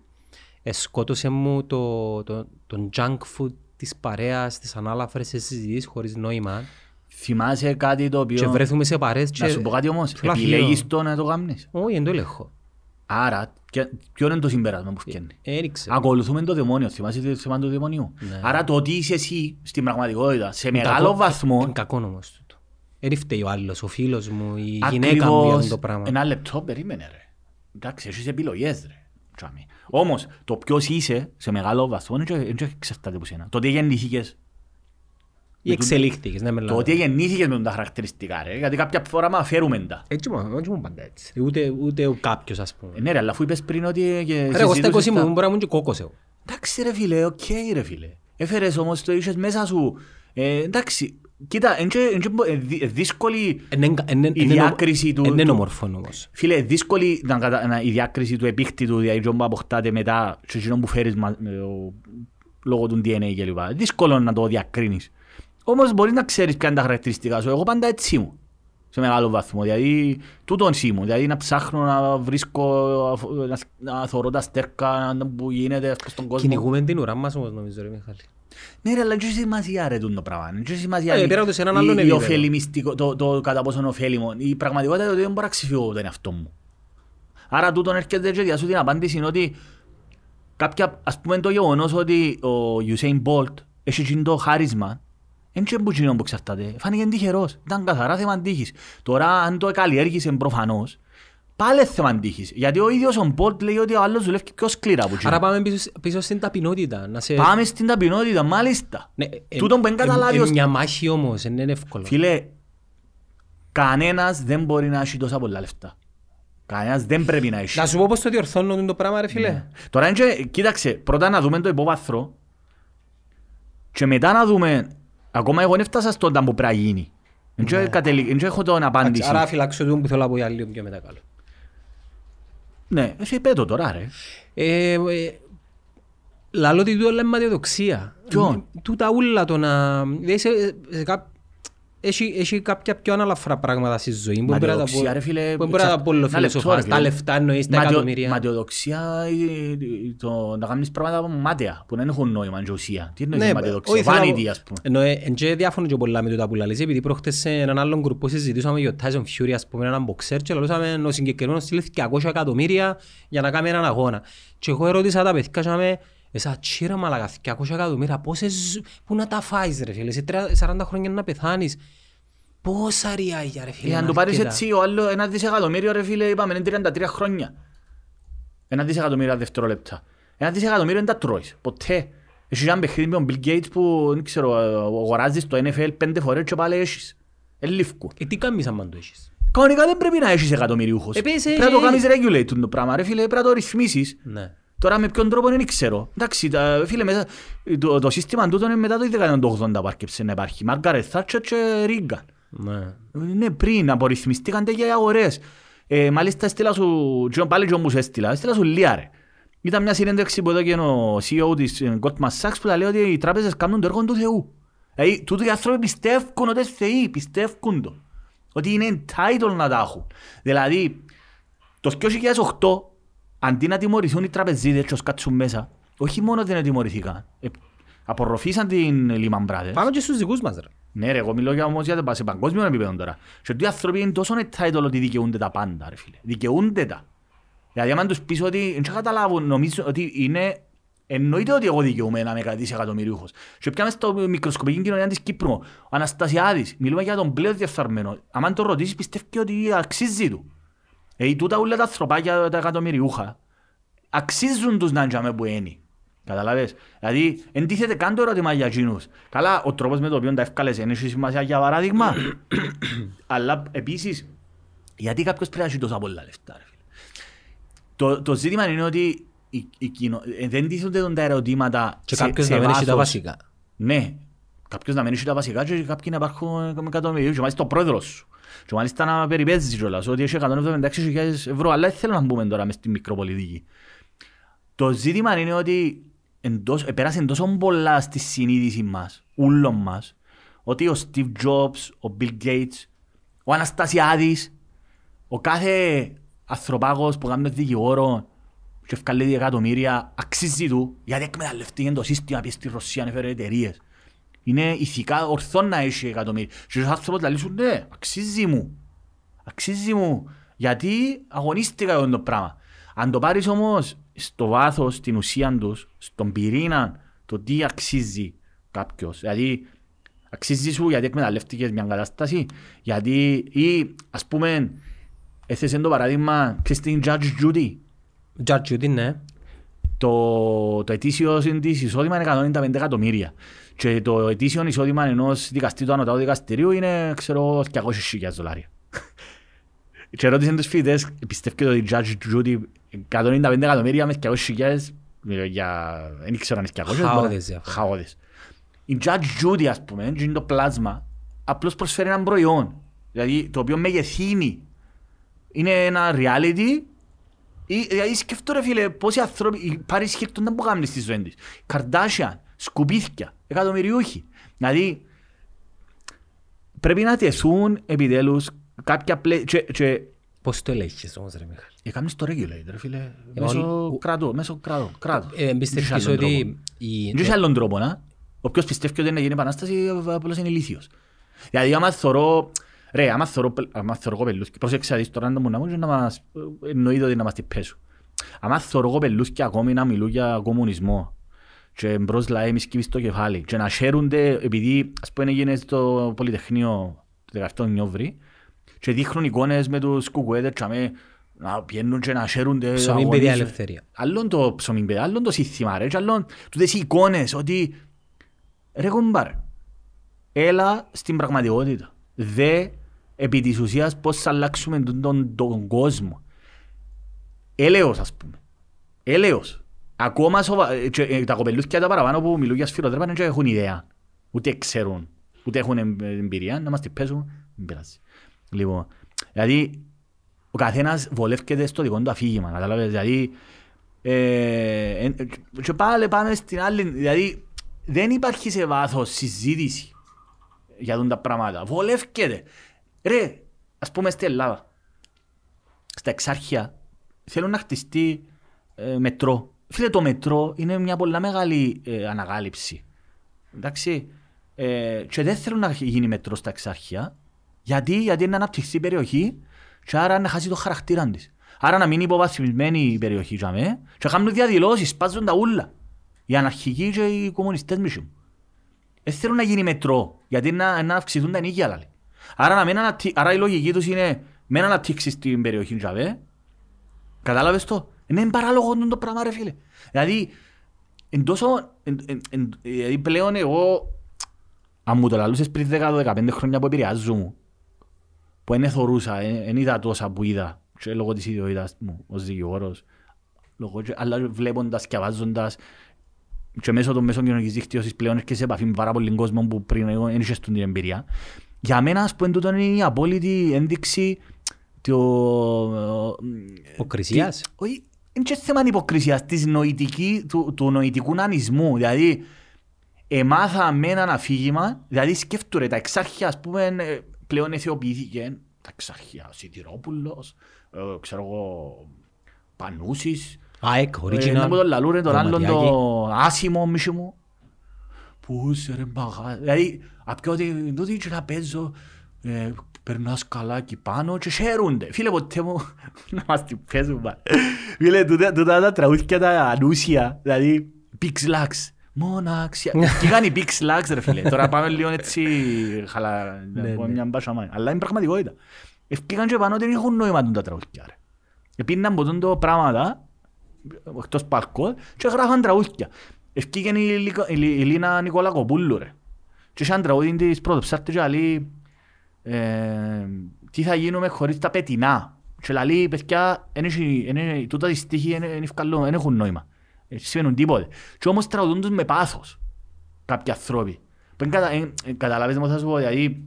σκότωσε μου το, το, το junk food της παρέας, της ανάλαφρες συζητήσεις χωρίς νόημα. Θυμάσαι κάτι το οποίο... Και βρέθουμε σε παρές και... Να σου πω κάτι όμως, επιλέγεις το να το κάνεις. Όχι, δεν το ελέγχω. Άρα, ποια- ποιο είναι το συμπέρασμα που φτιάχνει. Ε, δεν ξέρω. Ακολουθούμε το δαιμόνιο. Θυμάσαι το θέμα του δαιμονίου. Ναι. Άρα το ότι είσαι εσύ στην πραγματικότητα σε Είναι μεγάλο κακό- βαθμό. Είναι κακό όμως τούτο. Δεν φταίει ο άλλος, ο φίλος μου, η γυναίκα μου Ακριβώς. για το πράγμα. Ένα λεπτό περίμενε ρε. Εντάξει, έχεις επιλογές ρε. Τσάμι. Όμως, το ποιος είσαι σε μεγάλο βαθμό δεν δεν εξαρτάται από σένα. Το ότι γεννήθηκες, Ή εξελίχθηκες, ναι, με το λάθος. ότι γεννήθηκες με τα χαρακτηριστικά ρε. Γιατί κάποια φορά μα φέρουμε τα. Έτσι μου, έτσι μου πάντα έτσι. Ούτε, ούτε ο κάποιος ας πούμε. Ε, Ναι ρε, αλλά αφού είπες πριν ότι... ε, και Ρε, εγώ στα συζητούσες 20 τα- μου μπορεί να ήμουν και κόκκος εγώ. Εντάξει ρε φίλε, οκ ρε φίλε. Έφερες όμως το είχες μέσα σου. Ε, εντάξει, κοίτα, εν και- εν και μπο- ε, δυ- ε, δύσκολη Εν- εν- εν- εν- η εν- διάκριση του... εν- Είναι του- όμορφο όμως. Φίλε, δύσκολη να, κατα- να, η διάκριση του επίκτητου, δηλαδή εκείνο που αποκτάτε μετά και εκείνο που φέρεις μα, με το- λόγω του DNA κλπ. Δύσκολο να το διακρίνεις. Όμως μπορείς να ξέρεις ποια είναι τα χαρακτηριστικά σου. Εγώ πάντα έτσι ήμουν. Σε μεγάλο βαθμό. Δηλαδή, τούτον ήμουν. Δηλαδή, να ψάχνω να βρίσκω, να, να θωρώ τα στέρκα να- που γίνεται στον κόσμο. Κυνηγούμε την ουρά μας όμως νομίζω ρε Μιχάλη. Ναι ρε, αλλά δεν έχει σημασία ρε τούτο πράγμα. Δεν έχει σημασία Ε, η- πήρα το σε έναν η- άλλον η επίπεδο. ωφελημιστικό- το, το κατά πόσο είναι ωφέλιμο. Η πραγματικότητα είναι ότι δεν μπορώ να ξεφύγω τον εαυτό μου. Άρα τούτον έρχεται και διάσου την απάντηση είναι ότι κάποια, ας πούμε το γεγονός ότι ο Usain Bolt έχει εκείνο το χάρισμα δεν είναι που εκείνο που εξαρτάται. Φάνηκε τυχερός. Ήταν καθαρά θέμα τύχης. Τώρα αν το καλλιέργησε προφανώς πάλι θέμα τύχης. Γιατί ο ίδιος ο Bolt λέει ότι ο άλλος δουλεύει πιο σκληρά από εκείνο. Άρα πάμε πίσω, πίσω στην ταπεινότητα. Να σε... Πάμε στην ταπεινότητα, μάλιστα. Ναι, ε, Τούτον που δεν ε, καταλάβει ε, ως Μια μάχη όμως, δεν είναι εύκολο. Φίλε, κανένας δεν μπορεί να έχει τόσα πολλά λεφτά. Κανένας δεν πρέπει να έχει. Να σου πω πώς το διορθώνω το πράγμα ρε Ναι. φίλε. Τώρα είναι και- κοίταξε, πρώτα να δούμε το υπόβαθρο και μετά να δούμε, ακόμα εγώ δεν έφτασα στον που πρέπει να γίνει. Δεν και κατελη- δεν και έχω τον απάντηση. Άρα φυλάξω το που θέλω να πω για λίγο πιο μετά καλό. Ναι, εσύ πέτω τώρα ρε. Ε, ε, Λαλό ότι τούτο λέμε ματιοδοξία. Ποιον; Τούτα ούλα το να... δηλαδή σε- σε κά- Έχει, έχει κάποια πιο αναλαφρά πράγματα στη ζωή. που μπορεί να τα Ματιοδοξία, πω- ρε φίλε, που μπορεί να τα πω ένα λεπτό, φιλοσοφάς. ρε Τα φίλε. λεφτά εννοείς, τα Ματιο- εκατομμύρια. Ματιοδοξία, ε, ε, το να κάνεις πράγματα μάταια, που δεν έχουν νόημα και ουσία. Τι Ναι, εννοείς όχι, ματιοδοξία, θέλω να vanity πω- ας πούμε. Ενώ ε, εν και διάφωνο και πολλά με τούτα που λαλείς, επειδή προχτές σε έναν άλλον γκρουπ που συζητούσαμε για το Tyson Fury, ας πούμε, έναν boxer και λαλούσαμε ο συγκεκριμένος στείλει 200 εκατομμύρια για να κάνει έναν αγώνα. Και εγώ ερώτησα τα παιδιά και είμαι, εσά τσίρα μαλακα, 200 εκατομμύρια, πόσες, ζ- πού να τα φάεις ρε φίλε, σε τρία- 40 χρόνια να πεθάνεις. Πόσα ριάγια ρε φίλε. Ε, αν να το πάρεις αρκετά. έτσι, ο άλλο ένα δισεκατομμύριο ρε φίλε, είπαμε είναι 33 χρόνια. Ένα δισεκατομμύριο δευτερόλεπτα. Ένα δισεκατομμύριο δεν τα τρώεις, ποτέ. Έχεις ένα παιχνίδι με τον Bill Gates που, δεν ξέρω, ε, αγοράζεις το NFL πέντε φορές και πάλι έχεις. Είναι λίφκο. Ε, τι κάνεις άμα το έχεις; Κανονικά δεν πρέπει να έχεις εκατομμυριούχος. Ε, πες, ε, Πρέπει να το ε, κάνεις regulate το πράγμα ρε φίλε, πρέπει να το ρυθμίσεις. Ναι. Τώρα με ποιον τρόπο δεν ξέρω. Εντάξει, τα, φίλε, μέσα, το, το σύστημα τούτο είναι μετά το 1980 που άρχισε να υπάρχει. Μάργαρετ Θάτσερ και Ρίγκαν. Ναι. Ναι, πριν απορριθμιστήκαν τέτοια οι αγορές. Ε, μάλιστα έστειλα σου, και πάλι και όμως έστειλα, έστειλα σου λία ρε. Ήταν μια συνέντευξη που έδωκε ο CEO της ε, Goldman Sachs που τα λέει ότι οι τράπεζες κάνουν το έργο του Θεού. Δηλαδή, τούτοι οι άνθρωποι πιστεύουν ότι είναι θεοί, πιστεύουν το. Ότι είναι entitled να τα έχουν. Δηλαδή, το 2008, αντί να τιμωρηθούν οι τραπεζίτες και ως κάτσουν μέσα, όχι μόνο δεν τιμωρηθήκαν, ε, απορροφήσαν την Lehman Brothers. Πάμε και στους δικούς μας ρε. Ναι ρε, εγώ μιλώ για όμως για το σε παγκόσμιο επίπεδο τώρα. Και ότι οι άνθρωποι είναι τόσο entitled ότι δικαιούνται τα πάντα ρε φίλε. Δικαιούνται τα. Δηλαδή άμα τους πεις ότι δεν καταλάβουν, νομίζω ότι είναι Εννοείται ότι εγώ δικαιούμαι να είμαι κάτι δισεκατομμυρίουχος. Και πιάμε στο μικροσκοπική κοινωνία της Κύπρου, ο Αναστασιάδης, μιλούμε για τον πλέον διεφθαρμένο. Αν το ρωτήσεις πιστεύει ότι αξίζει του. Ε, τούτα όλα τα ανθρωπάκια τα εκατομμυριούχα αξίζουν τους να είναι που είναι. Καταλαβες. Δηλαδή, εντίθεται καν το ερώτημα για εκείνους. Καλά, ο τρόπος με τον οποίο τα εύκαλες δεν έχει σημασία για παράδειγμα. [COUGHS] Αλλά επίσης, γιατί κάποιος πρέπει να έχει τόσα πολλά λεφτά. Ρε, φίλε; Το, το ζήτημα είναι ότι η, η κοινο... ε, δεν τίθονται τα ερωτήματα Και σε- κάποιος σε να μην έχει τα βάθος. βασικά. Ναι. Κάποιος να μην έχει τα βασικά και κάποιοι να υπάρχουν με εκατομμυρίους και μάλιστα ο πρόεδρος σου. Και μάλιστα να περιπέζεις κιόλας ότι έχει 176.000 ευρώ, αλλά δεν θέλω να μπούμε τώρα μες στη μικροπολιτική. Το ζήτημα είναι ότι εντός, επέρασε τόσο πολλά στη συνείδηση μας, ούλων μας, ότι ο Steve Jobs, ο Bill Gates, ο Αναστασιάδης, ο κάθε ανθρωπάγος που κάνει δικηγόρο και ευκαλεί εκατομμύρια αξίζει του γιατί εκμεταλλευτήκε το σύστημα πήγε στη Ρωσία να έφερε εταιρείες. Είναι ηθικά ορθόν να έχει εκατομμύρια. Και ο άνθρωπος λέει σου ναι, αξίζει μου. Αξίζει μου. Γιατί αγωνίστηκα για αυτό το πράγμα. Αν το πάρεις όμως στο βάθος, στην ουσία τους, στον πυρήνα, το τι αξίζει κάποιος. Δηλαδή, αξίζει σου γιατί εκμεταλλεύτηκες μια κατάσταση, γιατί ή ας πούμε, έθεσε το παράδειγμα, ξέρεις την Judge Judy, Judge Judy, ναι. το, το ετήσιο της εισόδημα είναι 195 εκατομμύρια. Και το ετήσιο εισόδημα ενός δικαστή του ανωτάτου δικαστηρίου είναι, ξέρω, 200.000 δολάρια. και ρώτησαν τους φοιτητές, πιστεύετε ότι η Judge Judy 195 εκατομμύρια με 200.000 για... δεν ξέρω αν είναι 200. Χαόδες διαφορά. Χαόδες. Η Judge Judy, ας πούμε, είναι το πλάσμα, απλώς προσφέρει έναν προϊόν. Δηλαδή, το οποίο μεγεθύνει. Είναι ένα reality ή- Δηλαδή σκεφτώ ρε φίλε πόσοι άνθρωποι, η Paris Hilton δεν μπορεί να κάνεις στη ζωή της. Καρδάσιαν, σκουπίθια, εκατομμυριούχοι. Δηλαδή πρέπει να τεθούν επιτέλους κάποια πλαίσια και, και Πώς το ελέγχεις όμως ρε Μιχάλη; έκανες το regulator ρε φίλε, Ε, μέσω όλοι- κράτου, μέσω κράτου, κράτου. Ε, εμπιστεύεις Δεν έχει άλλον ότι τρόπο. η- Δεν έχει άλλον τρόπο, να. Όποιος πιστεύει ότι είναι να γίνει επανάσταση, απλώς είναι ηλίθιος. Δηλαδή, άμα θωρώ, ρε, άμα θωρώ, πελ- άμα θωρώ κοπελούθκια, πρόσεξε να δεις τώρα να μου να μου και να μας, εννοείται ότι να μας την πέσουν. Άμα θωρώ κοπελούθκια ακόμη να μιλούν για κομμουνισμό και μπρος λαέ μη σκύβει στο κεφάλι. Και να χαίρονται επειδή ας πούμε έγινε στο Πολυτεχνείο το 17 Νιόβρη και δείχνουν εικόνες με τους κουκουέδες και αμέ, να πιένουν και να χαίρονται Ψωμί, αγωνίζουν. παιδιά, ελευθερία. Άλλον το ψωμί παιδιά, άλλον το σύστημα ρε και άλλον τούτες οι εικόνες ότι ρε κομπάρ έλα στην πραγματικότητα. Δε επί της ουσίας πώς θα αλλάξουμε τον, τον, τον κόσμο. Έλεος ας πούμε. Έλεος ακόμα σοβα... ε, και, ε, τα κοπελούθια τα παραπάνω που μιλούν για σφυροτρέπα δεν έχουν ιδέα ούτε ξέρουν ούτε έχουν εμ- εμπειρία να μας την πέσουν δεν πειράζει λοιπόν δηλαδή ο καθένας βολεύκεται στο δικό του αφήγημα κατάλαβες; Δηλαδή ε, ε, και πάλι πάμε στην άλλη δηλαδή δεν υπάρχει σε βάθος συζήτηση για τον τα πράγματα. Βολεύκεται. Ρε, ας πούμε στην Ελλάδα, στα εξάρχεια, θέλουν να χτιστεί ε, μετρό. Φίλε, το μετρό είναι μια πολλά μεγάλη ε, ανακάλυψη. Εντάξει. Ε, και δεν θέλουν να γίνει μετρό στα εξάρχεια, γιατί, γιατί είναι να αναπτυχθεί η περιοχή και άρα να χάσει το χαρακτήρα της. Άρα να μείνει υποβαθμισμένη η περιοχή για με, και κάνουν διαδηλώσεις, σπάζουν τα ούλα. Οι αναρχικοί και οι κομμουνιστές μισούν. Δεν θέλουν να γίνει μετρό, γιατί να, να αυξηθούν τα νίκια. Λάλη. Άρα, να μην αναπτύ... Άρα η λογική τους είναι μην αναπτύξεις την περιοχή Τζαβέ. Κατάλαβες το; Είναι παράλογο το πράγμα ρε φίλε. Δηλαδή, εν τόσο, εν, εν, εν, δηλαδή πλέον εγώ, αν μου το λαλούσες πριν 10-15 χρόνια που επηρεάζω που δεν θωρούσα, δεν είδα τόσα που είδα, και λόγω της ιδιότητας μου ως δικηγόρος, λόγω, και- αλλά βλέποντας και βάζοντας και μέσω των μέσων κοινωνικής δικτύωσης πλέον έρχεσαι σε επαφή με πάρα πολύ κόσμο που πριν εγώ δεν είχες την εμπειρία. Για μένα, ας πούμε, τούτο είναι η απόλυτη ένδειξη το... Υποκρισίας. τι- Όχι, είναι και θέμα υποκρισίας, της νοητική, του, του νοητικού νανισμού. Δηλαδή, εμάθαμε έναν αφήγημα, δηλαδή σκέφτομαι τα εξάρχεια, ας πούμε, ε, πλέον αιθιοποιήθηκε, τα εξάρχεια, Σιτηρόπουλος, ε, ξέρω εγώ, Πανούσης, ΑΕΚ, ε, original. να μου το λαλούρε τον άλλον δωματιάκι. το άσημο μίσο μου. Πού είσαι ρε μπαγά. Δηλαδή, απ' και ότι τούτοι και να παίζω, ε, περνάς καλά εκεί πάνω και χαίρονται. Φίλε, ποτέ μου [LAUGHS] να μας την παίζουν πάλι. Φίλε, τούτα τούτα τα τραγούδια τα ανούσια, δηλαδή, Pixlax. Μοναξιά. Και κάνει Pixlax ρε φίλε. Τώρα πάμε λίγο έτσι [LAUGHS] χαλά, να Ναι, πούμε ναι. μια μπάσα μάια. Αλλά είναι πραγματικότητα. Ευκήκαν και πάνω ότι δεν έχουν νόημα τούτα τα τραγούδια ρε. Επίναν από τούτο πράγματα εκτός παλκό και γράφαν τραγούδια. Ευκήγεν η, Λίκα- η, Λι- η Λίνα Νικολακοπούλου ρε. Και είχε ένα τραγούδι της πρωτοψάρτη και λέει ε, τι θα γίνουμε χωρίς τα πετεινά. Και λέει παιδιά, εν έχει- εν έχει- τούτα τη στίχη δεν είναι ευκαλό, δεν έχουν νόημα. Δεν σημαίνουν τίποτε. Και όμως τραγουδούν τους με πάθος κάποιοι άνθρωποι. Που εν κατα- εν- εν καταλάβεις μου θα σου πω, δηλαδή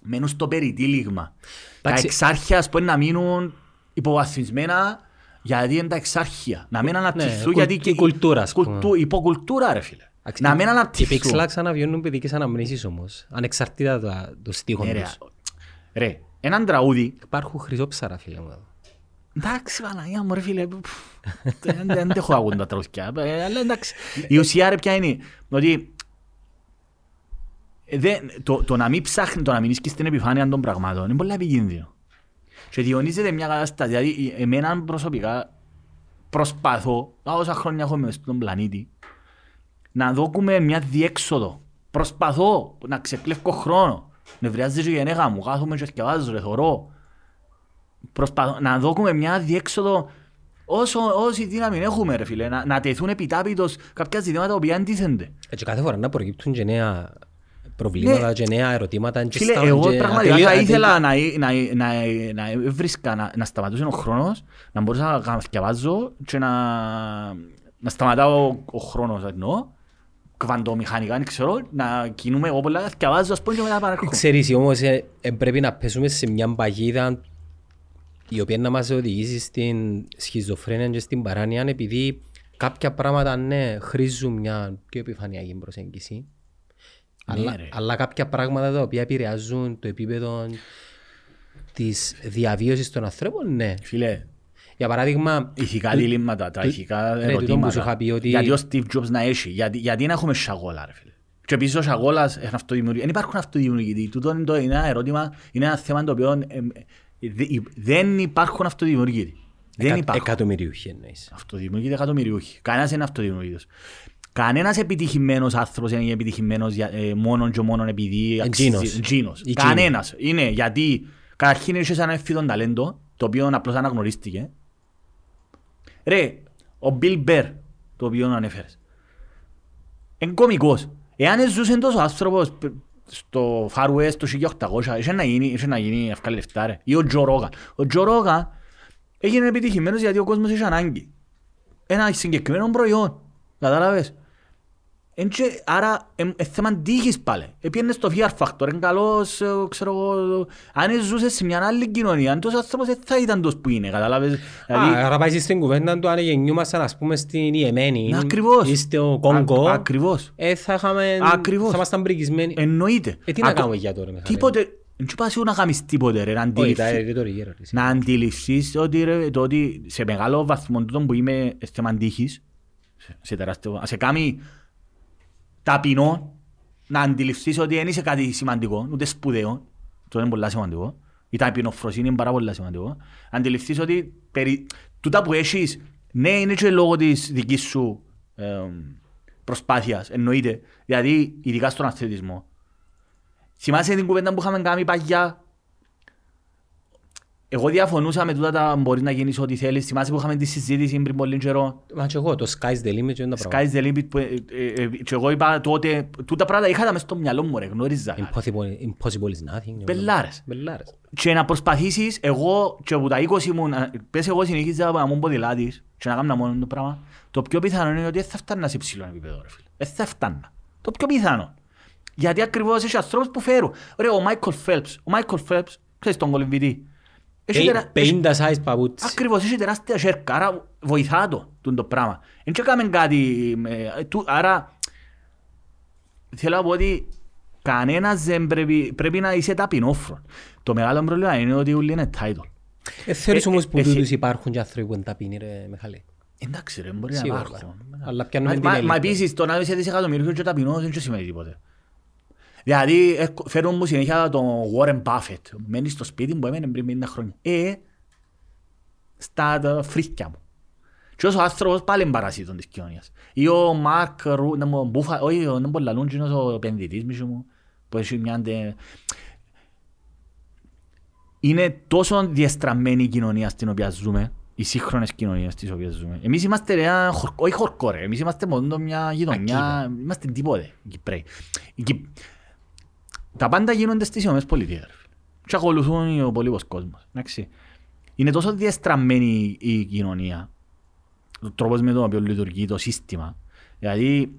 μένουν στο περιτύλιγμα. Τα Εντάξει. εξάρχεια ας πούμε να μείνουν υποβαθμισμένα γιατί είναι τα εξάρχεια. Να μην αναπτυχθούν κουλ- γιατί... η και- κουλτούρα, ας πούμε. κουλτού- Υποκουλτούρα ρε φίλε. Εντάξει, Να μην Οι αναπτυχθούν. Pixlax αναβιώνουν παιδικές αναμνήσεις όμως. Ανεξαρτήτα τα- των στίχων Ναι, ρε, τους. Ρε, έναν τραγούδι Υπάρχουν χρυσόψαρα φίλε μου. εδώ. Εντάξει, Παναγία μου, ρε φίλε. πφ, Δεν δεν έχω ακούσει τα τραγούδια. ε, Αλλά εντάξει. Η ουσία ρε ποια είναι. Ότι ε, δεν- το, το να μην ψάχνει, το να μην είσαι στην επιφάνεια των πραγμάτων είναι πολύ επικίνδυνο. Και διονύζεται μια κατάσταση. Δηλαδή, ε, εμένα προσωπικά προσπαθώ, τα όσα χρόνια έχω μες στον πλανήτη, να δώκουμε μια διέξοδο. Προσπαθώ να ξεκλεύω χρόνο. Νευριάζεις η γενέκα μου, κάθομαι και σκευάζω, ρε, θωρώ. Προσπαθώ να δώκουμε μια διέξοδο όσο, όση δύναμη έχουμε ρε φίλε, να, να τεθούν επιτάπητος κάποια ζητήματα που αντίθενται. Έτσι κάθε φορά να προκύπτουν και νέα προβλήματα Ναι. και νέα ερωτήματα. και Φίλε, στάμε εγώ και πραγματικά ατελεί- θα ατελεί- ήθελα να, να, να, να βρίσκα, να, να σταματούσε ο χρόνος, να μπορούσα να διαβάζω και να, να σταματάω ο χρόνος, εννοώ, κβαντομηχανικά, δεν ξέρω, να κινούμε εγώ πολλά, διαβάζω, ας πούμε, και μετά παρέρχομαι. Ξέρεις όμως ε, ε, πρέπει να πέσουμε σε μια παγίδα η οποία να μας οδηγήσει στην σχιζοφρένεια και στην παράνοια επειδή κάποια πράγματα ναι χρήζουν μια πιο επιφανειακή προσέγγιση αλλά, Ναι, ρε. αλλά κάποια πράγματα τα οποία επηρεάζουν το επίπεδο της διαβίωσης των ανθρώπων ναι. Φίλε, Για παράδειγμα ηθικά του- διλήμματα, τα του- ηθικά ρε, τούτο που σου είχα ερωτήματα. πει ότι- Γιατί ο Steve Jobs να έχει, γιατί, γιατί να έχουμε σαγόλα ρε φίλε. Και επίσης ο σαγόλας είναι αυτοδημιουργή. Δεν υπάρχουν αυτοδημιουργητοί. Τούτο είναι, το, είναι ένα ερώτημα, είναι ένα θέμα το οποίο ε, ε, δε- δεν υπάρχουν αυτοδημιουργητοί. Δεν εκα- υπάρχουν. εκατομμυριούχοι εννοείς. Αυτοδημιουργείται εκατομμυριούχοι. Κανένας είναι αυτοδημιουργητός. Κανένας επιτυχημένος άνθρωπος είναι επιτυχημένος για, ε, μόνον και μόνον επειδή Εκείνος. αξίζει- εκείνος. Εκείνη. Κανένας. Είναι γιατί καταρχήν είσαι ένα εφηδόν ταλέντο το οποίο απλώς αναγνωρίστηκε. Ρε, ο Bill Bear το οποίο ανέφερες. Είναι κωμικός. Εάν ζούσε τόσο άνθρωπος π- στο Far West το 1800, είχε να γίνει, είχε να γίνει ευκάλε λεφτά ρε. Ή ο Τζο Ρόγαν. Ο Τζο Ρόγαν έγινε επιτυχημένος γιατί ο κόσμος είχε ανάγκη. Ένα συγκεκριμένο προϊόν. Κατάλαβες; Εν και- άρα είναι θέμα τύχης πάλι. Επίενε στο Fear Factor, είναι καλός, ε, ξέρω εγώ, αν ζούσε σε μια άλλη κοινωνία, τόσος άνθρωπος δεν θα ήταν τόσο που είναι, κατάλαβες. Δηλαδή, Α, Άρα πάει στην κουβέντα του αν γεννιούμασταν ας πούμε στην Ιεμένη Ναι, ακριβώς. ή στο Κόγκο Α- ακριβώς. ε, θα, είχαμε, Ακριβώς. θα ήμασταν πρικισμένοι. Εννοείται. Ε, τι να Ακο- κάνουμε για τώρα, Μιχάλη; Τίποτε. Δεν σου πας να κάνεις τίποτε ρε, να Όχι, αντιληφθείς. τα ρητορική ερώτηση. να αντιληφθείς ότι, ρε, το ότι σε μεγάλο βαθμό τούτο που είμαι θέμα τύχης, σε, σε τεράστιο, σε κάνει ταπεινό να αντιληφθείς ότι δεν είσαι κάτι σημαντικό, ούτε σπουδαίο, το είναι πολύ σημαντικό, η ταπεινοφροσύνη είναι πάρα πολύ σημαντικό, αντιληφθείς ότι περι... τούτα που έχεις, ναι είναι και λόγω της δικής σου ε, προσπάθειας, εννοείται, δηλαδή ειδικά στον αθλητισμό. Θυμάσαι την κουβέντα που είχαμε κάνει παγιά εγώ διαφωνούσα με τούτα τα μπορεί να γίνεις ό,τι θέλεις. Θυμάσαι που είχαμε τη συζήτηση πριν πολύ καιρό; Μα και εγώ, το sky's the limit είναι τα πράγματα. Sky's the limit. Που, ε, ε, ε, και εγώ είπα τότε, τούτα πράγματα είχα τα μες στο μυαλό μου ρε, γνώριζα. Impossible, impossible is nothing. Μπελάρες. Μπελάρες. Και να προσπαθήσεις, εγώ και από τα 20 μου, να- πες εγώ συνεχίζα να μου ποδηλάτης και να κάνω μόνο το πράγμα, το πιο πιθανό είναι ότι δεν θα φτάνα σε υψηλό επίπεδο ρε φίλε. Δεν θα φτάνα. Το πιο πιθανό. Γιατί ακριβώς έχει ανθρώπους που φέρουν. Ωραία, ο Michael Phelps. Ο Michael Phelps, ξέρεις τον κολυμβητή. Έχει τερα- έχει- 50 size παπούτσι. Ακριβώς, έχει τεράστια σέρκα, άρα βοηθά το, τούτο το πράγμα. Δεν και έκαμε κάτι, με- του- άρα θέλω να πω ότι κανένας δεν πρέπει, πρέπει να είσαι ταπεινόφρον. Το μεγάλο πρόβλημα είναι ότι όλοι είναι title. Ε, Θέλεις Ε, όμως ε, που εσύ- τούτους υπάρχουν και άνθρωποι που είναι ταπεινοί ρε Μιχάλη. Εντάξει ρε, μπορεί να Σίγουρα υπάρχουν. υπάρχουν. Αλλά πιάνουμε Μα- την μα- έλιπη. Μα επίσης το να είσαι δισεκατομμύριο και ταπεινός δεν και σημαίνει τίποτε. Δηλαδή ε, φέρουν μου συνέχεια τον Warren Buffett. Μένει στο σπίτι μου που έμενε πριν 50 χρόνια. Ε, στα τα φρύκια μου. Και ως ο άνθρωπος πάλι είναι παρασίτων της κοινωνίας. Ή ο Μάρκ Ru, να μου μπούφα, όχι, ο- να μου λαλούν και είναι ο επενδυτής μισό μου, που έχει μια... αντε- Είναι τόσο διεστραμμένη η κοινωνία στην οποία ζούμε, οι σύγχρονες κοινωνίες στις οποίες ζούμε. Εμείς είμαστε ένα χορκό, όχι χορκό ρε, εμείς είμαστε μόνο μια γειτονιά, είμαστε τίποτε, οι Κυπρέοι. Οι Κυ- Τα πάντα γίνονται στις Ηνωμένες Πολιτείες. ρε φίλε. Και ακολουθούν ο υπόλοιπος κόσμος. εντάξει. Είναι τόσο διεστραμμένη η κοινωνία, ο τρόπος με τον οποίο λειτουργεί το σύστημα, δηλαδή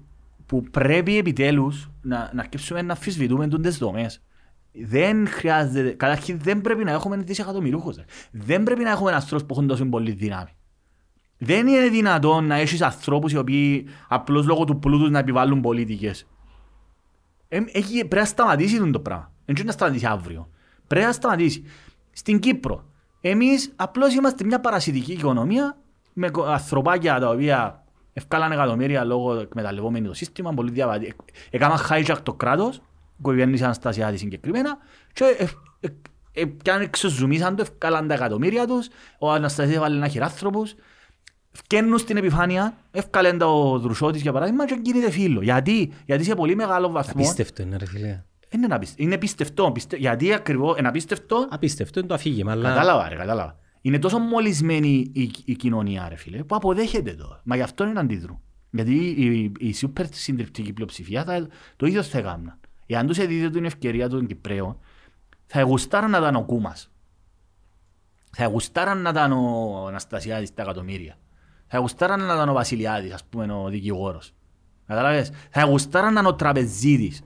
που πρέπει επιτέλους να, να αρκέψουμε να αφισβητούμε τις δομές. Δεν χρειάζεται, καταρχήν δεν πρέπει να έχουμε δισεκατομμυρούχους. ρε. Δεν πρέπει να έχουμε ανθρώπους που έχουν τόσο πολύ δύναμη. Δεν είναι δυνατόν να έχεις ανθρώπους οι οποίοι απλώς λόγω του πλούτους να επιβάλλουν πολιτικές. Ε, έχει, πρέπει να σταματήσει το πράγμα. Δεν μπορεί να σταματήσει αύριο. Πρέπει να σταματήσει. Στην Κύπρο, εμείς απλώς είμαστε μια παρασιτική οικονομία με κο- ανθρωπάκια τα οποία ευκάλαν εκατομμύρια λόγω εκμεταλλευόμενοι το σύστημα, πολύ διαβατή. Έκαναν hijack το κράτος, η κυβέρνηση Αναστασιάδη συγκεκριμένα και ε, ε, ε, πιάνε εξοζουμίσαν το, ευκάλαν τα εκατομμύρια τους, ο Αναστασιάδης έβαλε ένα χειράνθρωπους, Φκαίνουν στην επιφάνεια, εύκαλε το δρουσότης για παράδειγμα και κινείται φίλο. Γιατί, γιατί σε πολύ μεγάλο βαθμό... Απίστευτο είναι ρε φίλε. Είναι, απίστε- είναι πιστευτό, πιστε... γιατί ακριβώς είναι απίστευτο Απίστευτο είναι το αφήγημα, αλλά Κατάλαβα, ρε, κατάλαβα. Είναι τόσο μολυσμένη η, η κοινωνία, ρε φίλε, που αποδέχεται το. Μα γι' αυτό είναι αντίδρου. Γιατί η, η σούπερ συντριπτική πλειοψηφία θα, το ίδιο θα έκαναν. Εάν τους έδιδε την ευκαιρία των Κυπρέων, θα γουστάραν να ήταν ο Κούμας. Θα γουστάραν να ήταν ο Αναστασιάδης τα εκατομμύρια. Θα γουστάραν να ήταν ο Βασιλιάδης, ας πούμε, ο δικηγόρος. Κατάλαβες; Θα γουστάραν να είναι ο Τραπεζίτης,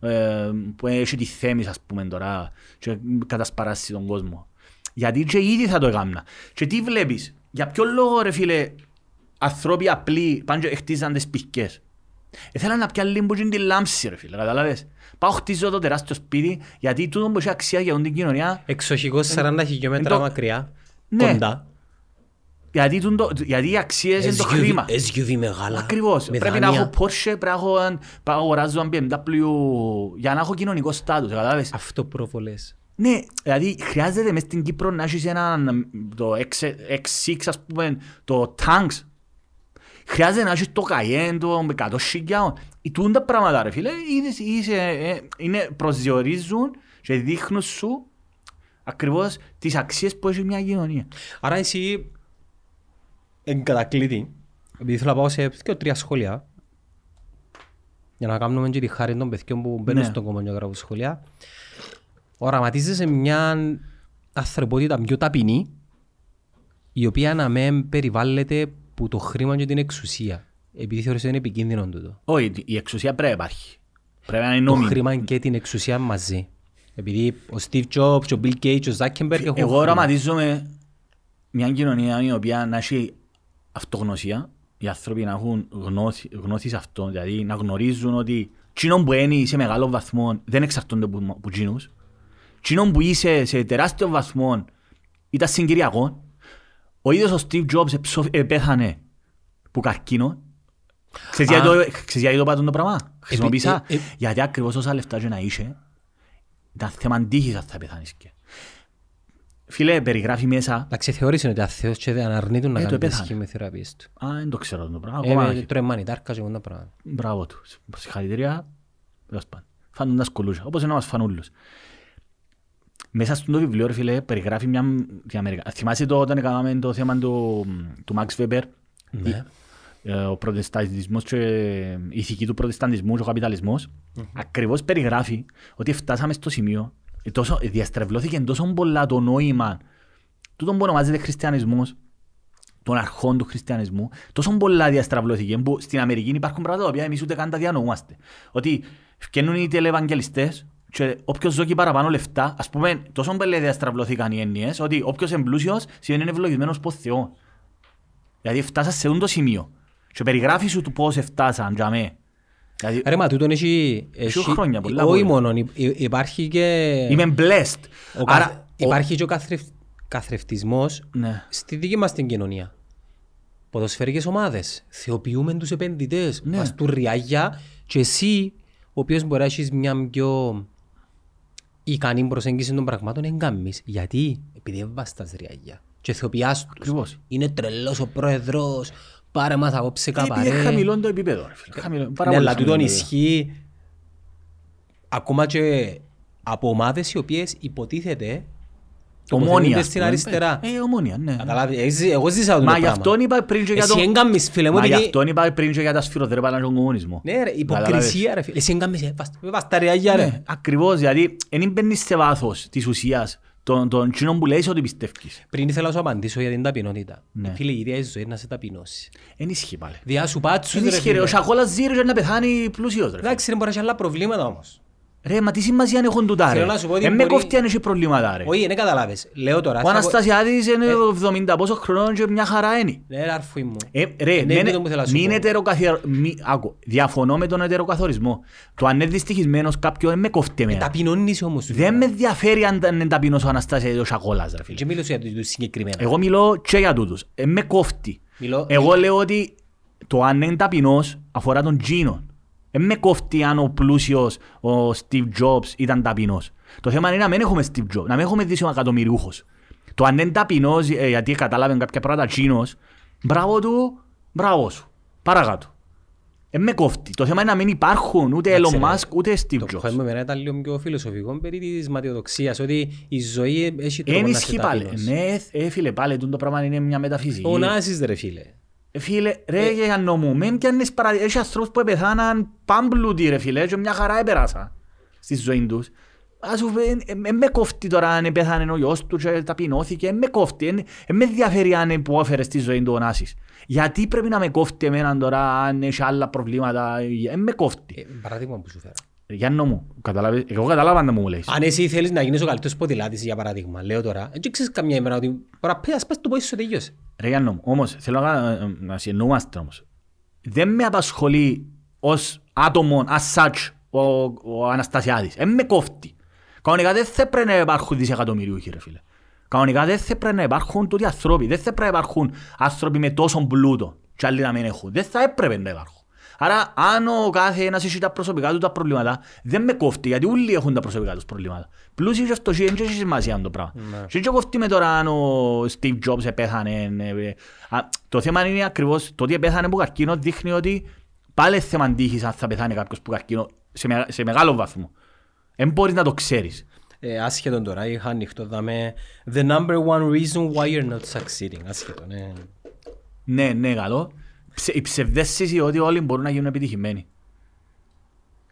ε, που έχει τη θέμης, ας πούμε, τώρα και κατασπαράσει τον κόσμο. Γιατί και ήδη θα το έκανα. Και τι βλέπεις, για ποιο λόγο ρε φίλε, ανθρώποι απλοί πάνε και χτίζαν τις πυκές. Ήθελα να πιάνε λίγο την λάμψη ρε φίλε, καταλάβες. Πάω χτίζω το τεράστιο σπίτι, γιατί τούτο που έχει αξία για όλη την κοινωνία, εξοχικός 40 χιλιόμετρα το- μακριά, Ναι. κοντά. Γιατί, τούτο, γιατί οι αξίες είναι το SUV χρήμα. SUV μεγάλα. Ακριβώς. με Πρέπει να δάνεια. έχω Porsche, πρέπει να έχω, πρέπει να αγοράζω ένα BMW για να έχω κοινωνικό στάτους, καταλάβες. Αυτό προβολές. Ναι, δηλαδή χρειάζεται μες στην Κύπρο να έχεις έναν, το X, X6 ας πούμε, το Tanks. Χρειάζεται να έχεις το Cayenne, το 100 χιλιάων. Οι τούντα πράγματα ρε φίλε, είδες, είσαι, ε, είναι, προσδιορίζουν και δείχνουν σου ακριβώς τις αξίες που έχει μια κοινωνία. Άρα εσύ εν κατακλείδη, επειδή θέλω να πάω σε δύο τρία σχόλια για να κάνουμε και τη χάρη των παιδιών που μπαίνουν Ναι. στον κομμάτι και γράφουν σχόλια οραματίζεσαι μια ανθρωπότητα πιο ταπεινή η οποία να μην περιβάλλεται που το χρήμα και την εξουσία επειδή θεωρείς ότι είναι επικίνδυνο τούτο. Όχι, η εξουσία πρέπει να υπάρχει. Πρέπει να είναι Το νόμιμη. χρήμα και την εξουσία μαζί. Επειδή ο Steve Jobs, ο Bill Gates, ο Zuckerberg έχουν Εγώ χρήμα. οραματίζομαι μια κοινωνία η οποία να έχει αυτογνωσία, οι άνθρωποι να έχουν γνώση, γνώση σε αυτό, δηλαδή να γνωρίζουν ότι τσίνον που είναι σε μεγάλο βαθμό δεν εξαρτώνται από από τσίνους, τσίνον που είσαι σε τεράστιο βαθμό ήταν συγκυριακό, ο ίδιος ο Steve Jobs εψω- ε, πέθανε που καρκίνο, Ξέρεις γιατί Α. το- ξέρεις γιατί το πάτον το πράγμα, χρησιμοποίησα, ε, ε. γιατί ακριβώς όσα λεφτά και να είσαι, ήταν θέμα τύχης αν θα πεθάνεις και. Φίλε, περιγράφει μέσα Εντάξει, θεώρησε ότι αθέος και δεν αναρνείτουν να Ε, το κάνει τις επέθανε. χημειοθεραπείες του. Α, δεν το ξέρω το πράγμα. Ακόμα Ε, όχι. τρώει μανιτάρκα και όλα τα πράγματα. Μπράβο του. Συγχαρητήρια. Τέλος πάντων. Φάνουν τα σκολούσα. Όπως είναι να μας φανούλους. Μέσα στο βιβλίο, ρε φίλε, περιγράφει μια διαμερικά. Θυμάσαι το όταν έκαναμε το θέμα του, του Max Weber, Ναι. ε, ο προτεσταντισμός και η ηθική του προτεσταντισμού και ο καπιταλισμός, ακριβώς περιγράφει ότι φτάσαμε στο σημείο, ε, τόσο, ε, διαστρεβλώθηκε τόσο πολλά το νόημα τούτο που ονομάζεται χριστιανισμός, των αρχών του χριστιανισμού, τόσο πολλά διαστραβλώθηκε που στην Αμερική υπάρχουν πράγματα τα οποία εμείς ούτε καν τα διανοούμαστε. Ότι φτιάχνουν οι τελευαγγελιστές και όποιος ζώκει παραπάνω λεφτά, ας πούμε, τόσο πολλά διαστραβλώθηκαν οι έννοιες, ότι όποιος είναι πλούσιος σημαίνει είναι ευλογισμένος από Θεό. Δηλαδή φτάσαν σε αυτό το σημείο. Και περιγράφει σου του πώς φτάσαν για μέ. Δηλαδή, Ρε μα τούτον έχει... Έχει έχει- χρόνια, πολλά Όχι πολλά. μόνο, υ- υ- υπάρχει και... είμαι blessed. ο Άρα, καθ- Υπάρχει και ο καθρεφ- καθρεφτισμός Ναι. στη δική μας την κοινωνία. Ποδοσφαιρικές ομάδες. Θεοποιούμε τους επενδυτές. Ναι. Μας του ριάγια και εσύ, ο οποίος μπορεί να έχεις μια πιο ικανή προσέγγιση των πραγμάτων, εγκάμεις. Γιατί, επειδή δεν βάζεις τα ριάγια. Και θεοποιάς τους. Ακριβώς. Είναι τρελός ο πρόεδρος. Πάρε μας απόψε Επειδή καπαρέ. είναι χαμηλό το επίπεδο. ρε φίλε. Χαμηλό, πάρα Ναι, πολύ αλλά τούτον χαμηλό το επίπεδο. ισχύει ακόμα και από ομάδες οι οποίες υποτίθεται Ομόνια. τοποθετούνται ας στην πούμε. αριστερά. Ε, ομόνια, ναι. Καταλάβει, έχεις- εγώ ζήσα αυτό Μα το γι' πράγμα. αυτόν είπα πριν και για Εσύ το... έγκαμεις φίλε μου Μα γι' επειδή... αυτόν είπα πριν και για τα σφυροδρέπανα και τον κομμουνισμό. Ναι ρε, Καταλάβες. υποκρισία ρε φίλε. Εσύ έγκαμεις, ε, βάσ- βάσ' τα ριάγια ρε. Ναι, ακριβώς, γιατί δεν μπαίνεις σε βάθος της ουσίας των, των κοινών που λέεις ότι πιστεύεις. Πριν ήθελα να σου απαντήσω για την ταπεινότητα. Ναι. Φίλε, η ίδια η ζωής είναι να σε ταπεινώσει. Εν ισχύει πάλι. Διά σου πάτσους Εν ρε ισχύει ρε, ο φίλε. Σακόλας ζήρε και να πεθάνει πλούσιος ρε. φίλε. Εντάξει, δεν μπορεί να έχει άλλα προβλήματα όμως. Ρε, μα τι σημασία έχουν τούτα ρε; Θέλω να σου πω ότι Εν με μπορεί- κόφτει αν έχει προβλήματα ρε. Όχι, δεν καταλάβες. Λέω τώρα. Ο θα- Αναστασιάδης είναι Ε. 70 πόσο χρονών και μια χαρά είναι. Ναι, ρε, αρφή μου. Ε, ρε, Ναι, μεν- τούτο που θέλω να σου μην πω. ετεροκαθιερο... μη- άκου, διαφωνώ με τον ετεροκαθορισμό. Το αν είναι δυστυχισμένος κάποιον δεν με κόφτει εμένα. Ταπεινώνεις όμως. Δεν με ενδιαφέρει αν είναι ταπεινός ο Αναστασιάδης ο Σακόλας ρε φίλε. Και μίλω για τους συγκεκριμένα. Εγώ μιλώ και για τούτους. Ε, με κόφτει. Μιλώ- Εγώ λέω ότι το αν είναι ταπεινός αφορά τον Τζίνο. Δεν με κόφτει αν ο πλούσιος, ο Steve Jobs ήταν ταπεινός. Το θέμα είναι να μην έχουμε Steve Jobs, να μην έχουμε δισεκατομμυριούχος. Το αν είναι ταπεινός, ε, γιατί κατάλαβε κάποια πράγματα Τζίνος, Μπράβο του, μπράβο σου. Παρακάτω. Ε, με κόφτει. Το θέμα είναι να μην υπάρχουν ούτε Εντάξει, Elon ρε. Musk ούτε Steve Το Jobs. θέμα εμένα ήταν λίγο πιο φιλοσοφικό περί της ματιοδοξίας, ότι η ζωή έχει τρόπο Εν να σε ισχύει πάλι. ταπεινώσει. Ναι, ε, φίλε, πάλι τούτο πράγμα είναι μια μεταφυσική. Ο Νάσης ρε φίλε. Ε, Φίλε, ρε Γιάννο μου, μην πιάνεις παρα... Έχει ανθρώπους που πεθάναν πάμπλουτοι ρε φίλε και μια χαρά έπερασα στη ζωή τους. Ας σου πει, ε, ε, με κόφτει τώρα αν πέθανε ο γιος του και ταπεινώθηκε, ε, με κόφτει, ε, ε, με ενδιαφέρει αν που έφερε στη ζωή του ο Νάσης. Γιατί πρέπει να με κόφτει εμένα τώρα αν έχει άλλα προβλήματα, ε, με κόφτει. Ε, Παράδειγμα που σου φέρω. Ε, Γιάννο μου, καταλάβες, εγώ καταλάβα να μου λες. Αν εσύ θέλεις να γίνεις ο καλύτερος ποδηλάτης, για παράδειγμα, λέω τώρα, δεν ξέρεις καμιά ημέρα ότι τώρα πες, πες το πόης σου τελειώσει. Ρε Γιάννο μου, όμως θέλω να, ε, να συνεννοούμαστε όμως. Δεν με απασχολεί ως άτομο, as such, ο, ο Αναστασιάδης. Δεν με κόφτει. Κανονικά δεν θα πρέπει να υπάρχουν δισεκατομμυριούχοι ρε φίλε. Κανονικά δεν θα πρέπει να υπάρχουν τούτοι άνθρωποι. Δεν θα πρέπει να υπάρχουν άνθρωποι με τόσο πλούτο και άλλοι να μην έχουν. Δεν θα έπρεπε να υπάρχουν. Άρα αν ο κάθε ένας έχει τα προσωπικά του τα προβλήματα, δεν με κόφτει γιατί όλοι έχουν τα προσωπικά τους προβλήματα. Πλούσιοι και φτωχοί δεν έχει σημασία το πράγμα. Ναι. Και δεν κόφτει με τώρα αν ο Steve Jobs επέθανε. ε, ε, α, Το θέμα είναι ακριβώς το ότι επέθανε από καρκίνο δείχνει ότι πάλι θέμα τύχης αν θα πεθάνει κάποιος που καρκίνο σε, με- σε μεγάλο βαθμό. Δεν μπορείς να το ξέρεις. Ε, άσχετον τώρα, είχα ανοιχτό δάμε The number one reason why you're not succeeding. Άσχετον, ε. Ναι, ναι, καλό. Ψε- Η ψευδέστηση ότι όλοι μπορούν να γίνουν επιτυχημένοι.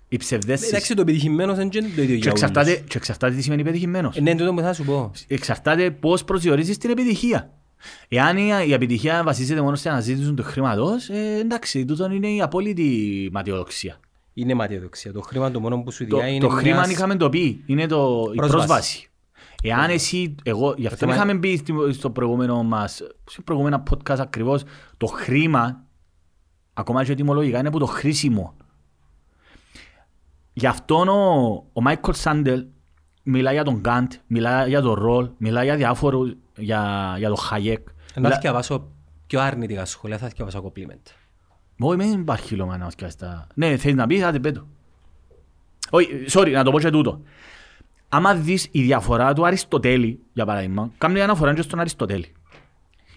Η ψευδέστηση. Εντάξει, το επιτυχημένος δεν είναι το ίδιο Και για όλους. εξαρτάται, και εξαρτάται τι σημαίνει πετυχημένος. Ε, Ναι, τούτο που θα σου πω. Εξαρτάται πώς προσδιορίζεις την επιτυχία. Εάν η, η επιτυχία βασίζεται μόνο στην αναζήτηση του χρήματος, ε, εντάξει, τούτο είναι η απόλυτη ματιοδοξία. Είναι ματιοδοξία. Το χρήμα το μόνο που σου Το, διά είναι το χρήμα μιας- είχαμε το πει, είναι το, η Πρόσβαση. πρόσβαση. Εάν εσύ, εγώ, γι' αυτό θέμα- είχαμε πει στη- στο προηγούμενο μας, στο προηγούμενο podcast ακριβώς, το χρήμα, ακόμα και ετοιμολογικά, είναι που το χρήσιμο. Γι' αυτό ο, ο Μάικολ Σάντελ μιλάει για τον Καντ, μιλάει για τον Ρολ, μιλάει για διάφορους, για, για τον Χαγέκ. Να θυκευάσω πιο αρνητικά σχόλια, θα θυκευάσω κομπλίμεντ. Όχι, δεν υπάρχει λόγο να σκάσεις τα... Ναι, θέλεις να πεις, άντε πέτω. Όχι, sorry, να το πω και τούτο. Άμα δεις η διαφορά του Αριστοτέλη, για παράδειγμα, κάνει αναφορά και στον Αριστοτέλη.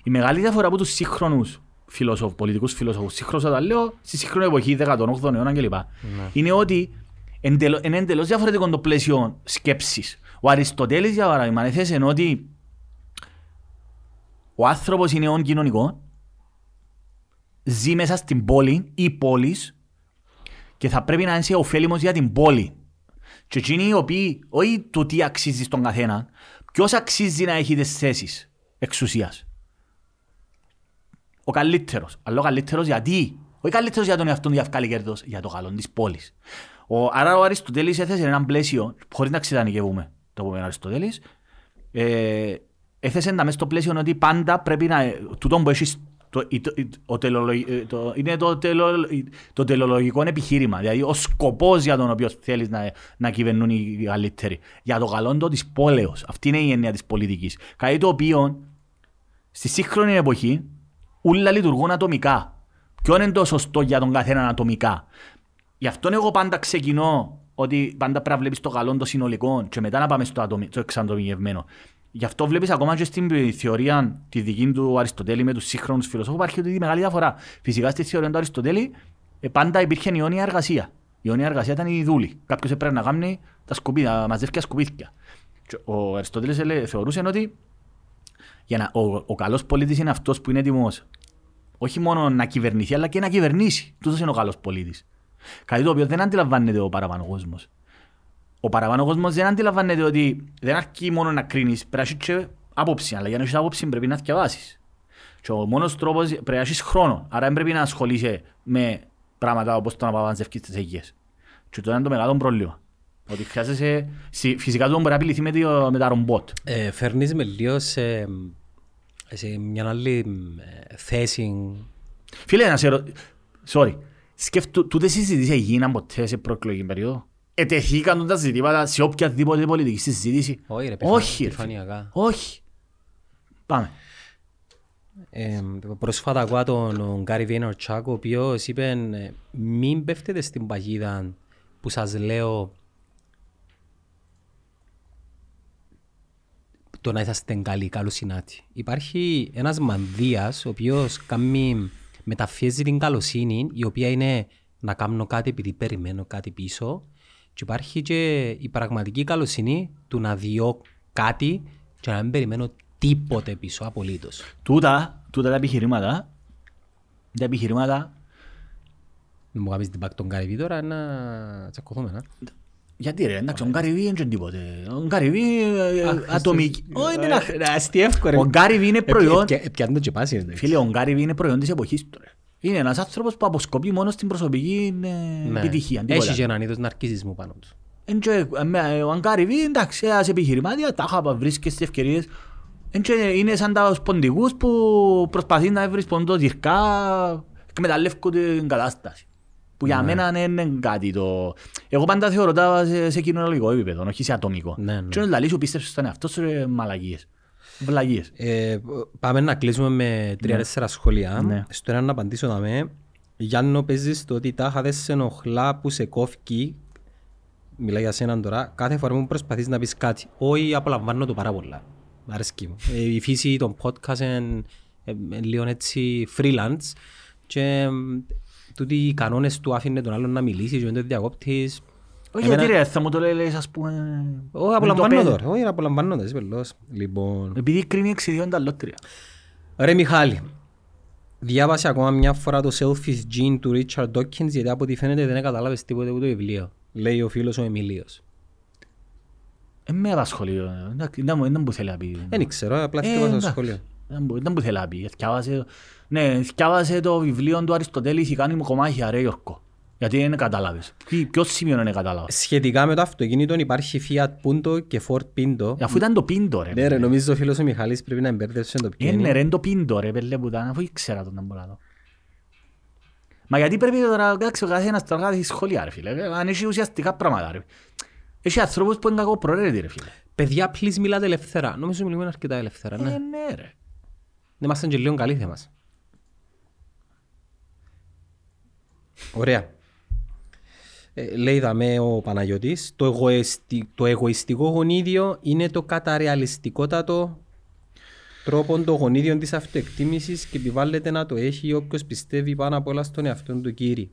Η μεγάλη διαφορά από τους σύγχρονους φιλοσόφους, πολιτικούς φιλοσόφους, σύγχρονους όταν λέω, στη σύγχρονη εποχή, 18ο αιώνα κλπ. Είναι ότι εντελώ, είναι εντελώς διαφορετικό το πλαίσιο σκέψης. Ο Αριστοτέλης, για παράδειγμα, έθεσε ότι ο άνθρωπος είναι όν κοινωνικό, ζει μέσα στην πόλη ή πόλεις και θα πρέπει να είσαι ωφέλιμος για την πόλη. Και εκείνοι οι οποίοι, όχι το τι αξίζει στον καθένα, ποιος αξίζει να έχει τις θέσεις εξουσίας. Ο καλύτερος. Αλλά ο καλύτερος γιατί; Όχι καλύτερος για τον εαυτό του για βγάλει κέρδος, για το καλό της πόλης. Ο, άρα ο Αριστοτέλης έθεσε ένα πλαίσιο, χωρίς να ξεδανικεύουμε το επόμενο Αριστοτέλης, ε, έθεσε να μέσα στο πλαίσιο ότι πάντα πρέπει να... Τούτο που έχεις το, η- το, η- ο τελολογι- ε, το, είναι το, τελο, η- το τελολογικό επιχείρημα. Δηλαδή ο σκοπός για τον οποίο θέλεις να, να κυβερνούν οι καλύτεροι. Για το καλό του της πόλεως. Αυτή είναι η έννοια της πολιτικής. Κάτι το οποίο στη σύγχρονη εποχή όλα λειτουργούν ατομικά. Ποιο είναι το σωστό για τον καθέναν ατομικά; Γι' αυτό εγώ πάντα ξεκινώ ότι πάντα πρέπει να βλέπεις το καλό το συνολικό και μετά να πάμε στο, ατομι, στο εξατομικευμένο. Γι' αυτό βλέπεις ακόμα και στην θεωρία τη δική του Αριστοτέλη με τους σύγχρονους φιλοσόφους υπάρχει ότι η μεγάλη διαφορά. Φυσικά στη θεωρία του Αριστοτέλη ε, πάντα υπήρχε η αιώνια εργασία. Η αιώνια εργασία ήταν η δούλη. Κάποιος έπρεπε να κάνει τα σκουπίδια, να μαζεύει σκουπίδια. Και ο Αριστοτέλης ελε- θεωρούσε ότι για να, ο, ο καλός πολίτης είναι αυτός που είναι έτοιμος όχι μόνο να κυβερνηθεί, αλλά και να κυβερνήσει. Τούτος είναι ο καλός πολίτης. Κάτι το οποίο δεν αντιλαμβάνεται ο παραπάνω κόσμος. Ο παραπάνω κόσμος δεν αντιλαμβάνεται ότι δεν αρκεί μόνο να κρίνεις, πρέπει να έχεις και άποψη, αλλά για να έχεις άποψη πρέπει να διαβάσεις. Και ο μόνος τρόπος πρέπει να έχεις χρόνο, άρα δεν πρέπει να ασχολείσαι με πράγματα όπως το να παπαντζευκείς τις αιγείες. Και αυτό είναι το μεγάλο πρόβλημα. Ότι χρειάζεσαι, συ- φυσικά το μπορεί να επιληθεί με, το- με τα ρομπότ. Ε, φέρνεις με λίγο σε, σε μια άλλη ε, θέση. Φίλε, να σε ρω... Sorry. Σκέφτου, τούτες συζητήσεις έγιναν ποτέ σε προεκλογική περίοδο; Ετεθήκαν τα ζητήματα σε οποιαδήποτε πολιτική συζήτηση; Όχι ρε, Όχι, ρε, επιφανειακά. Όχι. Πάμε. Ε, πρόσφατα ακούω τον Γκάρι Βέινορτσάκ, ο οποίος είπε ε, μην πέφτετε στην παγίδα που σας λέω το να είσαστε καλοί, καλοσυνάτοι. Υπάρχει ένας μανδύας ο οποίος κάνει, μεταφιέζει την καλοσύνη η οποία είναι να κάνω κάτι επειδή περιμένω κάτι πίσω και υπάρχει και η πραγματική καλοσύνη του να διώ κάτι και να μην περιμένω τίποτε πίσω απολύτως. Τούτα, τούτα τα επιχειρήματα, τα επιχειρήματα, Δεν μου κάνεις την πάκ τον Καρυβί τώρα να τσακωθούμε. να. Γιατί ρε, εντάξει, ο Γκάριβι είναι και τίποτε. Ο Γκάριβι ε, ατομική. Όχι, είναι ένα- Ε, αστιεύκο, ρε. Ο Γκάριβι είναι Ε, προϊόν, ε, ε, Πιάνουν το και πάση. εντάξει. φίλε, ο Γκάριβι είναι προϊόν της εποχής του ρε. Είναι ένας άνθρωπος που αποσκοπεί μόνο στην προσωπική ε, Ναι. επιτυχία. τίποτα. Έχει και έναν είδος ναρκισισμού πάνω τους. Εν και, ε, με- Ο Αγκάριβι, εντάξει, ένας επιχειρημάτια, τα είχα βρίσκεις στις ευκαιρίες. Εν και είναι σαν τα σποντικούς που προσπαθεί να βρει σποντό διρκά, εκμεταλλεύκονται την κατάσταση. Που για μένα δεν είναι κάτι το... Εγώ πάντα θεωρώ τα σε, σε κοινωνικό επίπεδο, όχι σε ατομικό. Ναι, ναι. Και όταν λαλείς σου πίστεψες στον εαυτό σου, ρε, μαλαγίες. Βλαγίες. Ε, πάμε να κλείσουμε με τρία-τέσσερα σχόλια. Ναι. Στο ένα να απαντήσω να με. Γιάννο, παίζεις το ότι τάχα δεν σε ενοχλά που σε κόφκει. Μιλάει για σέναν τώρα. Κάθε φορά που προσπαθείς να πεις κάτι. Όχι, απολαμβάνω το πάρα πολλά. Μ' αρέσκει μου. Ε, η φύση των podcast είναι ε, ε, λίγο έτσι freelance. Και ε, τούτοι οι κανόνες του άφηνε τον άλλον να μιλήσει και δεν το διακόπτεις. Όχι Εμένα- γιατί ρε, θα μου το λέει, λες, ας πούμε... Όχι, με απολαμβάνω το τώρα. Όχι, απολαμβάνω το. είσαι πελός. Λοιπόν... Επειδή κρίνει εξιδιών τα λότρια. Ρε Μιχάλη, διάβασε ακόμα μια φορά το Selfish Gene του Richard Dawkins γιατί από ό,τι φαίνεται δεν κατάλαβες τίποτε από το βιβλίο. Λέει ο φίλος ο Εμιλίος. Ε, με απασχολεί. ε, εντάξει, Δεν μου- δεν μου θέλει να πει. Δεν ξέρω, απλά Ε, θυκεύασα το εντάξει. Σχόλιο. Δεν μπο- Δεν μου θέλει να πει. Θκιάβασε- Ναι, θκιάβασε το βιβλίο του Αριστοτέλης «Η κάνει μου κομμάτια ρε Γιώργο». Γιατί δεν κατάλαβες. Τι- Ποιος σημείο δεν κατάλαβες. Σχετικά με το αυτοκίνητο υπάρχει Fiat Punto και Ford Pinto. Αφού ήταν το πίντο ρε. Ναι ρε, νομίζω ο φίλος ο Μιχάλης πρέπει να εμπέρδευσε το ποιο Είναι είναι. ρε είναι το πίντο ρε πέλε που ήταν. Αφού ήξερα τον να μπορώ να δω. Μα γιατί πρέπει τώρα εντάξει, ο καθένας τώρα κάνει σχόλια ρε φίλε. Ε, Αν έχει ουσιαστικά πράγματα ρε. Έχει ανθρώπους που είναι κακό προαίρετοι ρε φίλε. Παιδιά, please μιλάτε ελευθερά. Νομίζω μιλούμε αρκετά ελευθερά, Ε, ναι. ναι ρε. Δεν είμαστε και λίγο καλοί θέμας. Ωραία. Ε, λέει δαμέ ο Παναγιώτης, το, εγωιστι... το εγωιστικό γονίδιο είναι το καταρεαλιστικότατο τρόπο το γονίδιο της αυτοεκτίμησης και επιβάλλεται να το έχει όποιος πιστεύει πάνω απ' όλα στον εαυτόν του κύρι.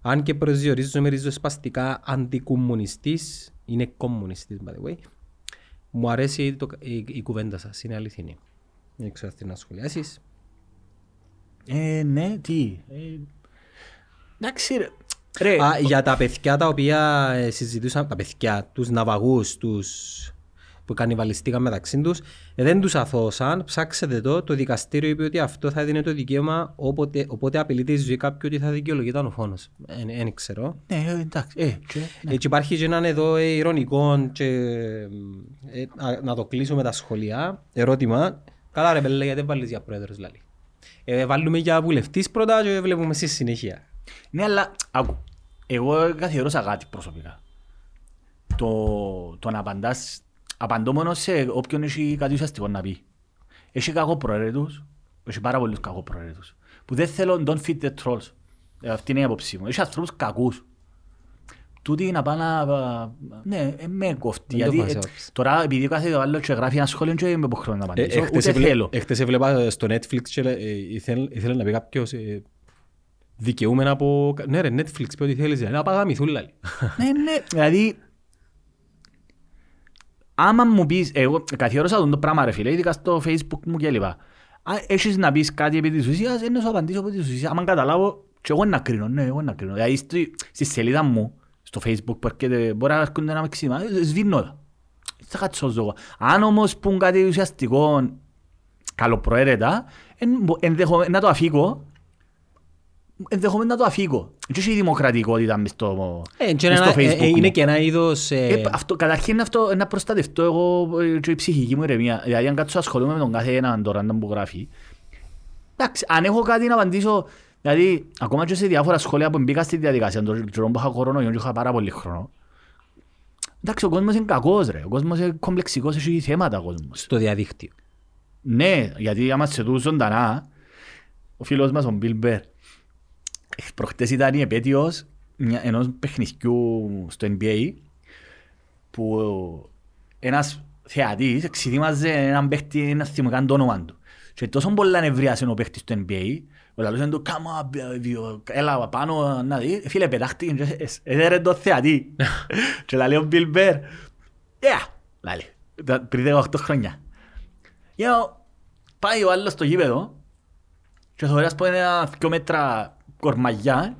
Αν και προσδιορίζομαι ριζοσπαστικά αντικομμουνιστής, είναι κομμουνιστής by the way, μου αρέσει το, η, η κουβέντα σας, είναι αληθινή. Δεν ξέρω αν θέλει να σχολιάσεις. Ε, ναι, τι; Ε, Εντάξει ρε. Ρε, Α, για τα παιδιά τα οποία ε, συζητούσαν, τα παιδιά, τους ναυαγούς, τους που κανιβαλιστήκαν μεταξύ τους, ε, δεν τους αθώσαν, ψάξετε το, το δικαστήριο είπε ότι αυτό θα δίνει το δικαίωμα όποτε, οπότε απειλείται η ζωή κάποιου ότι θα δικαιολογείται ο φόνος. Δεν ξέρω. ναι, ε, εντάξει. Ε, και, ναι. Έτσι υπάρχει και έναν εδώ ε, ηρωνικό και ε, α, να το κλείσω με τα σχολεία. Ερώτημα. Καλά ρε πέλε, γιατί δεν βάλεις για πρόεδρος λάλη. Ε, βάλουμε για βουλευτής πρώτα και βλέπουμε στη συνέχεια. Ναι, αλλά άκου. Εγώ καθιερώσα κάτι προσωπικά. Το, το να απαντάς, απαντώ μόνο σε όποιον έχει κάτι ουσιαστικό να πει. Έχει κακό προαίρετους, έχει πάρα πολλούς κακό προαίρετους. Που δεν θέλω, don't fit the trolls. Ε, Αυτή είναι η άποψή μου. Έχει ανθρώπους κακούς. Τούτοι να πάνε να... Ναι, ε, με κοφτεί. Δεν το Γιατί βάζω. ε, τώρα επειδή κάθε άλλο και γράφει ένα σχόλιο και είμαι υποχρεωμένος να Ε, απαντήσω. έχτες Ούτε έβλε- θέλω. Έχτες έβλεπα στο Netflix και ε, ήθελε, ήθελε να πει κάποιος ε, δικαιούμενα από... Ναι ρε, Netflix, πει ό,τι θέλεις, να παγαμηθούν λάλη. Ναι, ναι, δηλαδή... Άμα μου πεις, εγώ καθιέρωσα τον το πράγμα ρε φίλε, ειδικά στο facebook μου και λοιπά. Αν έχεις να πεις κάτι επί της ουσίας, είναι να σου απαντήσω επί της ουσίας. Άμα καταλάβω, και εγώ να κρίνω, ναι, εγώ να κρίνω. Δηλαδή στη, στη σελίδα μου, στο facebook που έρχεται, μπορεί να έρχονται ένα μεξίμα, ε, σβήνω τα. Θα κάτσω εγώ. Αν όμως πούν κάτι ουσιαστικό, καλοπροαίρετα, εν- μπο- ενδεχομε- να το αφήγω, ενδεχομένω να το αφήγω. Και έχει δημοκρατικότητα μες στο, Ε, και μες ένα- στο ε, facebook ε, είναι μου. και ένα είδος... ε, Ε, αυτό, καταρχήν αυτό να προστατευτώ εγώ ε, και η ψυχική μου ηρεμία. Δηλαδή αν κάτσω ασχολούμαι με τον κάθε έναν τώρα να μου γράφει. Εντάξει, αν έχω κάτι να απαντήσω, δηλαδή ακόμα και σε διάφορα σχόλια που μπήκα στη διαδικασία, τον καιρό που είχα κορονοϊό και είχα πάρα πολύ χρόνο. Εντάξει, ο κόσμος είναι κακός ρε, ο κόσμος είναι κομπλεξικός, έχει θέματα ο κόσμος. στο διαδίκτυο. Ναι, γιατί άμα σε τούτους ζωντανά, ο φίλος μας ο Μπιλ Μπέρ, προχτές ήταν η επέτειος μια- ενός παιχνιδιού στο NBA που ένας θεατής εξειδήμαζε έναν παίχτη να θυμοκάν το όνομα του. Και τόσο πολλά νευρίασε ο παίχτης του NBA, ο λαλούς είναι του «Κάμα, έλα πάνω να δει». Φίλε, πετάχτηκε και έδερε το θεατή. [LAUGHS] Και λέει ο Bill Bear, «Yeah», λέει, πριν 18 χρόνια. Yo, πάει ο άλλος στο γήπεδο και θωρείς που είναι ένα δυο μέτρα κορμαγιά,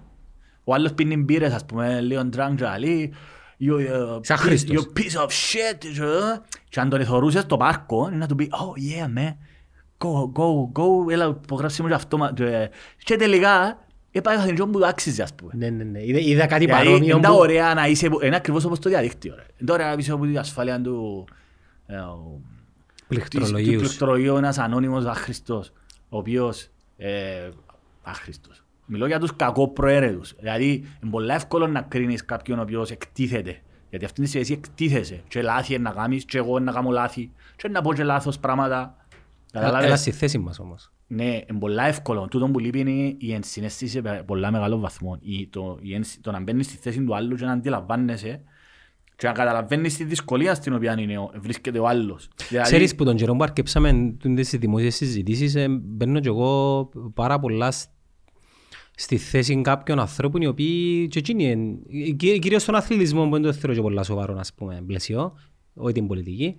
ο άλλος πίνει μπύρες, ας πούμε, λίγο drunk και λέει you, uh, Σαν piece- Χρήστος. you piece of shit. και- Και αν τον εθωρούσες στο πάρκο, να του πει, oh yeah man, go, go, go, έλα υπογράψε μου και αυτό. μα- και- Και τελικά, έπαγα την που του άξιζε, ας πούμε. Ναι, ναι, ναι. Είδα, είδα κάτι Δηλαδή, παρόμοιο είναι τα που... ωραία να είσαι, είναι ακριβώς όπως το διαδίκτυο. ρε. Είναι τα ωραία πίσω από την ασφάλεια του, ε, ο- της- του πληκτρολογίους. πληκτρολογίου ένας ανώνυμος άχρηστος, ο οποίος, ε, άχρηστος. Μιλώ για τους κακοπροαίρετους. Δηλαδή, είναι πολύ εύκολο να κρίνεις κάποιον ο οποίος εκτίθεται. Γιατί αυτήν τη στιγμή εκτίθεσαι. Και λάθη είναι να κάνεις, και εγώ να κάνω λάθη. Και να πω και λάθος πράγματα. Καταλάβες. Έλα στη θέση μας όμως. Ναι, είναι πολλά εύκολο. Τούτο που λείπει είναι η ενσυναίσθηση σε πολλά μεγάλο βαθμό. Η, το, η, ενσ- το να μπαίνεις στη θέση του άλλου και να αντιλαμβάνεσαι και να καταλαβαίνεις τη δυσκολία στην οποία είναι, ο- βρίσκεται ο άλλος. Δηλαδή, Ξέρεις που τον καιρό που αρκέψαμε τις δημόσιες συζητήσεις ε, μπαίνω και εγώ πάρα πολλά σ- στη θέση κάποιων ανθρώπων οι οποίοι και εκείνοι εν- κυ- κυρίως στον αθλητισμό που δεν το θεωρώ και πολλά σοβαρό ας πούμε πλαίσιο όχι την πολιτική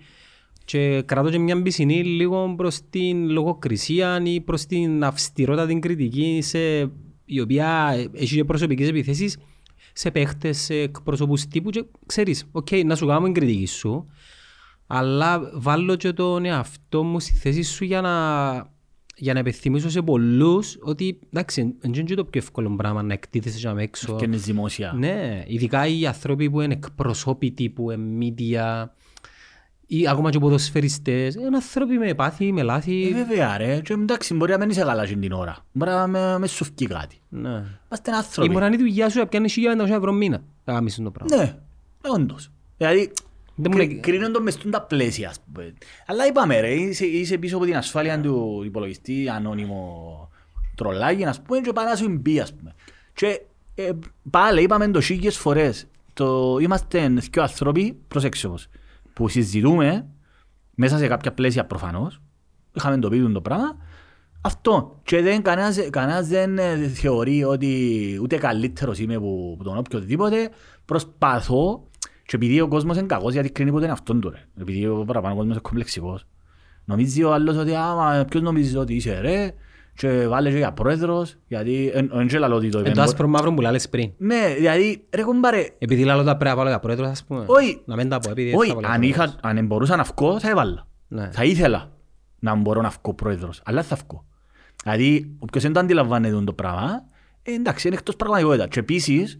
και κρατώ και μια μπισινή λίγο προς την λογοκρισία ή προς την αυστηρότητα την κριτική σε, η οποία έχει και προσωπικές επιθέσεις σε παίχτες, σε εκπροσωπούς τύπου και ξέρεις, οκ, να σου κάνω την κριτική σου αλλά βάλω και τον εαυτό μου στη θέση σου για να, για να υπενθυμίσω σε πολλούς ότι εντάξει, δεν είναι και το πιο εύκολο πράγμα να εκτίθεσαι για να έξω. Και είναι δημόσια. Ναι, ειδικά οι άνθρωποι που είναι εκπρόσωποι τύπου, που είναι media ή ακόμα και ποδοσφαιριστές, είναι άνθρωποι με πάθη, με λάθη. Ε, βέβαια ρε. Και εντάξει, μπορεί να μην είσαι καλά στην ώρα. Μπορεί να με, με σου φκεί κάτι. Ναι. Είμαστε Ή άνθρωποι. μπορεί να είναι η δουλειά σου να πιάνει 1.500 ευρώ μήνα. Να κάνεις το πράγμα. Ναι, όντως. Δηλαδή, Δεν μου κρι- λέει- κρίνουν το μες στον τα πλαίσια, ας πούμε. Αλλά είπαμε ρε, είσαι, είσαι πίσω από την ασφάλεια του υπολογιστή, ανώνυμο τρολάκι, ας πούμε, και πάει να σου μπει, ας πούμε. Και ε, πάλι είπαμε το χίλιες φορές, το, είμαστε δύο άνθρωποι, προσέξτε όμως, που συζητούμε μέσα σε κάποια πλαίσια προφανώς, είχαμε το πει το πράγμα, αυτό. Και δεν, κανένας, κανένας δεν ε, θεωρεί ότι ούτε καλύτερος είμαι που, που τον οποιοδήποτε. Προσπαθώ και επειδή ο κόσμος είναι κακός γιατί κρίνει ποτέ είναι αυτόν του ρε. Επειδή ο παραπάνω κόσμος είναι κομπλεξικός. Νομίζει ο άλλος ότι άμα ποιος νομίζεις ότι είσαι ρε και βάλε και για πρόεδρος γιατί εν- εν και λαλώ ότι το Εν το είπε. άσπρο μαύρο που λάλες πριν. Ναι, δηλαδή ρε κομπάρε, Επειδή λάλω τα πρέπει να βάλω για πρόεδρος, ας πούμε. Όχι. Να μην τα πω, επειδή δεν όχι, θα βάλω για αν, πρόεδρος. είχα, αν μπορούσα να βγω θα έβαλα. Ναι. Θα ήθελα να μπορώ να βγω πρόεδρος, αλλά θα βγω. Δηλαδή, όποιος δεν το αντιλαμβάνεται το πράγμα, ε, εντάξει, είναι εκτός πραγματικότητας. Και επίσης,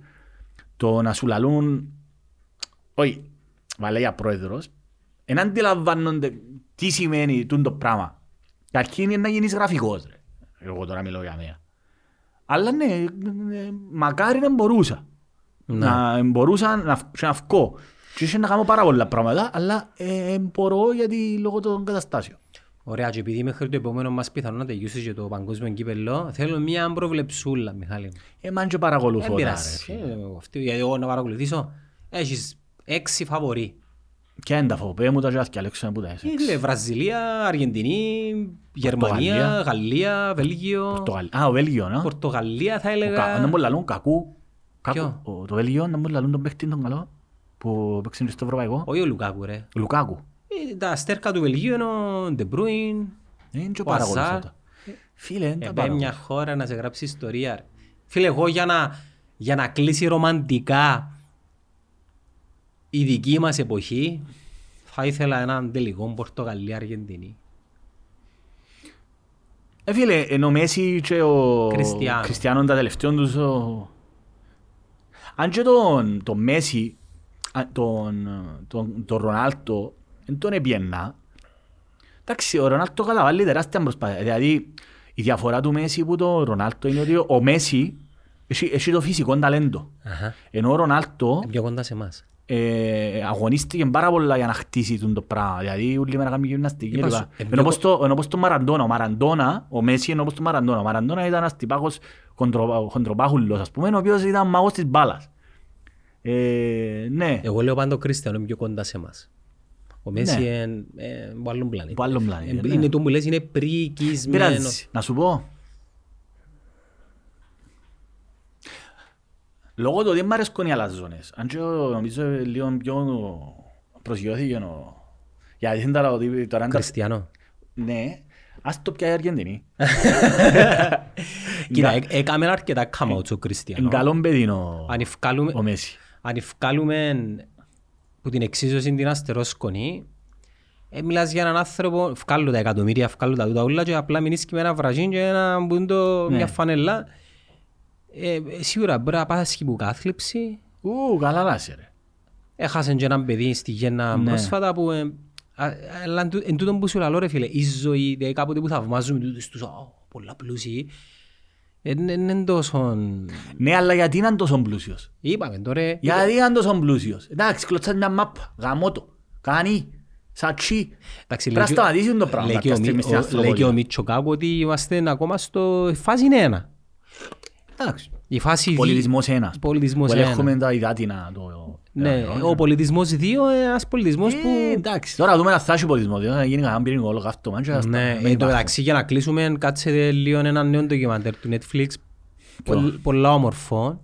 το να σου λαλούν, όχι, βάλε για πρόεδρος, δεν αντιλαμβάνονται τι σημαίνει τούτο το πράγμα. Καταρχήν είναι να γίνεις γραφικός, ρε. Εγώ τώρα μιλώ για μένα. Αλλά ναι, ε, ε, μακάρι να μπορούσα. Ναι. Να μπορούσα να, φ- και να βγω. Και είχε να κάνω πάρα πολλά πράγματα, αλλά ε, μπορώ γιατί λόγω των καταστάσεων. Ωραία, και επειδή μέχρι το επόμενο μας πιθανό να τελειώσει και το παγκόσμιο κύπελλο, θέλω μια προβλεψούλα, Μιχάλη. μου. Ε, μαν και παρακολουθώ Δεν τα, ρε, πειράζει. φίλε. Ε, αυτή- Γιατί εγώ να παρακολουθήσω, έχεις έξι φαβορί. Ποια είναι τα φοβέ μου τα και Αλέξο που τα Ε, έσαι. λέει, Βραζιλία, Αργεντινή, Γερμανία, Πορτογαλία. Γαλλία, Βέλγιο, Πορτογαλ- Α, ο Βέλγιο, να. Πορτογαλία θα Ο Κα- έλεγα. Να μου λαλούν κακού. κακού- Ποιο; ο- Το Βέλγιο, να μου λαλούν τον παίχτη τον καλό. Που παίξε στο Ευρωπαϊκό. Όχι ο Λουκάκου ρε. Ο Λουκάκου. Ε, Τα αστέρκα του Βελγίου είναι ο De Bruyne, Ε, Είναι και Ο παρακολουθώ Αζάρ. τα. Φίλε, δεν τα Επέ μια παρακολουθώ. χώρα να σε γράψει ιστορία. ρε. Φίλε, εγώ για να, για να κλείσει ρομαντικά η δική μας εποχή, θα ήθελα έναν τελικό Πορτογαλία-Αργεντινή. Ε, φίλε, ενώ ο Μέση και ο Κριστιάνο. Κριστιάνο τα τελευταίων τους... ο- Αν και τον, τον Μέση, α, τον, τον, τον Ρονάλτο, δεν τον έπιεννα. Εντάξει, ο Ρονάλτο καταβάλει τεράστια προσπάθεια. Δηλαδή, η διαφορά του Μέση που το Ρονάλτο είναι ότι ο Μέση έχει, έχει το φυσικό ταλέντο. Αχα. Ενώ ο Ρονάλτο Είναι πιο κοντά σε εμάς. Ε, αγωνίστηκε πάρα πολλά για να χτίσει τον το πράγμα. Δηλαδή, όλη μέρα κάνει γυμναστική. Είπα κλπ. σου, ε, Ενώ πιο- όπως το, ενώ όπως το Μαραντόνα. Ο Μαραντόνα, ο Μέση είναι όπως το Μαραντόνα. Ο Μαραντόνα ήταν ένας τυπάκος χοντρο- χοντροπάχουλος, ας πούμε, ο οποίος ήταν μάγος της μπάλας. Ε, ναι. Εγώ λέω πάντα ο Κρίστιανο είναι πιο κοντά σε εμάς. Ο Μέση Ναι. είναι ε, από άλλον πλανήτη. Από άλλον πλανήτη, Ε, ναι. Είναι το που λες, είναι πρικισμένος. Πειράζει. Να σου πω. Λόγω του ότι δεν μ' αρέσκουν οι αλαζόνες. Αν και ο- νομίζω λίγο πιο προσγειώθηκε ο... Γιατί δεν τα λέω ότι τώρα... είναι τα- Κριστιανό. Ναι. Ας το πιάει η Αργεντινή. [LAUGHS] Κοίτα, ε- έκαμε αρκετά καμαούτσο ο Είναι Κριστιανό. καλό παιδί ο, Αν ευκάλουμε- ο Μέση. αν ευκάλουμε που την εξίσωση την αστερόσκονη, ε, μιλάς για έναν άνθρωπο, βγάλω τα εκατομμύρια, βγάλω τα τούτα ούλα και απλά μείνεις και με ένα βραζίν και ένα μπούντο, Ναι. μια φανελά. Ε, ε, σίγουρα μπορεί να πάθεις υποκάθλιψη. Ου, καλά να είσαι ρε. Έχασε και έναν παιδί στη γέννα Ναι. πρόσφατα που... Ε, α- αλλά εν τού- εν τούτον που σου λαλώ ρε φίλε, η ζωή, δηλαδή κάποτε που θαυμάζουμε τούτους τους «Α, πολλά πλούσιοι, ε, δεν είναι τόσο... Ναι, αλλά γιατί είναι τόσο πλούσιος; Είπαμε τώρα, Γιατί είναι τόσο πλούσιος; Εντάξει, κλωτσάς μια μάπα. Γαμώ το. Κάνει. Σατσί. Εντάξει, Πρέπει να λέει και- σταματήσει το πράγμα λέει και κάποια ο στιγμή Μι- στην ο- αστροπολία. Λέει και ο Μίτσοκάκου ότι είμαστε ακόμα στο φάση 1. Εντάξει. Η φάση δι- Πολιτισμός ένας. Πολιτισμός Που ένα. ελέγχουμε τα υδάτινα. Το... Ναι, το- ο πολιτισμός 2 είναι ένας πολιτισμός Ε, που... εντάξει, τώρα δούμε να φτάσει ο πολιτισμός. διότι Θα γίνει κανένα πυρηνικό όλο αυτό. μάντια, ας τα- Ναι, μην εν τω υπάρχουν. μεταξύ για να κλείσουμε κάτσετε λίγο ένα νέο ντοκιμαντέρ του Netflix πολλ- πολλά όμορφο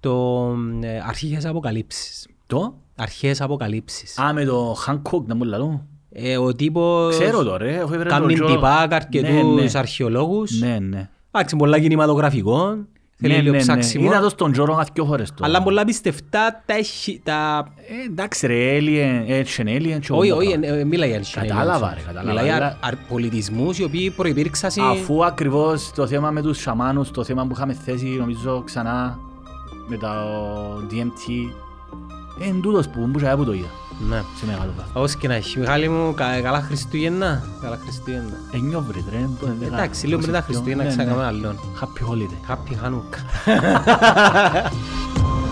το ε, Αρχές Αποκαλύψεις. Το; Αρχές Αποκαλύψεις. Α, με το Hancock να μου λαλώ. Ε, ο τύπος Ξέρω το ρε. αφού έφερε κάνει τον Τζο- τυπάκ Ναι, αρκετούς ναι. αρχαιολόγους. Ναι, ναι. Εντάξει, πολλά κινηματογραφικό. Θέλει Ναι, λίγο ναι, ναι. ψάξιμο. Είδα το στον Τζόρο καθ' δυο φορές το. Αλλά πολλά πιστευτά τα έχει... Τα... Ε, εντάξει ρε, alien, έτσι είναι alien και Όχι, όλα όχι, τα πράγματα. ε, μιλάει για alien. Κατάλαβα, ρε, κατάλαβα. Μιλάει για Αλλά- αρ- πολιτισμούς οι οποίοι προϋπήρξαν... Αφού ακριβώς το θέμα με τους σαμάνους, το θέμα που είχαμε θέσει νομίζω ξανά με το DMT, ε, είναι τούτος που μπούσα που το είδα Ναι. σε μεγάλο βάθμο. Όπως και να έχει. Μιχάλη μου, κα- καλά Χριστούγεννα. Καλά Χριστούγεννα. Εννιώ βρε, ρε. το είναι δέκα- Εντάξει, λίγο πριν τα είκοσι δύο. Χριστούγεννα Ναι, ναι. ξαγάμε άλλον. Happy holiday. Happy Hanukkah. [LAUGHS]